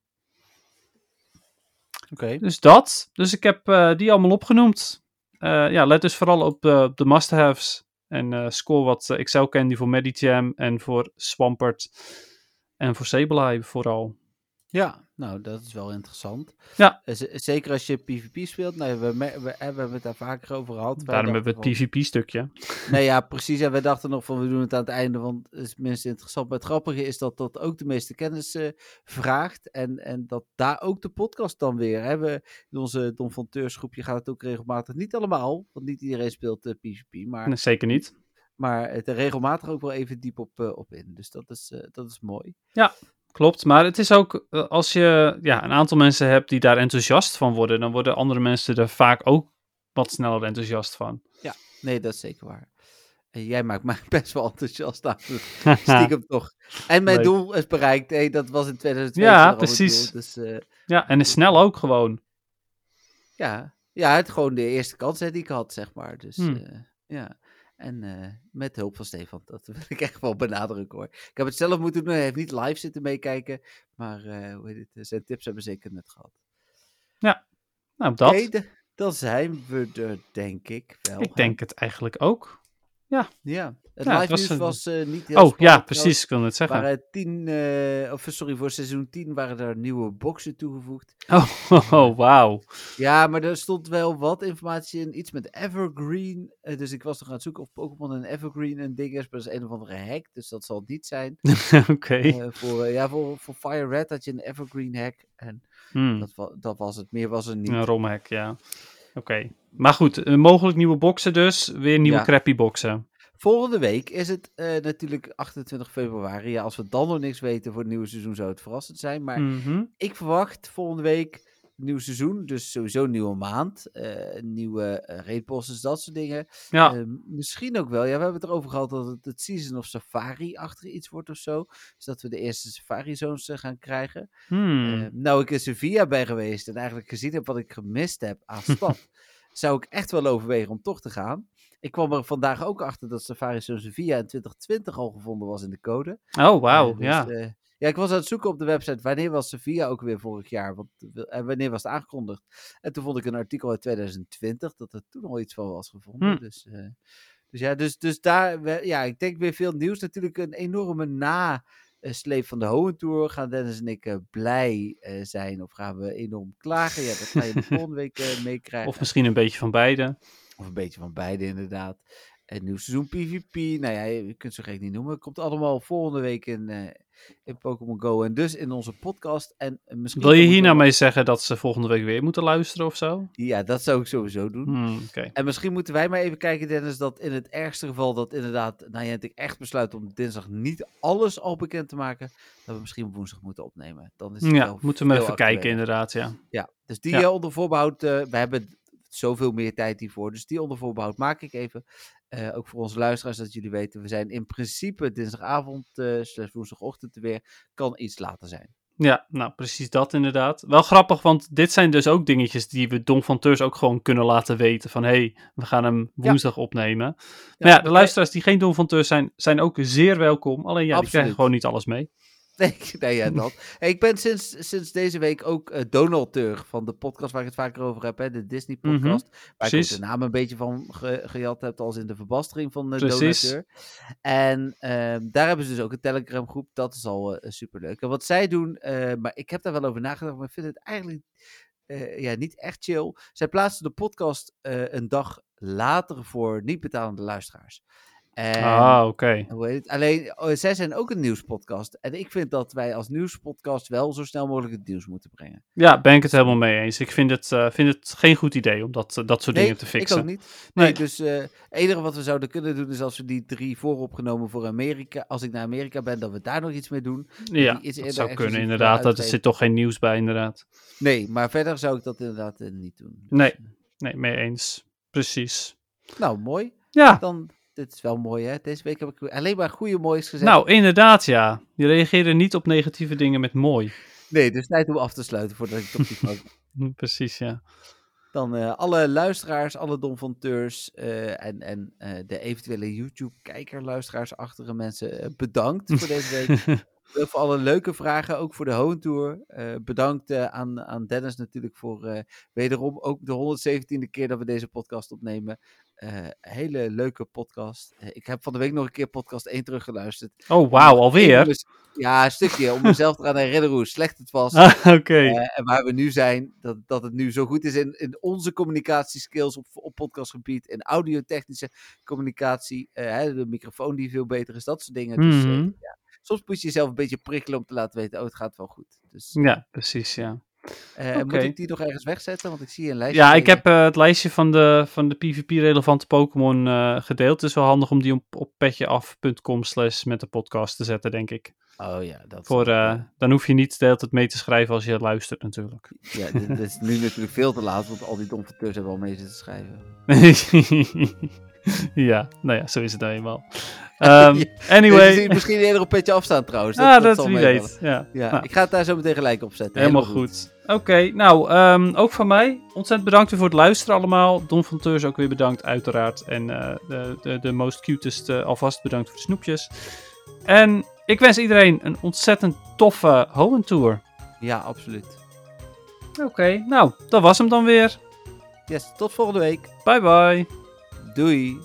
Oké. Dus dat. Dus ik heb die allemaal opgenoemd. Eh, ja, let dus vooral op de, op de must-haves. En eh, score wat eh, XL Candy voor Medicham en voor Swampert. En voor Sableye vooral. Ja, nou, dat is wel interessant. Ja. Eh, z- zeker als je PvP speelt. Nou, we, we, we hebben het daar vaker over gehad. Daarom hebben we het PvP-stukje. Nee, ja, precies. En we dachten nog van, we doen het aan het einde, want het is minst interessant. Maar het grappige is dat dat ook de meeste kennis eh, vraagt. En, en dat daar ook de podcast dan weer. Hè. We, in onze Don van gaat het ook regelmatig. Niet allemaal, want niet iedereen speelt eh, PvP. Maar, Nee, zeker niet. maar het er regelmatig ook wel even diep op, eh, op in. Dus dat is, eh, dat is mooi. Klopt, maar het is ook eh, als je ja, een aantal mensen hebt die daar enthousiast van worden, dan worden andere mensen er vaak ook wat sneller enthousiast van. Nee, dat is zeker waar. En jij maakt mij <laughs> best wel enthousiast aan. <laughs> Stiekem toch. En mijn Leuk. doel is bereikt. Hey, dat was in 2022 Ja, precies. doel. Dus eh, ja, en is snel ook gewoon. ja. ja, het gewoon de eerste kans hè, die ik had, zeg maar. Dus Hmm. eh, ja. En eh, met hulp van Stefan, dat <laughs> wil ik echt wel benadrukken hoor. Ik heb het zelf moeten doen, hij heeft niet live zitten meekijken. Maar eh, hoe heet het, zijn tips hebben zeker net gehad. Nou, dat. De- dan zijn we er denk ik wel. ik denk het eigenlijk ook. Ja, het Ja, live het was eh, niet heel Oh, ja, precies, ik het zeggen. waren tien, eh, of sorry, voor seizoen 10 waren er nieuwe boxen toegevoegd. Oh, <laughs> oh, wauw. Ja, maar er stond wel wat informatie in. Iets met Evergreen. eh, dus ik was nog aan het zoeken of Pokémon een Evergreen een ding is. Maar dat is een of andere hack, dus dat zal het niet zijn. <laughs> Oké. Voor, ja, voor, voor Fire Red had je een Evergreen hack. En Hmm, dat, wa- dat was het. Meer was er niet. Een romhack, ja. Oké. Maar goed, mogelijk nieuwe boxen dus. Weer nieuwe Ja. crappy boxen. Volgende week is het eh, natuurlijk 28 februari. Ja, als we dan nog niks weten voor het nieuwe seizoen zou het verrassend zijn. Maar Mhm. ik verwacht volgende week nieuw seizoen. Dus sowieso een nieuwe maand. eh, nieuwe uh, raidbosses, dat soort dingen. Ja, misschien ook wel. Ja, we hebben het erover gehad dat het het Season of Safari achter iets wordt of zo. Dus dat we de eerste Safari Zones gaan krijgen. Hmm. Nou, ik in Sevilla ben geweest en eigenlijk gezien heb wat ik gemist heb aan <laughs> stad. Zou ik echt wel overwegen om toch te gaan. Ik kwam er vandaag ook achter dat Safari Sevilla in 2020 al gevonden was in de code. oh, wauw, Eh, dus, ja. eh, ja, ik was aan het zoeken op de website wanneer was Sevilla ook weer vorig jaar. Want, eh, wanneer was het aangekondigd? En toen vond ik een artikel uit 2020 dat er toen al iets van was gevonden. Hm. Dus, dus ja, dus, dus daar, ja, ik denk weer veel nieuws. Natuurlijk een enorme nasleep van de Hohen Tour. Gaan Dennis en ik eh, blij eh, zijn of gaan we enorm klagen? Ja, dat ga je de <laughs> volgende week eh, meekrijgen. Of misschien een beetje van beide. Of een beetje van beide, inderdaad. En nieuw seizoen PvP. Nou ja, je kunt ze gek niet noemen. Het komt allemaal volgende week in, eh, in Pokémon Go. En dus in onze podcast. En eh, misschien Wil je hier er nou mee zeggen dat ze volgende week weer moeten luisteren of zo? Ja, dat zou ik sowieso doen. Hmm, Oké. En misschien moeten wij maar even kijken, Dennis, dat in het ergste geval dat inderdaad Niantic echt besluit om dinsdag niet alles al bekend te maken, dat we misschien woensdag moeten opnemen. Dan is het Ja, moeten we even kijken inderdaad, ja. Ja, dus die Ja. onder voorbehoud, eh, we hebben zoveel meer tijd hiervoor, dus die onder voorbehoud maak ik even. Eh, ook voor onze luisteraars, dat jullie weten, we zijn in principe dinsdagavond slash woensdagochtend er weer, kan iets later zijn. Ja, nou precies dat inderdaad. Wel grappig, want dit zijn dus ook dingetjes die we Don van Teurs ook gewoon kunnen laten weten. Van hé, hey, we gaan hem woensdag opnemen. Maar ja, de luisteraars die geen Don van Teurs zijn, zijn ook zeer welkom. Alleen ja, die Absoluut. krijgen gewoon niet alles mee. <laughs> Nee, nee ja, dat. Hey, ik ben sinds, sinds deze week ook eh, donateur van de podcast waar ik het vaker over heb, hè, de Disney-podcast. waar ik ook precies. de naam een beetje van ge- gejat heb, als in de verbastering van de Precies. donateur. En ehm, daar hebben ze dus ook een Telegram-groep. Dat is al eh, superleuk. En wat zij doen, eh, maar ik heb daar wel over nagedacht, maar ik vind het eigenlijk eh, ja, niet echt chill. Zij plaatsen de podcast eh, een dag later voor niet betalende luisteraars. En, ah, oké. hoe heet het? Alleen, oh, zij zijn ook een nieuwspodcast. En ik vind dat wij als nieuwspodcast wel zo snel mogelijk het nieuws moeten brengen. Ja, ben ik het helemaal mee eens. Ik vind het, eh, vind het geen goed idee om dat, eh, dat soort dingen te fixen. ik ook niet. Nee, Nee. dus eh, het enige wat we zouden kunnen doen is als we die drie vooropgenomen voor Amerika, als ik naar Amerika ben, dat we daar nog iets mee doen. Ja, die dat zou kunnen inderdaad. Dat, er zit toch geen nieuws bij inderdaad. Nee, maar verder zou ik dat inderdaad niet doen. Nee. Nee, mee eens. Precies. Nou, mooi. Ja, Dan, dit is wel mooi hè. Deze week heb ik alleen maar goede moois gezegd. nou inderdaad ja. Je reageerde niet op negatieve dingen met mooi. Nee, dus tijd om af te sluiten voordat ik toch Hm, <laughs> Precies, ja. Dan eh, alle luisteraars, alle donfonteurs eh en, en eh, de eventuele YouTube-kijker-luisteraars, achtige mensen, eh, bedankt voor deze week. <laughs> Eh, voor alle leuke vragen, ook voor de Home Tour. Eh, bedankt eh, aan, aan Dennis natuurlijk voor eh, wederom ook de 117e keer dat we deze podcast opnemen. Hele leuke podcast. Ik heb van de week nog een keer podcast 1 teruggeluisterd. Oh, wauw, alweer? Ja, een stukje, om mezelf eraan te herinneren hoe slecht het was. <laughs> Ah, Oké. En waar we nu zijn, dat, dat het nu zo goed is in, in onze communicatieskills op, op podcastgebied, in audiotechnische communicatie, hè, de microfoon die veel beter is, dat soort dingen. Dus Mhm. ja, soms moet je jezelf een beetje prikkelen om te laten weten, oh, het gaat wel goed. Dus Ja, precies, ja. eh, moet ik die nog ergens wegzetten? Want ik zie een lijstje. Ja, ik heb eh, het lijstje van de, van de PvP-relevante Pokémon eh, gedeeld. Het is wel handig om die op, op petjeaf.com slash met de podcast te zetten, denk ik. Oh ja, dat Voor, dan hoef je niet de hele tijd mee te schrijven als je luistert natuurlijk. ja, dit is nu natuurlijk veel te laat, want al die domfacteurs hebben al mee zitten schrijven. <laughs> <laughs> ja, nou ja, zo is het nou eenmaal. <laughs> Ja, anyway, misschien eerder op petje afstaan trouwens. ah, dat, zal wie weet. Ja, Ja, Nou, ik ga het daar zo meteen gelijk op zetten. helemaal goed. Oké, nou, ehm, ook van mij. Ontzettend bedankt weer voor het luisteren allemaal. Don van Teurs ook weer bedankt, uiteraard. En eh, de, de, de most cutest eh, alvast bedankt voor de snoepjes. En ik wens iedereen een ontzettend toffe home tour. Ja, absoluut. Oké, nou, dat was hem dan weer. Yes, tot volgende week. Bye bye. Doei.